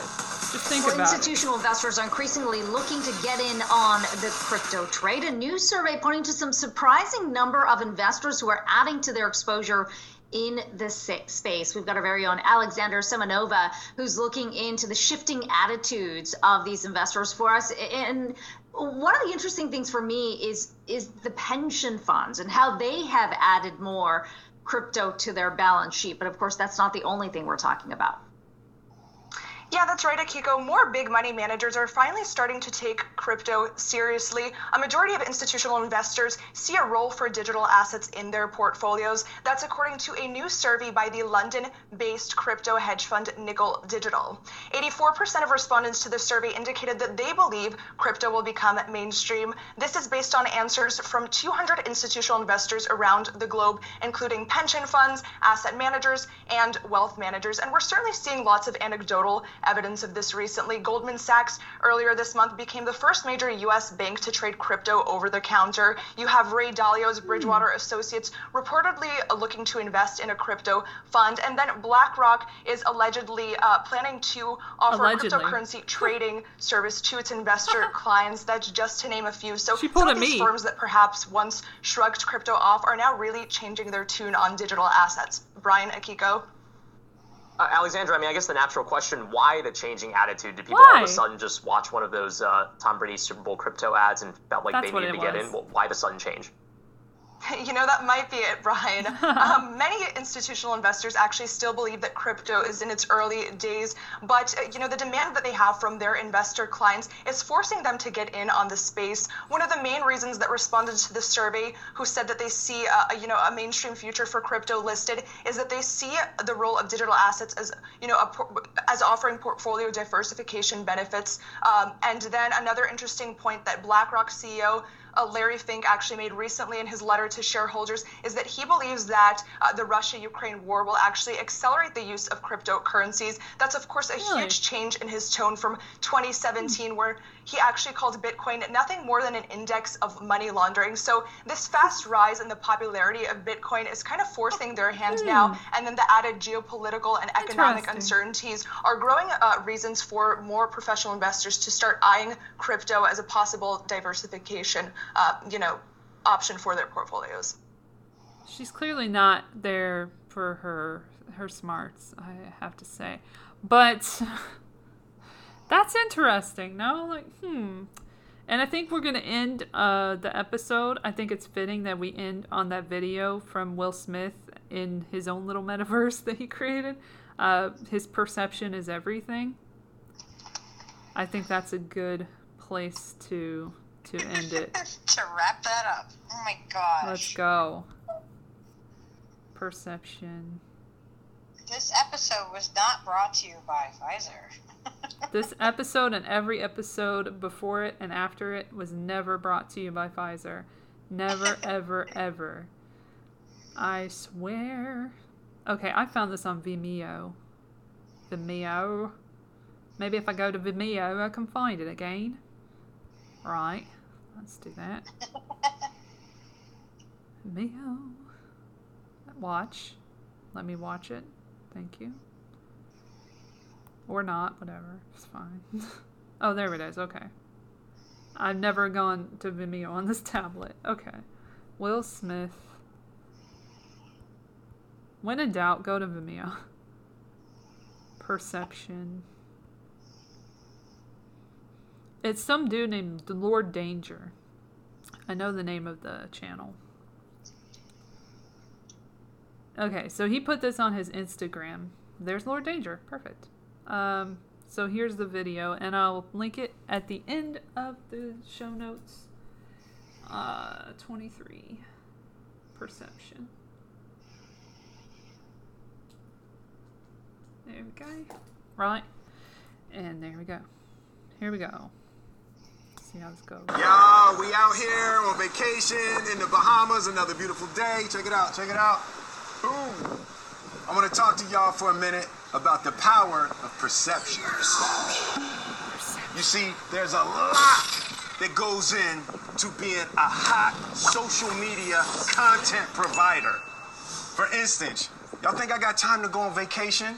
[SPEAKER 1] Just think
[SPEAKER 31] well,
[SPEAKER 1] about
[SPEAKER 31] institutional
[SPEAKER 1] it.
[SPEAKER 31] investors are increasingly looking to get in on the crypto trade. A new survey pointing to some surprising number of investors who are adding to their exposure in this space. We've got our very own Alexandra Semenova, who's looking into the shifting attitudes of these investors for us. And one of the interesting things for me is is the pension funds and how they have added more crypto to their balance sheet. But of course, that's not the only thing we're talking about.
[SPEAKER 32] Yeah, that's right, Akiko. More big money managers are finally starting to take crypto seriously. A majority of institutional investors see a role for digital assets in their portfolios. That's according to a new survey by the London based crypto hedge fund Nickel Digital. 84% of respondents to the survey indicated that they believe crypto will become mainstream. This is based on answers from 200 institutional investors around the globe, including pension funds, asset managers, and wealth managers. And we're certainly seeing lots of anecdotal evidence of this recently. Goldman Sachs earlier this month became the first major U.S. bank to trade crypto over the counter. You have Ray Dalio's Bridgewater Associates reportedly looking to invest in a crypto fund. And then BlackRock is allegedly uh, planning to offer allegedly. a cryptocurrency trading service to its investor clients. That's just to name a few. So some of these me. firms that perhaps once shrugged crypto off are now really changing their tune on digital assets. Brian Akiko.
[SPEAKER 30] Uh, Alexandra, I mean, I guess the natural question: Why the changing attitude? Did people
[SPEAKER 1] why?
[SPEAKER 30] all of a sudden just watch one of those uh, Tom Brady Super Bowl crypto ads and felt like That's they needed to was. get in? Well, why the sudden change?
[SPEAKER 32] You know, that might be it, Brian. um, many institutional investors actually still believe that crypto is in its early days, but, uh, you know, the demand that they have from their investor clients is forcing them to get in on the space. One of the main reasons that responded to the survey who said that they see, a, you know, a mainstream future for crypto listed is that they see the role of digital assets as, you know, a, as offering portfolio diversification benefits. Um, and then another interesting point that BlackRock CEO uh, Larry Fink actually made recently in his letter to shareholders is that he believes that uh, the Russia Ukraine war will actually accelerate the use of cryptocurrencies. That's, of course, a really? huge change in his tone from 2017, mm. where he actually called Bitcoin nothing more than an index of money laundering. So, this fast rise in the popularity of Bitcoin is kind of forcing their hand mm. now. And then the added geopolitical and economic uncertainties are growing uh, reasons for more professional investors to start eyeing crypto as a possible diversification uh, you know, option for their portfolios.
[SPEAKER 1] She's clearly not there for her her smarts, I have to say. But that's interesting. No, like hmm. And I think we're gonna end uh, the episode. I think it's fitting that we end on that video from Will Smith in his own little metaverse that he created. Uh, his perception is everything. I think that's a good place to to end it.
[SPEAKER 2] to wrap that up. Oh my gosh.
[SPEAKER 1] Let's go. Perception.
[SPEAKER 2] This episode was not brought to you by Pfizer.
[SPEAKER 1] This episode and every episode before it and after it was never brought to you by Pfizer. Never, ever, ever. I swear. Okay, I found this on Vimeo. Vimeo. Maybe if I go to Vimeo, I can find it again. Right. Let's do that. Vimeo. Watch. Let me watch it. Thank you. Or not, whatever. It's fine. oh, there it is. Okay. I've never gone to Vimeo on this tablet. Okay. Will Smith. When in doubt, go to Vimeo. Perception. It's some dude named Lord Danger. I know the name of the channel. Okay, so he put this on his Instagram. There's Lord Danger. Perfect. Um, so here's the video, and I'll link it at the end of the show notes. Uh, 23. Perception. There we go. Right. And there we go. Here we go. see how this goes.
[SPEAKER 33] Y'all, we out here on vacation in the Bahamas. Another beautiful day. Check it out. Check it out. Boom. I want to talk to y'all for a minute about the power of perception. You see, there's a lot that goes in to being a hot social media content provider. For instance, y'all think I got time to go on vacation?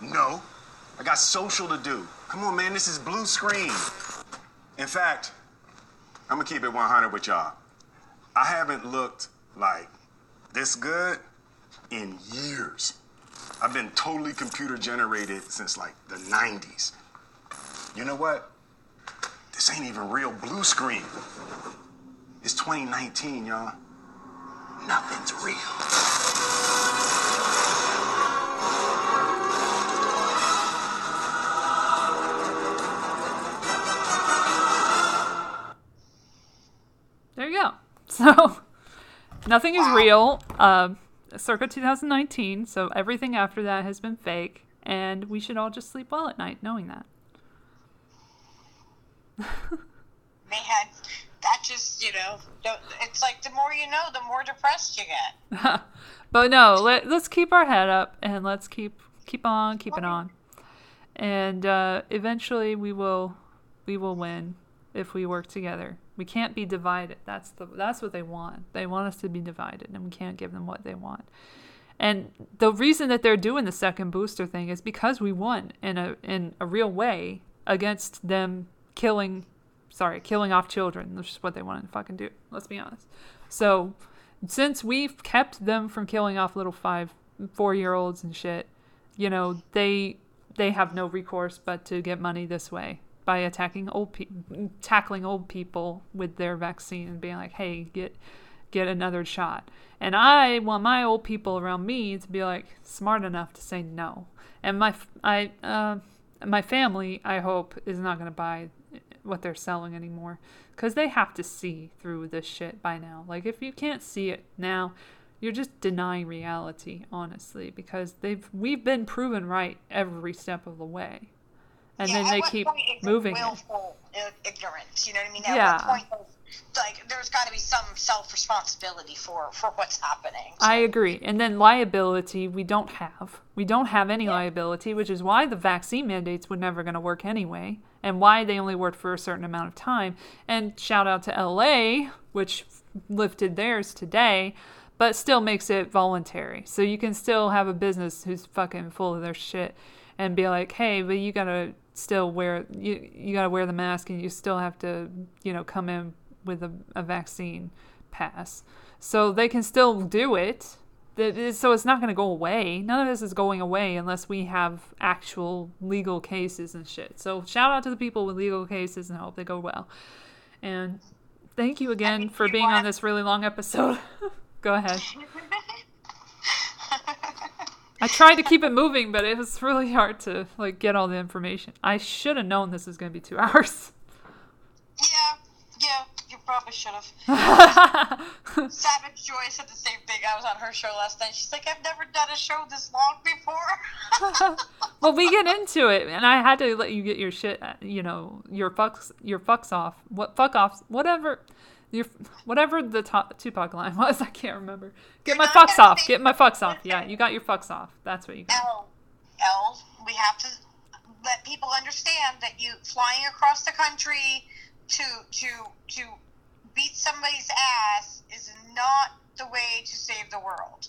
[SPEAKER 33] No. I got social to do. Come on, man, this is blue screen. In fact, I'm gonna keep it 100 with y'all. I haven't looked like this good in years. I've been totally computer generated since like the 90s. You know what? This ain't even real blue screen. It's 2019, y'all. Nothing's real.
[SPEAKER 1] There you go. So, nothing is real. Uh, circa 2019, so everything after that has been fake, and we should all just sleep well at night knowing that.
[SPEAKER 2] Man, that just, you know, it's like the more you know, the more depressed you get.
[SPEAKER 1] but no, let, let's keep our head up and let's keep keep on keeping on. And uh, eventually we will we will win if we work together. We can't be divided. That's the that's what they want. They want us to be divided and we can't give them what they want. And the reason that they're doing the second booster thing is because we won in a in a real way against them killing sorry, killing off children. That's just what they wanted to fucking do. Let's be honest. So since we've kept them from killing off little five four year olds and shit, you know, they they have no recourse but to get money this way by attacking old people, tackling old people with their vaccine and being like, "Hey, get get another shot." And I want my old people around me to be like smart enough to say no. And my I uh, my family, I hope, is not going to buy what they're selling anymore because they have to see through this shit by now. Like if you can't see it now, you're just denying reality, honestly, because they've we've been proven right every step of the way and yeah, then they keep moving
[SPEAKER 2] willful it. ignorance. You know what I mean? At yeah. point, like, there's got to be some self responsibility for for what's happening.
[SPEAKER 1] I agree. And then liability, we don't have. We don't have any yeah. liability, which is why the vaccine mandates were never going to work anyway, and why they only worked for a certain amount of time. And shout out to LA, which lifted theirs today but still makes it voluntary. So you can still have a business who's fucking full of their shit and be like, hey, but you gotta still wear you you got to wear the mask and you still have to you know come in with a, a vaccine pass. So they can still do it. So it's not going to go away. None of this is going away unless we have actual legal cases and shit. So shout out to the people with legal cases and I hope they go well. And thank you again for being on this really long episode. Go ahead I tried to keep it moving, but it was really hard to like get all the information. I should have known this was going to be two hours.
[SPEAKER 2] Yeah, yeah, you probably should have. Savage Joy said the same thing. I was on her show last night. She's like, I've never done a show this long before.
[SPEAKER 1] well, we get into it, and I had to let you get your shit, uh, you know, your fucks, your fucks off. What fuck off? Whatever your whatever the top, Tupac line was, I can't remember. Get You're my fucks off. Get my fucks off. Yeah, you got your fucks off. That's what you got.
[SPEAKER 2] L, L. We have to let people understand that you flying across the country to to to beat somebody's ass is not the way to save the world.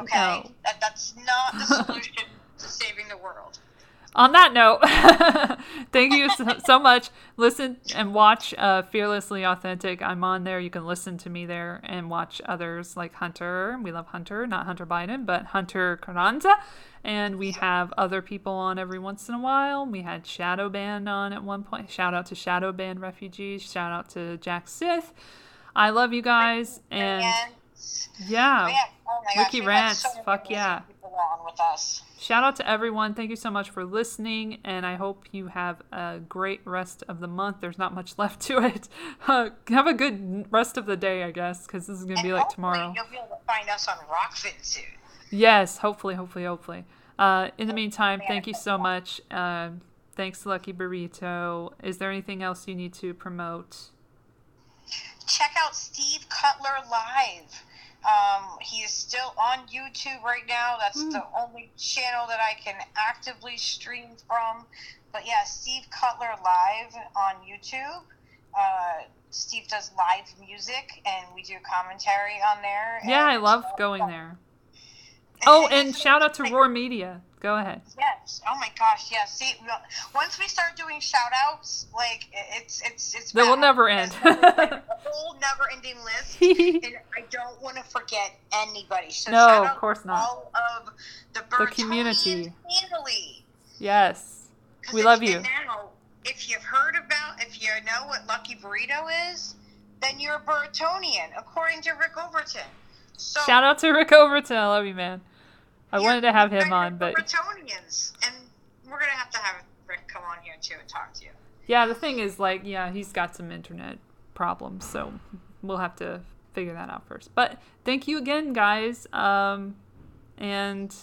[SPEAKER 2] Okay, no. that, that's not the solution to saving the world
[SPEAKER 1] on that note, thank you so, so, much. Listen and watch uh, Fearlessly Authentic. I'm on there. You can listen to me there and watch others like Hunter. We love Hunter, not Hunter Biden, but Hunter Carranza. And we have other people on every once in a while. We had Shadow Band on at one point. Shout out to Shadow Band refugees. Shout out to Jack Sith. I love you guys. And yeah, oh Ricky Rants. Fuck yeah. Shout out to everyone. Thank you so much for listening, and I hope you have a great rest of the month. There's not much left to it. Uh, have a good rest of the day, I guess, because this is going to be like tomorrow.
[SPEAKER 2] You'll be able to find us on Rokfin soon.
[SPEAKER 1] Yes, hopefully, hopefully, hopefully. Uh, in the meantime, thank you so much. Uh, thanks, Lucky Burrito. Is there anything else you need to promote?
[SPEAKER 2] Check out Steve Cutler Live. Um, he is still on YouTube right now. That's mm. the only channel that I can actively stream from. But yeah, Steve Cutler Live on YouTube. Uh, Steve does live music, and we do commentary on there.
[SPEAKER 1] Yeah, I love going there. Oh, and shout out to Roar Media. Go ahead.
[SPEAKER 2] Yes. Oh my gosh. Yes. See, once we start doing shout outs, like it's it's it's.
[SPEAKER 1] That will never end.
[SPEAKER 2] like a whole never-ending list, and I don't want to forget anybody. So
[SPEAKER 1] no, of course not.
[SPEAKER 2] All of the,
[SPEAKER 1] the community.
[SPEAKER 2] Family.
[SPEAKER 1] Yes. We love you.
[SPEAKER 2] Now, if you've heard about, if you know what Lucky Burrito is, then you're a Burritonian, according to Rick Overton. So,
[SPEAKER 1] Shout out to Rick Overton. I love you, man. I yeah, wanted to have him on, but
[SPEAKER 2] Burritonians, and we're gonna have to have Rick come on here too and talk to you.
[SPEAKER 1] Yeah, the thing is, like, yeah, he's got some internet problems, so we'll have to figure that out first. But thank you again, guys, um, and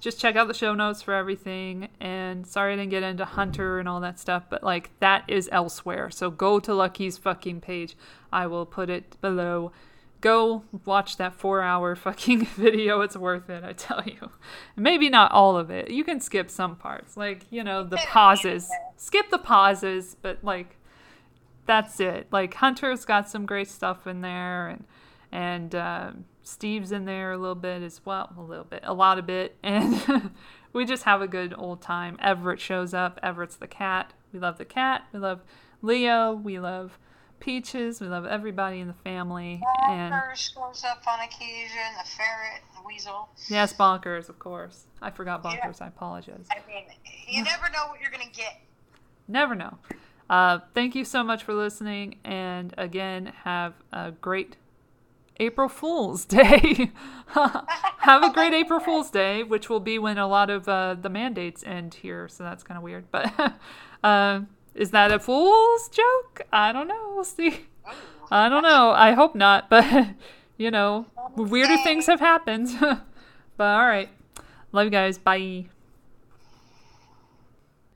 [SPEAKER 1] just check out the show notes for everything. And sorry I didn't get into Hunter and all that stuff, but like that is elsewhere. So go to Lucky's fucking page. I will put it below go watch that four hour fucking video. It's worth it, I tell you. Maybe not all of it. You can skip some parts, like, you know, the pauses. Skip the pauses, but like, that's it. Like, Hunter's got some great stuff in there, and, and, uh, Steve's in there a little bit as well. A little bit, a lot of bit. And we just have a good old time. Everett shows up. Everett's the cat. We love the cat. We love Leo. We love Peaches. We love everybody in the family.
[SPEAKER 2] Bonkers and shows up on occasion. The ferret, the weasel.
[SPEAKER 1] Yes, Bonkers, of course. I forgot Bonkers. Yeah. I apologize.
[SPEAKER 2] I mean, you never know what you're gonna get.
[SPEAKER 1] Never know. Uh, thank you so much for listening, and again, have a great April Fool's Day. have a great April Fool's Day, which will be when a lot of uh, the mandates end here, so that's kind of weird. But uh, is that a fool's joke? I don't know. We'll see. I don't know. I hope not, but you know, weirder things have happened. but all right. Love you guys. Bye.